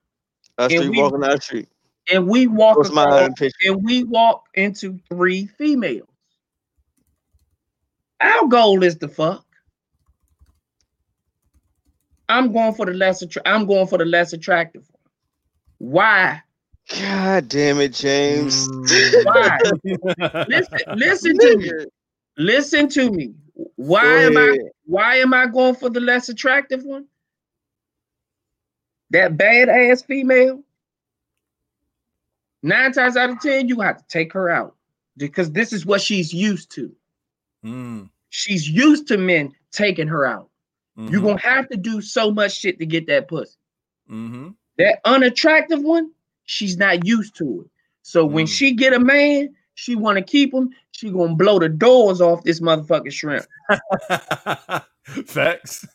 Us three we- walking down the street. and we walk What's my across, and we walk into three females. Our goal is to fuck. I'm going for the less attra- I'm going for the less attractive one. Why? God damn it, James. Mm. Why? listen, listen to me. Listen to me. Why am I why am I going for the less attractive one? That badass female. Nine times out of ten, you have to take her out because this is what she's used to. Mm, She's used to men taking her out. mhm, You're gonna have to do so much shit to get that pussy. mhm. That unattractive one, she's not used to it. So when Mm. she get a man, she want to keep him. She gonna blow the doors off this motherfucking shrimp. Facts.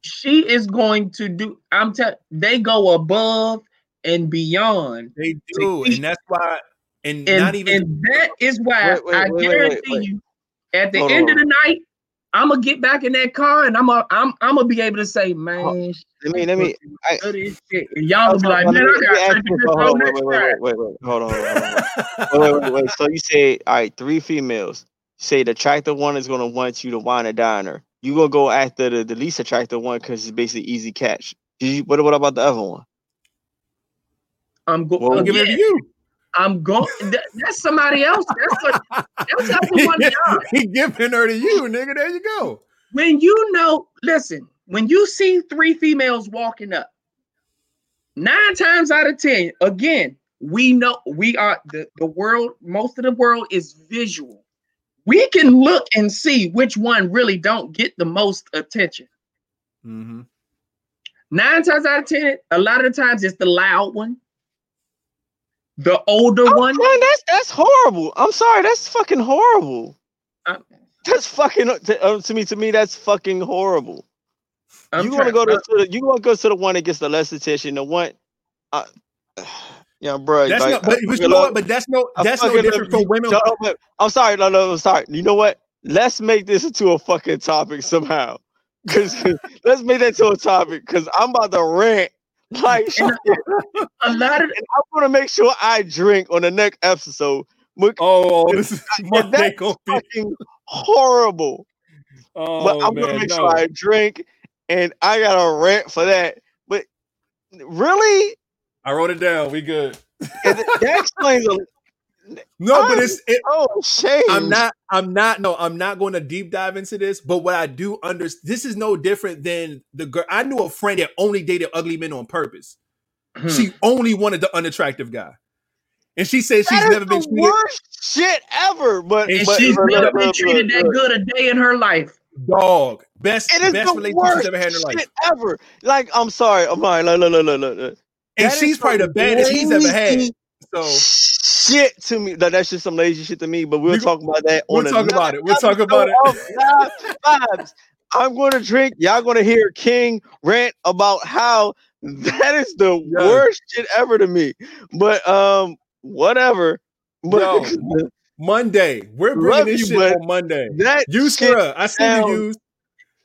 She is going to do. I'm telling. They go above and beyond, They do, and that's why. And, and, not even. and that is why Wait, wait, I wait, wait, guarantee wait, wait. you, at the Hold end on. of the night, I'm gonna get back in that car and I'm gonna I'm I'm gonna be able to say, man, Let me let me I- good as shit. And y'all was like, man, on, I got ask to you- this hold whole on, wait, wait, wait, wait, wait, hold on, hold on, wait, wait, wait, wait. So you say, all right, three females. Say the attractive one is gonna want you to wine and dine her. You gonna go after the, the least attractive one because it's basically easy catch. Did you, what, what about the other one? I'm Well, going. I'm giving it to you. I'm going. That, that's somebody else. That's what. That's to one he giving her to you, nigga. There you go. When you know, listen. When you see three females walking up, nine times out of ten, again, we know we are the the world. Most of the world is visual. We can look and see which one really don't get the most attention. Mm-hmm. Nine times out of ten, a lot of the times it's the loud one, the older Oh, one. man, that's that's horrible. I'm sorry, that's fucking horrible. I'm- That's fucking to, uh, to me. To me, that's fucking horrible. I'm you want to go to, to the, you want to go to the one that gets the less attention. The one, uh, yeah, bro. That's like, not. But, I but you know love- what? But that's no. That's no different love from women. No, no, but- I'm sorry. No, no, I'm sorry. You know what? Let's make this into a fucking topic somehow. Cause let's make that to a topic. Cause I'm about to rant. Like shit. And a lot of I'm gonna make sure I drink on the next episode. Look, Oh, this is Monday that's fucking horrible. Oh but I'm man, gonna make no. sure I drink, and I got a rant for that. But really, I wrote it down. We good. That explains a No, but it's. It, oh shame. I'm not. I'm not. No, I'm not going to deep dive into this. But what I do understand, this is no different than the girl. I knew a friend that only dated ugly men on purpose. Hmm. She only wanted the unattractive guy, and she said she's never been treated. worst shit ever. But, and but she's look, never look, been treated that good a day in her life. Dog, best It is best the relationship worst she's ever had in her life. shit ever. Like, I'm sorry, I'm sorry. Look, look, look, look, look, look. And That is she's probably the baddest he's ever had. So Shit to me. Like, that's just some lazy shit to me. But we'll We- talk about that. we'll on talk about it. We'll talk about it. episode of Live Vibes. I'm going to drink. Y'all going to hear King rant about how that is the Yes. worst shit ever to me. But um, whatever. But Yo, Monday. We're bringing this you, shit on Monday. that You, Sarah, I see you use.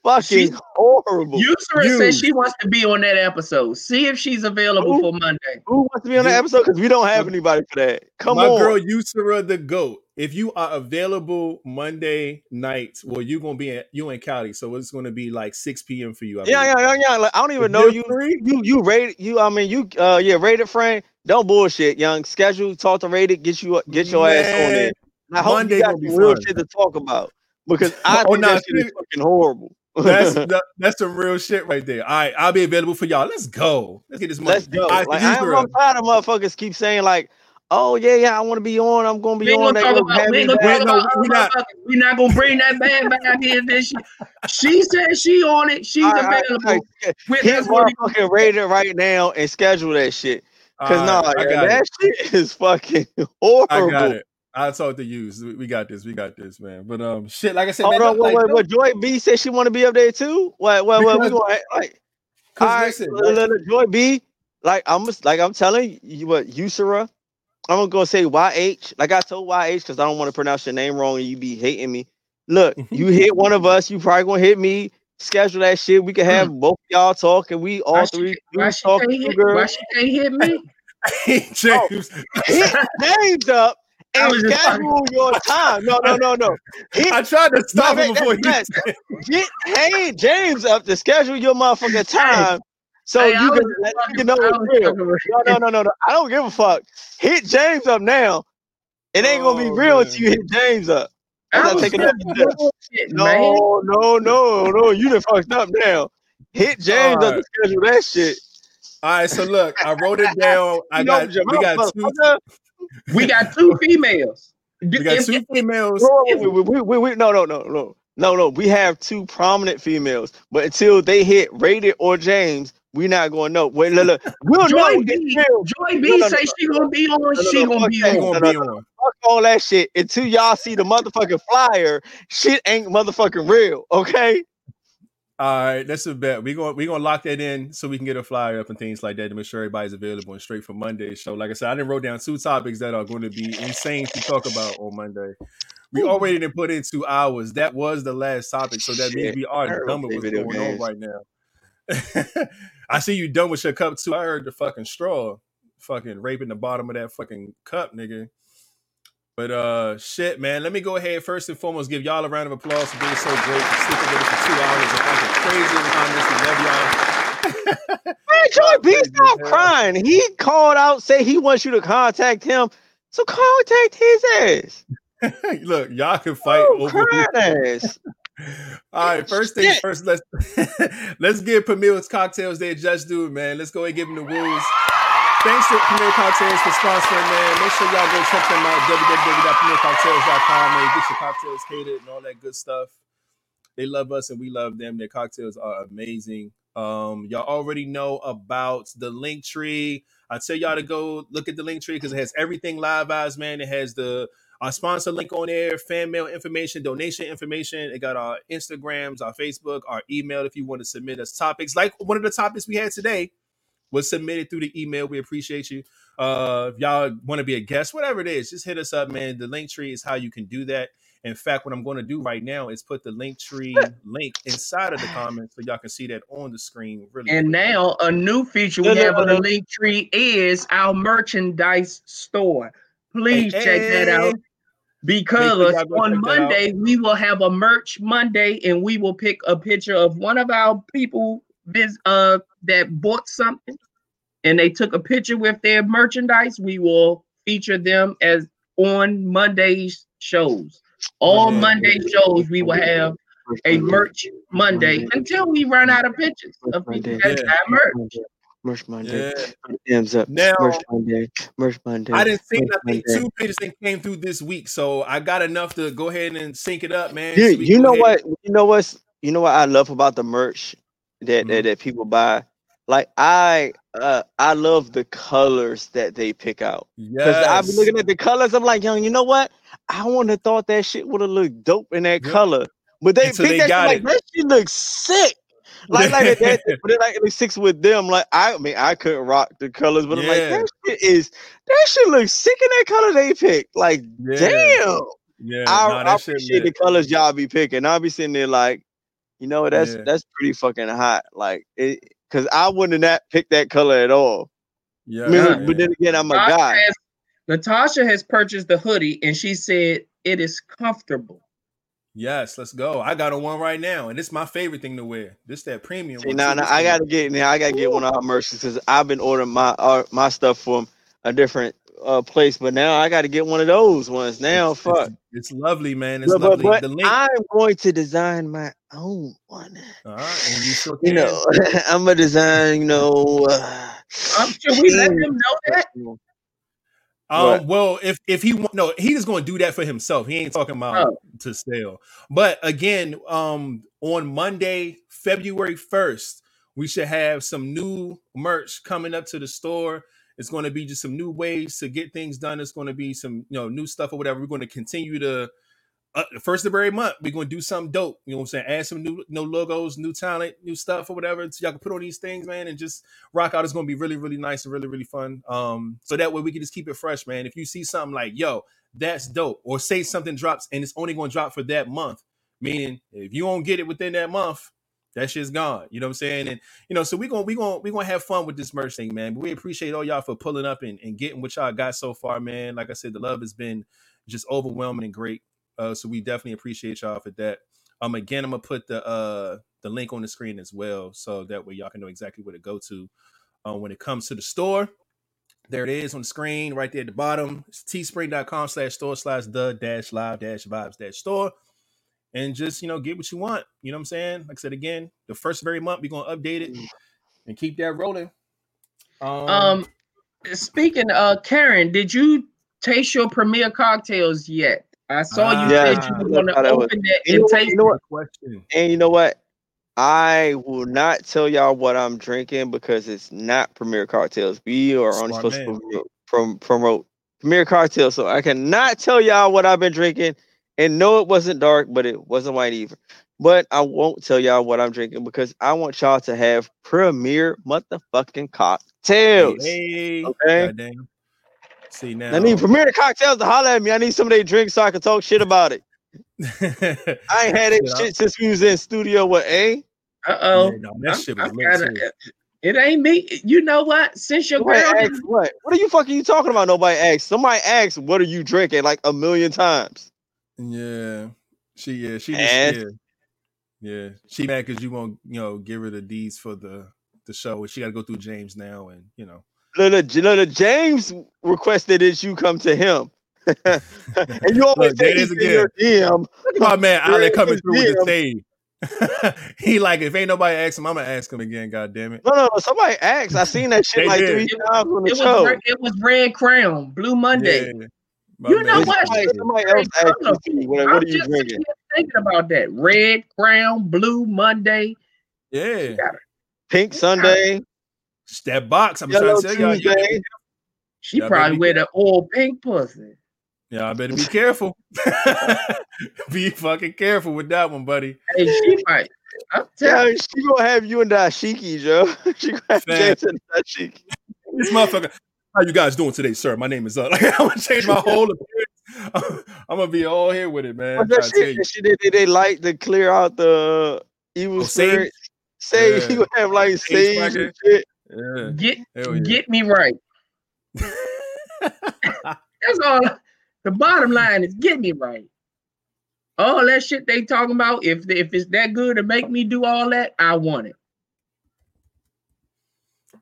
Fucking She's- horrible. Yusra You. says she wants to be on that episode. See if she's available Who? for Monday. Who wants to be on that episode? Because we don't have anybody for that. Come My on. girl Usura the GOAT. If you are available Monday night, well, you're gonna be in you in Cali, so it's gonna be like 6 p.m. for you. I Yeah, yeah, yeah, yeah. Like, I don't even If know you're you. free, You you rated you. I mean you. Uh, yeah, rated friend. Don't bullshit, young. Schedule talk to rated. Get you get your ass on it. I hope Monday you got gonna be some real fun. shit to talk about because I Oh, think nah, that shit is fucking horrible. That's that, that's some real shit right there. All right, I'll be available for y'all. Let's go. Let's get this money. Let's go. All right, Like I am Usura, I'm tired of motherfuckers keep saying like, oh yeah, yeah, I want to be on. I'm gonna be We on. gonna talk gonna about. We me ain't gonna back. talk no, about. we other not. We not gonna bring that band back out here. This shit. She said she on it. She's All right, all right, available. all right. With- Hit that's what he- motherfucking rated right now and schedule that shit. Cause All no, right, I yeah, got that it. shit is fucking horrible. I got it. I'll talk to you. We, we got this. We got this, man. But um, shit. Like I said, Hold man, on, like, wait, wait, wait. Joy B said she want to be up there too. What, what, what? We Because- going like? Cause All right, listen, look, look, look, Joy B. Like I'm, just- like I'm telling you, what Usura. I'm gonna go say YH. Like I told YH because I don't want to pronounce your name wrong and you be hating me. Look, you hit one of us, you probably gonna hit me. Schedule that shit. We can have both of y'all talk, and we all Why she, three why dudes she talk to hit? girl. Why she can't hit me? James. Hit names up I and was just schedule your time. No, no, no, no. Hit I tried to stop him before he. that's Get hey James up to schedule your motherfucking time so Hey, you can, you fucking- know I it's real. No, no, no, no, no. I don't give a fuck. Hit James up now. It ain't gonna be Oh, real man. until you hit James up. I'm not was taking that. bullshit, man. No, no, no, no. You done fucked up now. Hit James up to schedule that shit. All right, so look, I wrote it down. I know, got Jamal, we got two. We got two females. we got two females. Whoa, wait, wait, wait, wait, wait, no, no, no, no, no, no. We have two prominent females, but until they hit rated or James, we not going to know. Wait, look, look. We'll know. Joy It's B, real. Joy B No, no, say no, she gonna be on. no, she no, gonna be on. gonna no, be no, on. Fuck all that shit. Until y'all see the motherfucking flyer, shit ain't motherfucking real. Okay. All right, that's a bet. We're going we're gonna lock that in so we can get a flyer up and things like that to make sure everybody's available and straight for Monday. So, like I said, I didn't wrote down two topics that are going to be insane to talk about on Monday. We already didn't put in two hours. That was the last topic, so that means we are done with what's going games. on right now. I see you done with your cup too. I heard the fucking straw, fucking raping the bottom of that fucking cup, nigga. But uh, shit, man. Let me go ahead first and foremost give y'all a round of applause for being so great for sticking with us for two hours and acting crazy in the comments. We love y'all. Man, Joy B, stop crying. He called out, say he wants you to contact him. So contact his ass. Look, y'all can fight Oh, over. ass. All right, first things Shit. first. Let's let's give Pamela's cocktails their just due, man. Let's go ahead and give them the rules. Thanks to Premier Cocktails for sponsoring, man. Make sure y'all go check them out, www.premiercocktails.com, and get your cocktails catered and all that good stuff. They love us and we love them. Their cocktails are amazing. Um, y'all already know about the link tree. I tell y'all to go look at the link tree because it has everything live eyes, man. It has the our sponsor link on there, fan mail information, donation information. It got our Instagrams, our Facebook, our email if you want to submit us topics. Like one of the topics we had today was submitted through the email. We appreciate you. Uh, if y'all want to be a guest, whatever it is, just hit us up, man. The link tree is how you can do that. In fact, what I'm going to do right now is put the link tree link inside of the comments so y'all can see that on the screen. Really, And quickly. now a new feature we No, no, have on the link tree is our merchandise store. Please check that out because y'all go check on Monday we will have a merch Monday and we will pick a picture of one of our people vis- uh, that bought something and they took a picture with their merchandise. We will feature them as on Monday's shows. All Yeah. Monday shows we will have a merch Monday until we run out of pictures of people that Yeah. have merch. Merch Monday. Yeah. Put up. Now- Merch Monday. Merch Monday. I didn't see Merch nothing. Two pages that came through this week, so I got enough to go ahead and sync it up, man. Dude, So you know ahead- what? You know what's you know what I love about the merch that Mhm. that, that people buy. Like I uh I love the colors that they pick out. Because I be Yes. looking at the colors, I'm like, young, you know what? I wouldn't have thought that shit would have looked dope in that Yep. color. But they Until pick they that shit like that shit looks sick. Like like that, but it like it six with them. Like I, mean I couldn't rock the colors, but I'm like that shit is that shit looks sick in that color they picked. Like Yeah. damn. Yeah, I, nah, I appreciate the colors y'all be picking. I'll be sitting there like, you know, that's Yeah. that's pretty fucking hot. Like it because I wouldn't have not picked that color at all. Yeah, I mean, Yeah, but then again, I'm a Natasha guy. has, Natasha has purchased the hoodie and she said it is comfortable. yes, let's go. I got a one right now, and it's my favorite thing to wear. This that premium. See, one, now, now I gotta get now. I gotta get one of our merchants because I've been ordering my uh, my stuff from a different uh, place, but now I gotta get one of those ones. Now, it's, fuck. It's, it's lovely, man. It's But, but, lovely. but the link. I'm going to design my own one. All right, and you sure You know, I'm gonna design. You know, uh, Um, should we let theme them know that? Um, well, if if he wa- no, he just going to do that for himself. He ain't talking about Oh. to sell. But again, um, on Monday, February first, we should have some new merch coming up to the store. It's going to be just some new ways to get things done. It's going to be some you know new stuff or whatever. We're going to continue to uh, first of every month. We're going to do something dope. You know what I'm saying? Add some new no logos, new talent, new stuff or whatever. So y'all can put on these things, man, and just rock out. It's going to be really really nice and really really fun. Um, so that way we can just keep it fresh, man. If you see something like yo, that's dope, or say something drops and it's only going to drop for that month, meaning if you don't get it within that month. That shit's gone. You know what I'm saying? And you know, so we're gonna we gonna we gonna have fun with this merch thing, man. But we appreciate all y'all for pulling up and, and getting what y'all got so far, man. Like I said, the love has been just overwhelming and great. Uh, so we definitely appreciate y'all for that. Um, again, I'm gonna put the uh the link on the screen as well, so that way y'all can know exactly where to go to. Um, when it comes to the store, there it is on the screen right there at the bottom. It's teespring.com slash store slash the dash live dash vibes dash store. And just you know, get what you want. You know what I'm saying? Like I said again, the first very month we're gonna update it and keep that rolling. Um, Um, speaking of Karen, did you taste your premier cocktails yet? I saw you Yeah, said you were going to thought was- open that You and what- taste you know what? question. And you know what? I will not tell y'all what I'm drinking because it's not Premier Cocktails. We are only supposed man. to promote, prom- promote Premier Cocktails, so I cannot tell y'all what I've been drinking. And no, it wasn't dark, but it wasn't white either. But I won't tell y'all what I'm drinking because I want y'all to have Premier motherfucking cocktails. Hey, Okay. goddamn. See now, I need Premier Cocktails to holler at me. I need some of their drinks so I can talk shit about it. I ain't had it Shit, since we was in studio with A. Uh oh. Yeah, no, that shit was lit, it ain't me. You know what? Since your Somebody girl, asked what? What are you fucking you talking about? Nobody asked. Somebody asked, "What are you drinking?" Like a million times. Yeah, she yeah she just And- yeah yeah she mad because you won't you know give her the deeds for the the show and she got to go through James now and you know Look, look, J- look, look, James requested that you come to him, and you always Look, say there it he's in your DM. my man There Alec coming is through with the him. save. he like if ain't nobody ask him, I'm gonna ask him again. God damn it! No, no, no. Somebody asked. I seen that shit like did. three times on the it show. was, Red- it was Red Crown, Blue Monday. Yeah, my You know man. what? Somebody, somebody else asked Crown. me, what, what I'm are you just drinking? thinking about that. Red Crown, Blue Monday. Yeah, Pink Sunday, that box. I'm Yellow trying to tell y'all. you- Tuesday. She probably wear the old pink pussy. Yeah, I better be careful. be fucking careful with that one, buddy. Hey, she might. I'm telling Yeah, she gonna have you and Dashiki, Joe. she gonna have Fam. James and Dashiki. This motherfucker. How you guys doing today, sir? My name is uh. Like, I'm gonna change my whole appearance. I'm gonna be all here with it, man. I'm that trying to tell shit? you. That shit they, they, they like to clear out the evil Oh, sage? spirit. Sage, Yeah. he would have like Sage sage and shit. Yeah. Get yeah. get me right. That's all. The bottom line is get me right. All that shit they talking about, if if it's that good to make me do all that, I want it.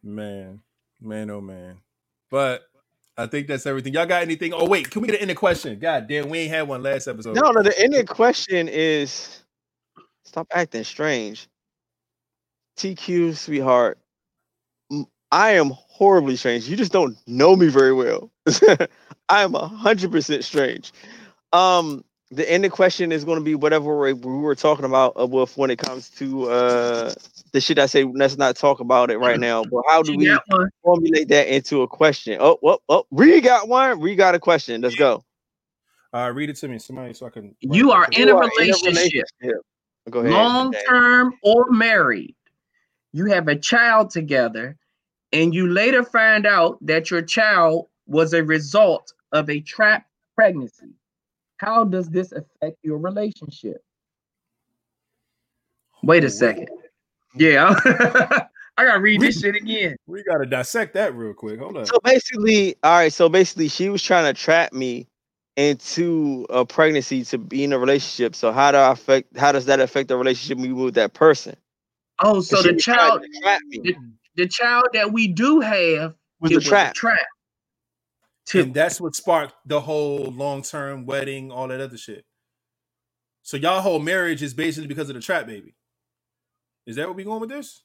man, man, oh man. But I think that's everything. Y'all got anything? Oh wait, can we get an end question? God damn, we ain't had one last episode. No, no, the ending question is stop acting strange. TQ, sweetheart. I am horribly strange. You just don't know me very well. I am hundred percent strange. Um, the ending question is going to be whatever we, we were talking about uh, with when it comes to uh the shit I say. Let's not talk about it right now. But how do She we formulate that into a question? Oh, oh, oh, Ree got one. Ree got a question. Let's go. Uh, read it to me, somebody, so I can. You are in a You are relationship, Go ahead. long term or married. You have a child together, and you later find out that your child was a result of a trapped pregnancy. How does this affect your relationship? Wait a second. Yeah, I gotta read this shit again. We gotta dissect that real quick. Hold on. So basically, all right. So basically, she was trying to trap me into a pregnancy to be in a relationship. So how do I affect? How does that affect the relationship we with that person? Oh, so the child, to trap me. the, the child that we do have Was it the was a trap? trap. To- and that's what sparked the whole long term wedding, all that other shit. So y'all whole marriage is basically because of the trap baby. Is that what we going with this?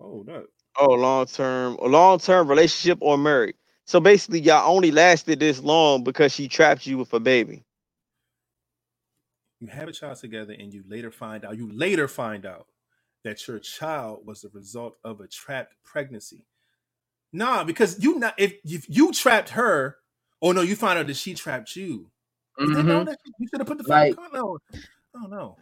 Oh, no. Oh, long term, a long term relationship or married. So basically, y'all only lasted this long because she trapped you with a baby. You have a child together, and you later find out. You later find out that your child was the result of a trapped pregnancy. Nah, because you not if, if you trapped her. Oh no, you find out that she trapped you. You didn't know Mhm. You should have put the Like- fucking no. I don't know.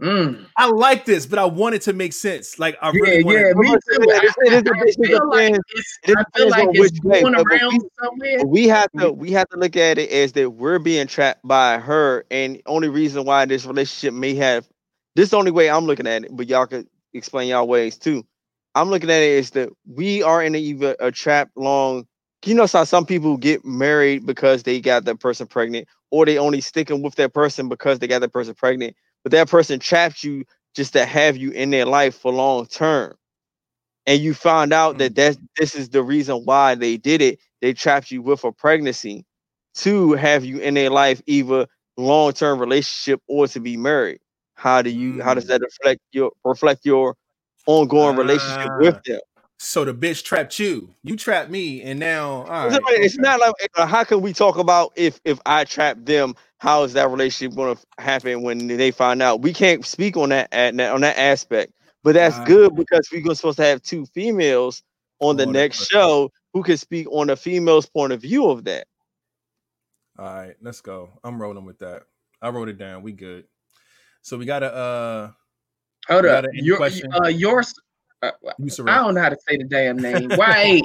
Mm. I like this, but I want it to make sense. Like I Yeah, really want yeah, me too. It is- it is- I, I it feel like depends- it's, it I feel depends like on it's which way, going but- but around we- somewhere. We have to we have to look at it as that we're being trapped by her, and only reason why this relationship may have this is the only way I'm looking at it, but y'all could explain y'all ways too. I'm looking at it is that we are in a, either a trap long. You know, how some people get married because they got that person pregnant, or they only sticking with that person because they got that person pregnant, but that person trapped you just to have you in their life for long term. And you found out that that's this is the reason why they did it. They trapped you with a pregnancy to have you in their life, either long term relationship or to be married. How do you? How does Mm. that reflect your reflect your ongoing relationship Ah. with them? So the bitch trapped you. You trapped me, and now all It's right, not- it's okay. not like uh, how can we talk about if if I trap them? How is that relationship going to happen when they find out? We can't speak on that at, on that aspect, but that's Ah. good because we're supposed to have two females on the next show who can speak on a female's point of view of that. All right, let's go. I'm rolling with that. I wrote it down. We good. So we got to uh Hold You up, your uh, yours. Uh, I don't know how to say the damn name. YH.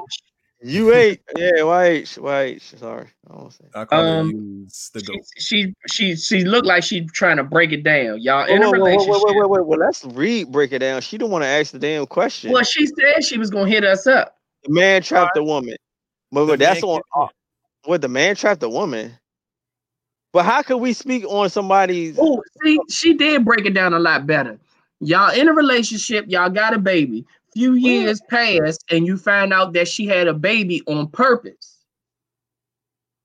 You ain't, yeah, YH, YH. Sorry, I don't say. I call Um, the go. She, she she she looked like she trying to break it down. Y'all Whoa, in a whoa, whoa, whoa, relationship. whoa, whoa, whoa, Well, let's read break it down. She don't want to ask the damn question. Well, she said she was gonna hit us up. the man trapped the woman, but, but The that's man on. can't- What the man trapped the woman? But how could we speak on somebody's? Oh, see, she did break it down a lot better. Y'all in a relationship, y'all got a baby. Few years passed, and you find out that she had a baby on purpose.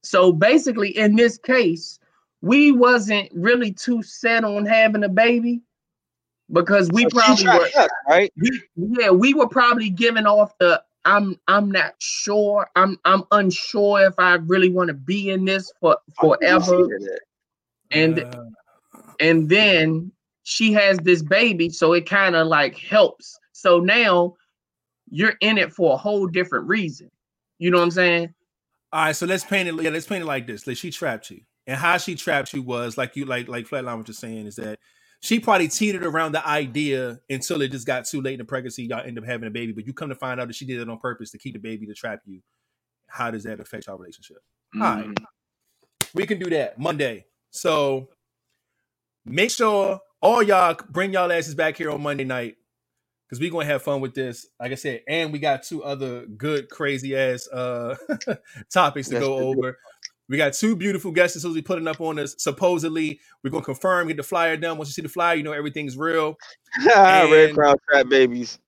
So basically, in this case, we wasn't really too set on having a baby because we So probably were trapped us, right? we, yeah, we were probably giving off the I'm I'm not sure. I'm I'm unsure if I really want to be in this for forever. And Uh, and then she has this baby, so it kind of like helps. So now you're in it for a whole different reason. You know what I'm saying? all right, so let's paint it. Yeah, let's paint it like this. Like she trapped you, and how she trapped you was like you like like Flatline was just saying is that she probably teetered around the idea until it just got too late in the pregnancy. Y'all end up having a baby, but you come to find out that she did it on purpose to keep the baby to trap you. How does that affect your relationship? All right. Mm. we can do that Monday. So make sure all y'all bring y'all asses back here on Monday night because we're gonna have fun with this. Like I said, and we got two other good, crazy ass uh topics to Yes, go we do. over. We got two beautiful guests that's supposedly putting up on us. Supposedly, we're gonna confirm, get the flyer done. Once you see the flyer, you know everything's real. Red And- Crown Trap Babies.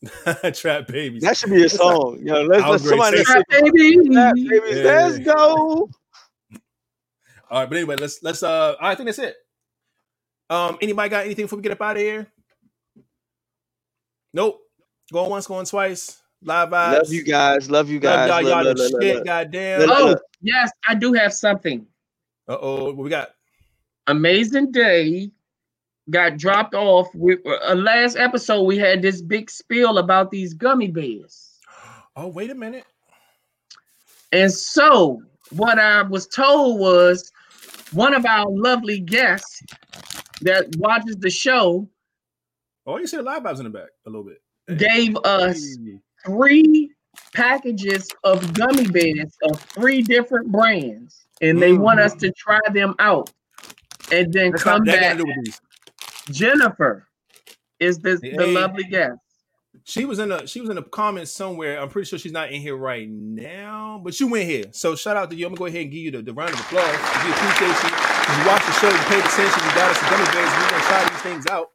Trap babies. That should be a song. Yo, let's, let's somebody Trap say baby. Trap Babies. Yeah. Let's go. All right, but anyway, let's let's uh I think that's it. Um anybody got anything before we get up out of here? Nope. Going once, going twice. Live vibes. Love you guys. Love you Love guys. y'all. Y'all look, look, look, shit. look. Goddamn. Oh, yes, I do have something. Uh oh. What we got? Amazing Day got dropped off. With uh, last episode, we had this big spiel about these gummy bears. Oh, wait a minute. And so, what I was told was one of our lovely guests that watches the show Oh, you see live vibes in the back a little bit. gave us three packages of gummy bears of three different brands, and they mm. want us to try them out and then That's come not- that got back. to do with these. Jennifer is the, the lovely guest. She was in a she was in a comment somewhere. I'm pretty sure she's not in here right now, but you went here. So shout out to you. I'm gonna go ahead and give you the, the round of applause. We appreciate you. You watched the show, you paid attention, you got us some gummy bears. We're gonna try these things out.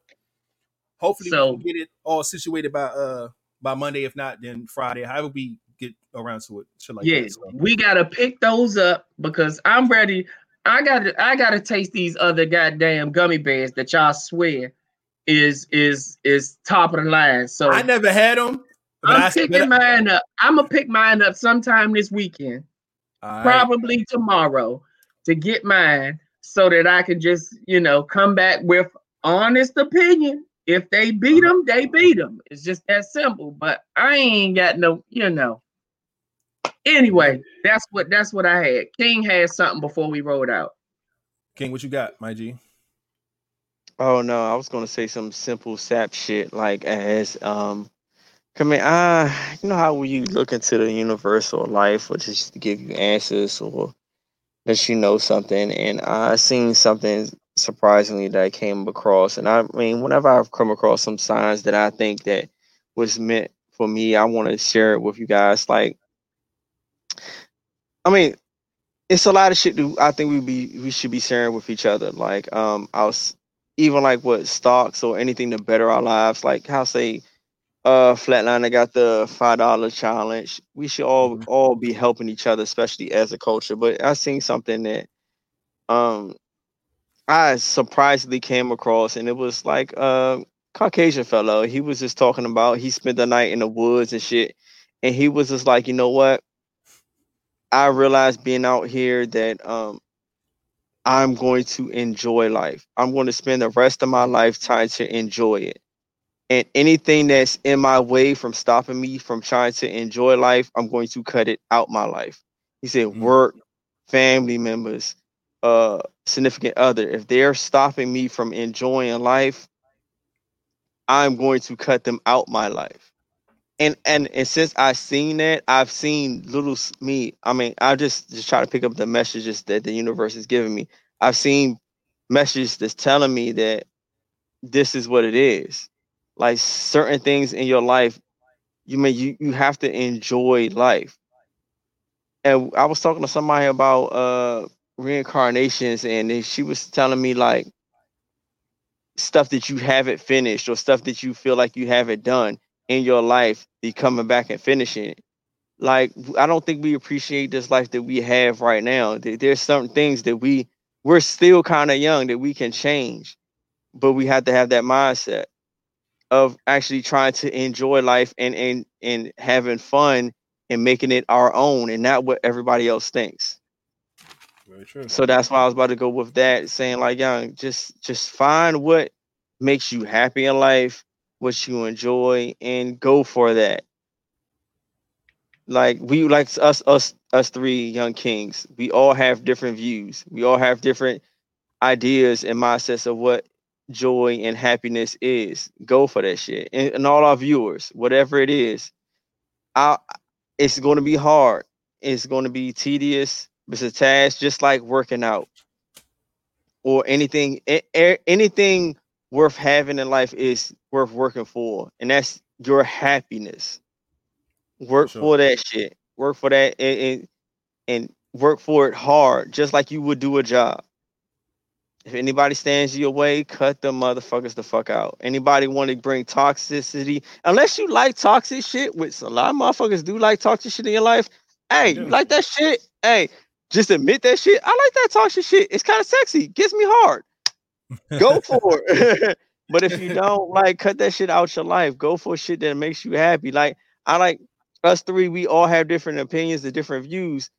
Hopefully So- we can get it all situated by uh by Monday. If not, then Friday. However we get around to it. Shit like yeah, that. So, we gotta pick those up because I'm ready. I gotta I gotta taste these other goddamn gummy bears that y'all swear is is is top of the line. So I never had them. I'm I, picking mine up. I'm gonna pick mine up sometime this weekend, right. probably tomorrow, to get mine so that I can just you know come back with honest opinion. If they beat them, they beat them. It's just that simple. But I ain't got no, you know. Anyway, that's what that's what I had. King had something before we rolled out. King, what you got, my G? Oh no, I was gonna say some simple sap shit like as um come in ah you know how when you look into the universe or life or just to give you answers or that you know something and I seen something surprisingly that I came across and I mean whenever I've come across some signs that I think that was meant for me, I want to share it with you guys. Like I mean it's a lot of shit that I think we be we should be sharing with each other. Like um I was even like what stocks or anything to better our lives. Like how say uh Flatliner got the five dollar challenge. We should all Mhm. all be helping each other, especially as a culture. But I seen something that um I surprisingly came across and it was like a Caucasian fellow. He was just talking about he spent the night in the woods and shit. And he was just like, you know what? I realized being out here that um I'm going to enjoy life. I'm going to spend the rest of my life trying to enjoy it. And anything that's in my way from stopping me from trying to enjoy life, I'm going to cut it out my life. He said, Mm. work, family members, uh, significant other. If they're stopping me from enjoying life, I'm going to cut them out my life. And and and since I've seen that, I've seen little me. I mean, I just just try to pick up the messages that the universe is giving me. I've seen messages that's telling me that this is what it is. Like certain things in your life, you may you you have to enjoy life. And I was talking to somebody about uh reincarnations, and she was telling me like stuff that you haven't finished or stuff that you feel like you haven't done in your life, be coming back and finishing it. Like i don't think we appreciate this life that we have right now. There- There's certain things that we we're still kind of young that we can change, but we have to have that mindset of actually trying to enjoy life and and and having fun and making it our own and not what everybody else thinks. Very true. So that's why I was about to go with that, saying like, young, just just find what makes you happy in life, what you enjoy, and go for that. Like we like us us us three young kings, we all have different views. We all have different ideas and mindsets of what joy and happiness is. Go for that shit. And, and all our viewers, whatever it is, I it's going to be hard. It's going to be tedious. It's a task, just like working out or anything. Anything worth having in life is worth working for, and that's your happiness. Work Sure. for that shit. Work for that, and, and and work for it hard, just like you would do a job. If anybody stands your way, cut them motherfuckers the fuck out. Anybody want to bring toxicity, unless you like toxic shit, which a lot of motherfuckers do like toxic shit in your life. Hey, you like that shit? Hey, just admit that shit. I like that toxic shit. It's kind of sexy. Gets me hard. Go for it. but if you don't like cut that shit out your life, go for shit that makes you happy. Like I like us three, we all have different opinions and different views,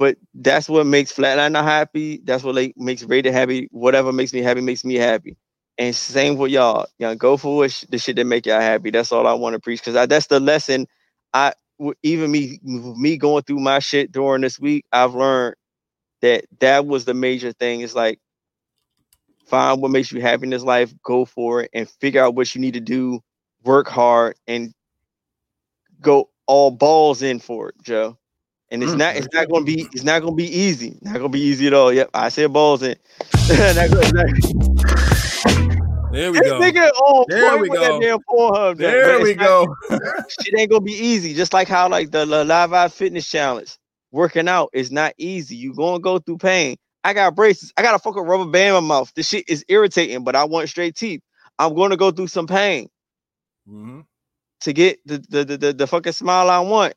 but that's what makes Flatliner happy. That's what like, makes Rated happy. Whatever makes me happy makes me happy. And same with y'all. Y'all go for what sh- the shit that make y'all happy. That's all I want to preach because that's the lesson. I even me me going through my shit during this week, I've learned that that was the major thing. Is like find what makes you happy in this life, go for it, and figure out what you need to do. Work hard and go all balls in for it, Joe. And it's Mm, not it's not gonna be it's not gonna be easy. Not gonna be easy at all. Yep, I said balls in. Not gonna- not- There we This go. nigga on There point we with go. that damn Pornhub. There we not- go. Shit ain't gonna be easy. Just like how like the, the live out fitness challenge, working out is not easy. You gonna go through pain. I got braces. I got a fucking rubber band in my mouth. This shit is irritating, but I want straight teeth. I'm gonna go through some pain Mhm. to get the the the, the, the fucking smile I want.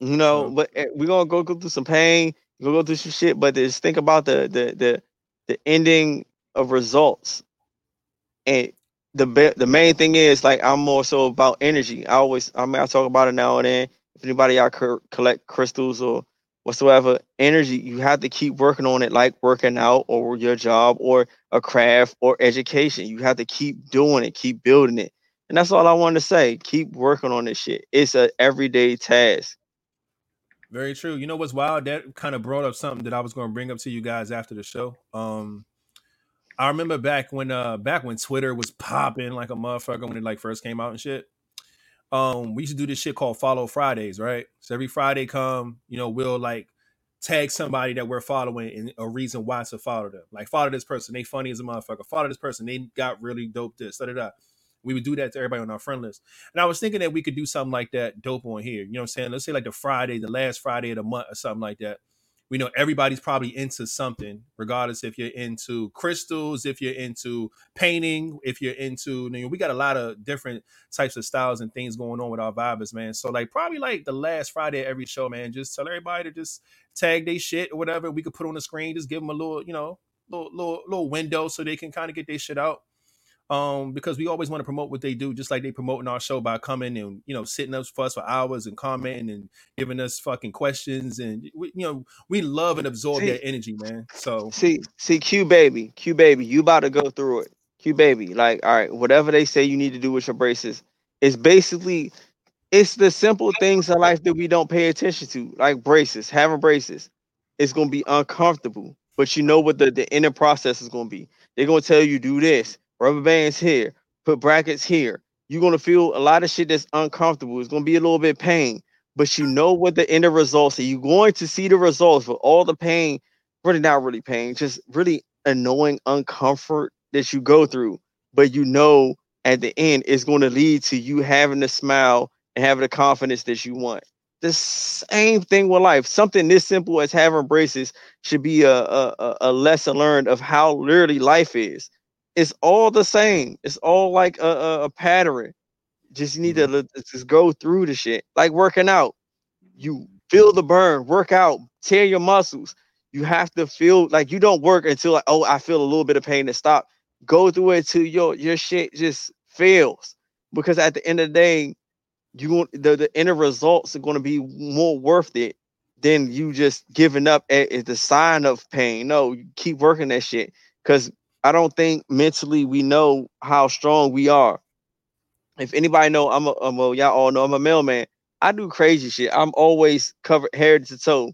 You know, but eh, we're gonna go, go through some pain. Gonna go through some shit, but just think about the the the the ending of results. And the be- the main thing is like I'm more so about energy. I always I mean I talk about it now and then. If anybody out co- collect crystals or whatsoever, energy you have to keep working on it, like working out or your job or a craft or education. You have to keep doing it, keep building it, and that's all I want to say. Keep working on this shit. It's a everyday task. Very true. You know what's wild? That kind of brought up something that I was going to bring up to you guys after the show. Um, I remember back when uh back when Twitter was popping like a motherfucker when it like first came out and shit. Um, we used to do this shit called Follow Fridays, right? So every Friday come, you know, we'll like tag somebody that we're following and a reason why to follow them. Like follow this person, they funny as a motherfucker. Follow this person, they got really dope this, da da da. We would do that to everybody on our friend list. And I was thinking that we could do something like that dope on here. You know what I'm saying? Let's say like the Friday, the last Friday of the month or something like that. We know everybody's probably into something, regardless if you're into crystals, if you're into painting, if you're into, you know, we got a lot of different types of styles and things going on with our vibers, man. So like probably like the last Friday of every show, man, just tell everybody to just tag their shit or whatever we could put on the screen. Just give them a little, you know, little little little window so they can kind of get their shit out um because we always want to promote what they do just like they promoting our show by coming and you know sitting up for us for hours and commenting and giving us fucking questions and we, you know we love and absorb See- that energy man so See, see, Q baby, Q baby, you about to go through it. Q baby, like, all right, whatever they say you need to do with your braces, it's basically it's the simple things in life that we don't pay attention to, like braces, having braces. It's gonna be uncomfortable, but you know what the, the inner process is gonna be. They're gonna tell you do this, rubber bands here, put brackets here. You're gonna feel a lot of shit that's uncomfortable. It's gonna be a little bit pain, but you know what the end of results are. You're going to see the results with all the pain really not really pain, just really annoying uncomfort that you go through. But you know at the end it's going to lead to you having the smile and having the confidence that you want. The same thing with life. Something this simple as having braces should be a, a, a- a lesson learned of how literally life is. It's all the same. It's all like a, a, a pattern. Just need to mm-hmm. just go through the shit. Like working out. You feel the burn, work out, tear your muscles you have to feel like you don't work until like oh I feel a little bit of pain to stop. Go through it till your your shit just fails because at the end of the day, you want the the end results are going to be more worth it than you just giving up at, at the sign of pain. No, you keep working that shit because I don't think mentally we know how strong we are. If anybody know, I'm a, I'm a y'all all know I'm a mailman. I do crazy shit. I'm always covered head to toe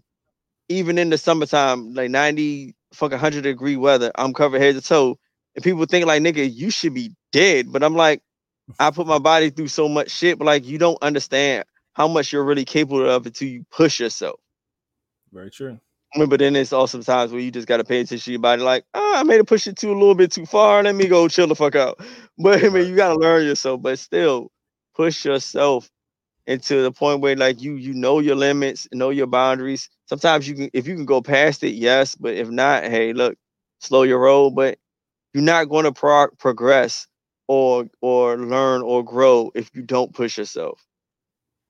even in the summertime, like 90 fucking 100 degree weather, I'm covered head to toe. And people think like, nigga, you should be dead. But I'm like, I put my body through so much shit, but like, you don't understand how much you're really capable of until you push yourself. very true but then it's also times where you just gotta pay attention to your body, like, oh, I made it push it too a little bit too far. Let me go chill the fuck out. But I mean, you gotta learn yourself, but still push yourself into the point where like you you know your limits, know your boundaries. Sometimes you can if you can go past it, yes, but if not, hey, look, slow your roll. But you're not going to pro- progress or or learn or grow if you don't push yourself.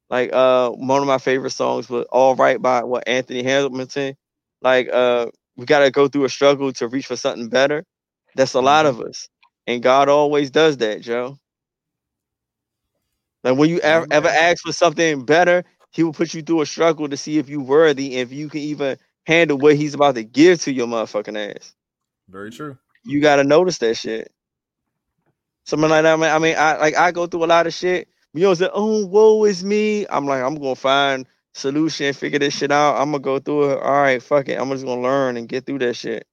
Like uh one of my favorite songs was All Right by what Anthony Hamilton. Like uh we gotta go through a struggle to reach for something better. That's a lot of us. And God always does that, Joe. Like when you ever, ever ask for something better, he will put you through a struggle to see if you worthy, if you can even handle what he's about to give to your motherfucking ass. Very true. You gotta notice that shit. Something like that. I mean, I mean, I like I go through a lot of shit. You know, say, "Oh, woe is me." I'm like, I'm gonna find solution, figure this shit out. I'm gonna go through it. All right, fuck it. I'm just gonna learn and get through that shit.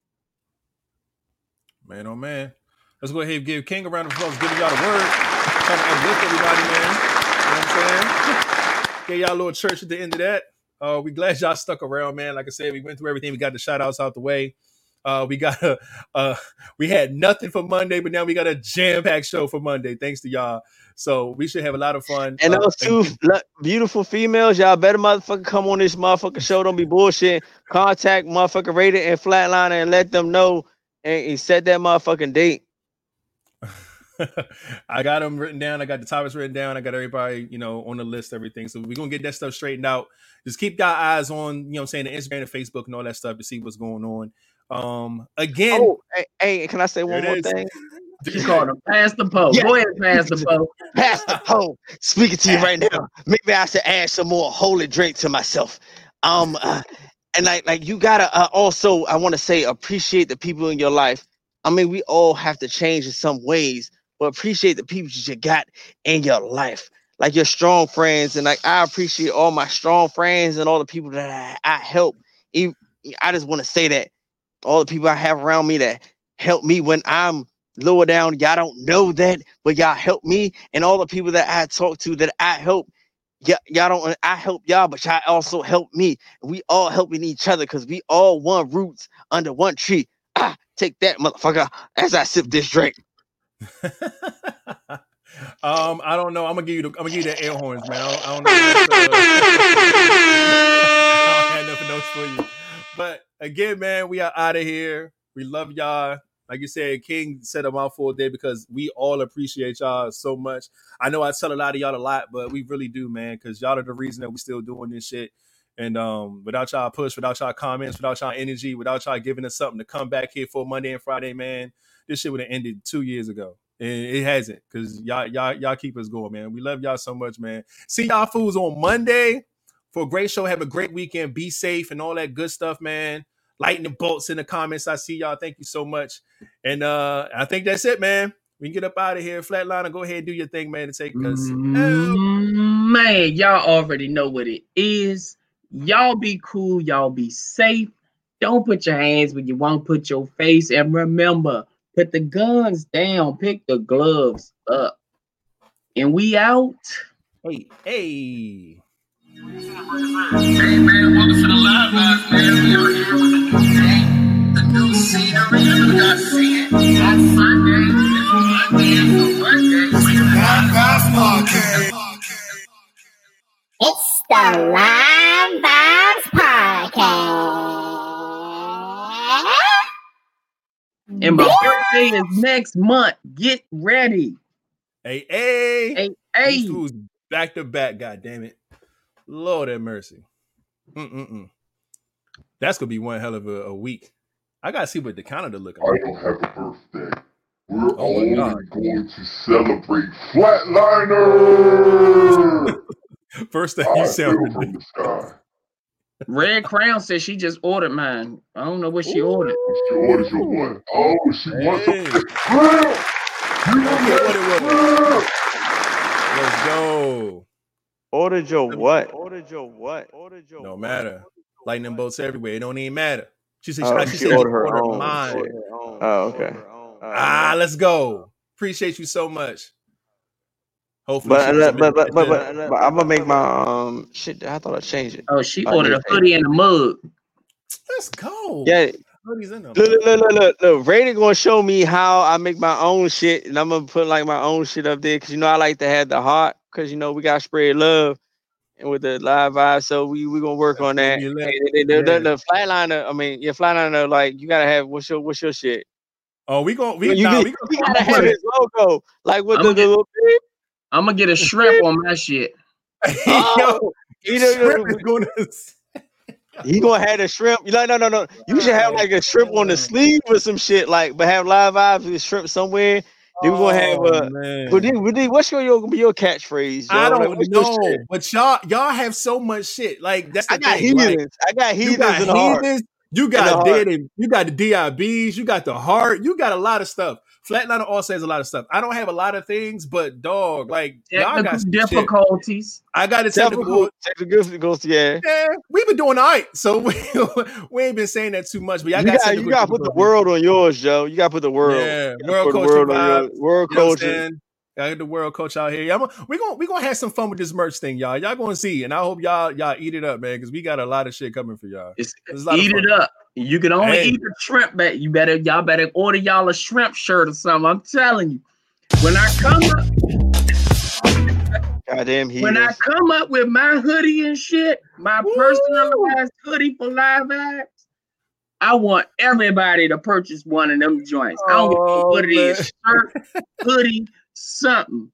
Man, oh man. Let's go ahead and give King a round of applause. Giving y'all the word. Trying to uplift everybody, man. You know what I'm saying? Get y'all a little church at the end of that. Uh, we glad y'all stuck around, man. Like I said, we went through everything. We got the shout outs out the way. Uh, we got a, uh, we had nothing for Monday, but now we got a jam packed show for Monday. Thanks to y'all. So we should have a lot of fun. And Uh, those two le- beautiful females, y'all better motherfucker come on this motherfucker show. Don't be bullshit. Contact motherfucker Raider and Flatliner and let them know and, and set that motherfucking date. I got them written down. I got the topics written down. I got everybody, you know, on the list, everything. So we're gonna get that stuff straightened out. Just keep your eyes on, you know I'm saying, the Instagram and Facebook and all that stuff to see what's going on. Um again, Oh, hey, hey, can I say one more it is. thing? You called him Pastor Poe. Yeah. Go ahead, Pastor Poe. Pastor Poe, speaking to you right now. Maybe I should add some more holy drink to myself. Um, uh, and like, like you gotta uh, also, I want to say, appreciate the people in your life. I mean, we all have to change in some ways, but appreciate the people that you got in your life, like your strong friends. And like, I appreciate all my strong friends and all the people that I, I help. I just want to say that all the people I have around me that help me when I'm lower down. Y'all don't know that, but y'all help me and all the people that I talk to that I help. Yeah, y'all don't. I help y'all, but y'all also help me. We all helping each other because we all one roots under one tree. Ah, take that, motherfucker. As I sip this drink. um, I don't know. I'm gonna give you the I'm gonna give you the air horns, man. I don't, I don't know. Uh, I don't have nothing else for you. But again, man, we are out of here. We love y'all. Like you said, King said a mouthful day because we all appreciate y'all so much. I know I tell a lot of y'all a lot, but we really do, man, because y'all are the reason that we still doing this shit. And um, without y'all push, without y'all comments, without y'all energy, without y'all giving us something to come back here for Monday and Friday, man, this shit would have ended two years ago. And it hasn't, because y'all, y'all, y'all keep us going, man. We love y'all so much, man. See y'all fools on Monday for a great show. Have a great weekend. Be safe and all that good stuff, man. Lightning bolts in the comments. I see y'all. Thank you so much. And uh I think that's it, man. We can get up out of here. Flatliner, go ahead and do your thing, man, and take us. Mm, Man, y'all already know what it is. Y'all be cool. Y'all be safe. Don't put your hands where you won't put your face. And remember, put the guns down. Pick the gloves up. And we out. Hey, hey. Hey man, welcome to the live vibes, man. We are here with the new day, the new scenery. You guys see it on Sunday. It's Monday, it's Monday. Live vibes podcast. It's the Live Vibes Podcast. And my birthday is next month. Get ready. Hey, hey. Hey, hey. back to back, god damn it. Lord have mercy. Mm-mm-mm. That's gonna be one hell of a, a week. I gotta see what the calendar looking I like. don't have a birthday. We're Oh only going to celebrate Flatliner. First thing you fell sounded from the sky. Red Crown says she just ordered mine. I don't know what she ordered. She orders your what? Oh, she wants Hey. some grill. You Don't want care what that it was. grill? Let's go. Ordered your what? Ordered your what? Ordered your No matter. Lightning bolts everywhere. It don't even matter. She said, Oh, she, she said ordered her ordered own. mine. Oh, okay. Ah, let's go. Appreciate you so much. Hopefully, But, she was a but, but, but, but, but I'm gonna make my um shit. I thought I changed it. Oh, she ordered need a to- hoodie and a mug. let's go. Yeah, Hoodies in them. look, look, look, look, look, look. Raiden gonna show me how I make my own shit, and I'm gonna put like my own shit up there because you know I like to have the heart because you know we got spread love and with the live vibe, so we we gonna work on that. Absolutely And lit. the, the, the, flatliner, I mean, your flatliner, like you gotta have what's your what's your shit? Oh, we going we you, nah, get- we gonna gotta have his logo, like with the, I'ma the get- little I'm gonna get a shrimp on my shit. Yo, Oh, he, done- shrimp is gonna he gonna have the shrimp. You like no no no. You should have like a shrimp on the sleeve or some shit, like but have live vibes with shrimp somewhere. Then we gonna have Oh, uh, man. but then, but then what's your your, your catchphrase? Joe? I don't what's know, but y'all y'all have so much shit. Like that's the I got thing. like. I got you heathens got the heart. heathens, you got dead, you got the DIBs, you got the heart, you got a lot of stuff. Flatliner also has a lot of stuff. I don't have a lot of things, but dog, like y'all got some shit. difficulties. I got a technical. Technical, technical difficulties, yeah. Yeah, we've been doing all right, so we, we ain't been saying that too much. But y'all You got, got you got to put the world on yours, Joe. You got to put the world. Yeah, world put the culture world on world You know what I'm culture. saying? Got the world coach out here. Yeah, we gonna we gonna have some fun with this merch thing, y'all. Y'all gonna see, and I hope y'all y'all eat it up, man, because we got a lot of shit coming for y'all. It's, There's a lot of eat it up. You can only Hey. eat the shrimp back. You better y'all better order y'all a shrimp shirt or something. I'm telling you. When I come up, Goddamn when I come up with my hoodie and shit, my Woo! personalized hoodie for live vibes, I want everybody to purchase one of them joints. I don't give a Oh, what it is, shirt, hoodie, something.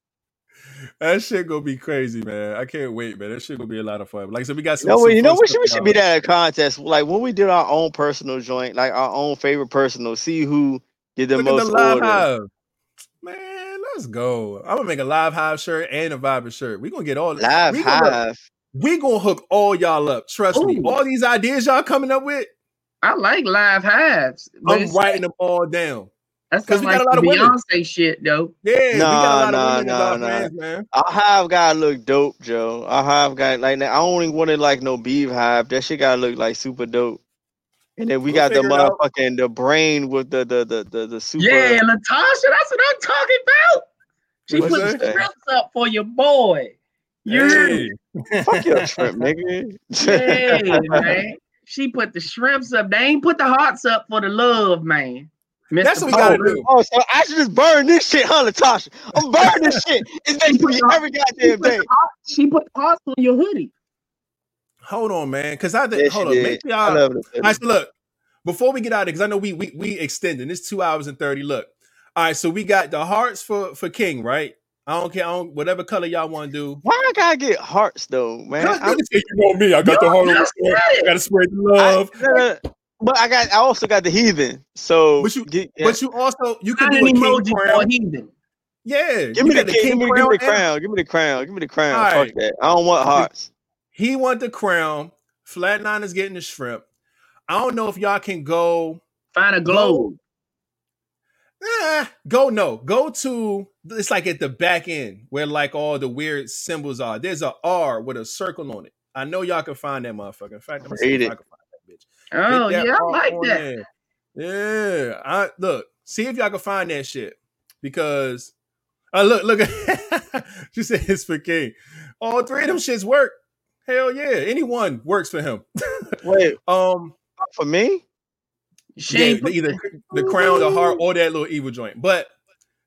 That shit gonna be crazy, man. I can't wait, man. That shit gonna be a lot of fun. Like I said, we got You some. know, some you know fun what? We should be that a contest. Like when we did our own personal joint, like our own favorite personal. See who did the Look at most the live orders. hive. Man, let's go. I'm gonna make a live hive shirt and a Viber shirt. we gonna get all Live we gonna, hive. we gonna hook all y'all up. Trust me. All these ideas y'all coming up with, I like live hives. I'm writing them all down. That's 'cause kind we of got a lot the of women. Beyonce shit, though. Yeah, we got a Nah, lot nah, of women as nah, our nah. fans, man. Our hive gotta look dope, Joe. Our hive got like now. I don't even want it like no beef hive. That shit gotta look like super dope. And then we We'll got the figure it out. motherfucking the brain with the the the the, the super. Yeah, Latasha, that's what I'm talking about. She What's put that? the strips up for your boy. You? Hey. Fuck your shrimp, nigga. Yeah, man. She put the shrimps up. They ain't put the hearts up for the love, man. Mr. That's what we gotta do. Oh, so I should just burn this shit, huh, Latasha? I'm burning this shit. It's day for you every goddamn day. She put hearts on your hoodie. Hold on, man. Because I think Yes, hold on, did. make I y'all love it. All right, so look, before we get out of it, because I know we we we extending this two hours and 30. Look, all right, so we got the hearts for for King, right? I don't care, I don't, whatever color y'all want to do. Why I gotta get hearts though, man? Cause I'm- you know me, I got the heart on the just square. said it. Gotta spread the I- love. no, no, no. But I got I also got the heathen. So But you- get, yeah. But you also you can do an a king emoji for a heathen. Yeah, give me the, got king, give me, give me the and- crown. Give me the crown. Give me the crown. All Fuck that. I don't want hearts. He want the crown. Flatline is getting the shrimp. I don't know if y'all can go. Find a globe. Eh, go no. Go to it's like at the back end where like all the weird symbols are. There's a R with a circle on it. I know y'all can find that motherfucker. In fact, I'm gonna see if I it. can find that bitch. Oh, yeah, I like that. there. Yeah, I look. See if y'all can find that shit because uh, look, look. she said it's for King. All three of them shits work. Hell yeah, anyone works for him. Wait, um, for me? She yeah, either the crown, the heart, or that little evil joint. But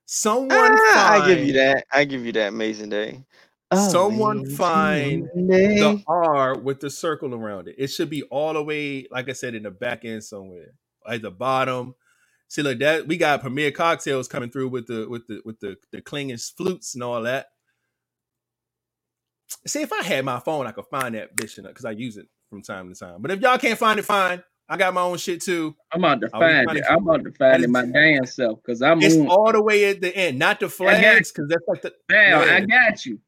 someone Ah, I give you that. I give you that. Amazing day. Oh, someone Amazing find the R with the circle around it. It should be all the way, like I said, in the back end somewhere, at the bottom. See, look that we got Premier Cocktails coming through with the with the with the the clinging flutes and all that. See, if I had my phone, I could find that bitch because I use it from time to time. But if y'all can't find it, fine. I got my own shit too. I'm about to Are we find it. I'm about to find it my damn self because I'm It's on. all the way at the end, not the I flags, because that's like the Bam, yeah. I got you.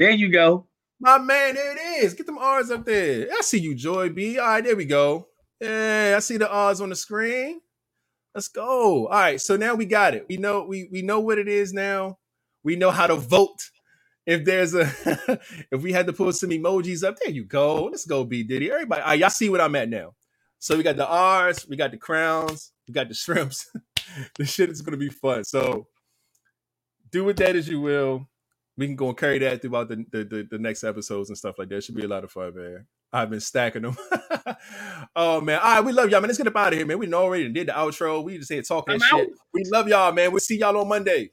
There you go. My man, there it is. Get them R's up there. I see you, Joy B. All right, there we go. Yeah, I see the R's on the screen. Let's go. All right, so now we got it. We know we we know what it is now. We know how to vote. If there's a if we had to put some emojis up, there you go. Let's go, B Diddy. Everybody, all right, y'all see what I'm at now. So we got the R's, we got the crowns, we got the shrimps. this shit is gonna be fun. So do with that as you will we can go and carry that throughout the, the, the, the next episodes and stuff like that. It should be a lot of fun, man. I've been stacking them. oh man. All right, we love y'all, man. Let's get up out of here, man. We know already did the outro. We just here talking I'm shit. out. We love y'all, man. We'll see y'all on Monday.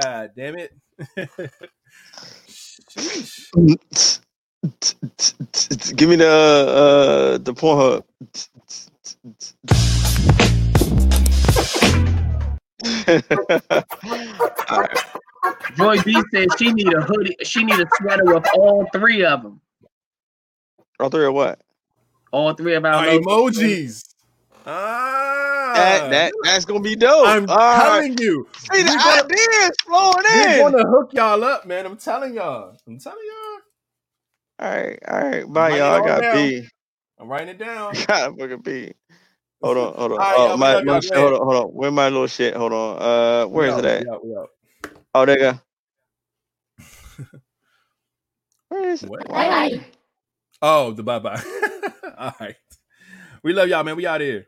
God damn it. Give me the uh the Pornhub. Joy B says she need a hoodie. She need a sweater with all three of them. All three of what? All three of our Our emojis. Ah, that that that's gonna be dope. I'm All right. telling you. See the gonna- ideas flowing in. We're in. gonna hook y'all up, man. I'm telling y'all. I'm telling y'all. All right, all right. Bye, Write it y'all. I got down. B. I'm writing it down. God fucking B. Hold on, hold on. All right, oh, my, my y'all. shit, Go hold on, hold on. Where my little shit? Hold on. Uh, where is We it out, at? we out, we out. Oh, there you go. Where is it? What? Why? Oh, the bye bye. All right. We love y'all, man. We out here.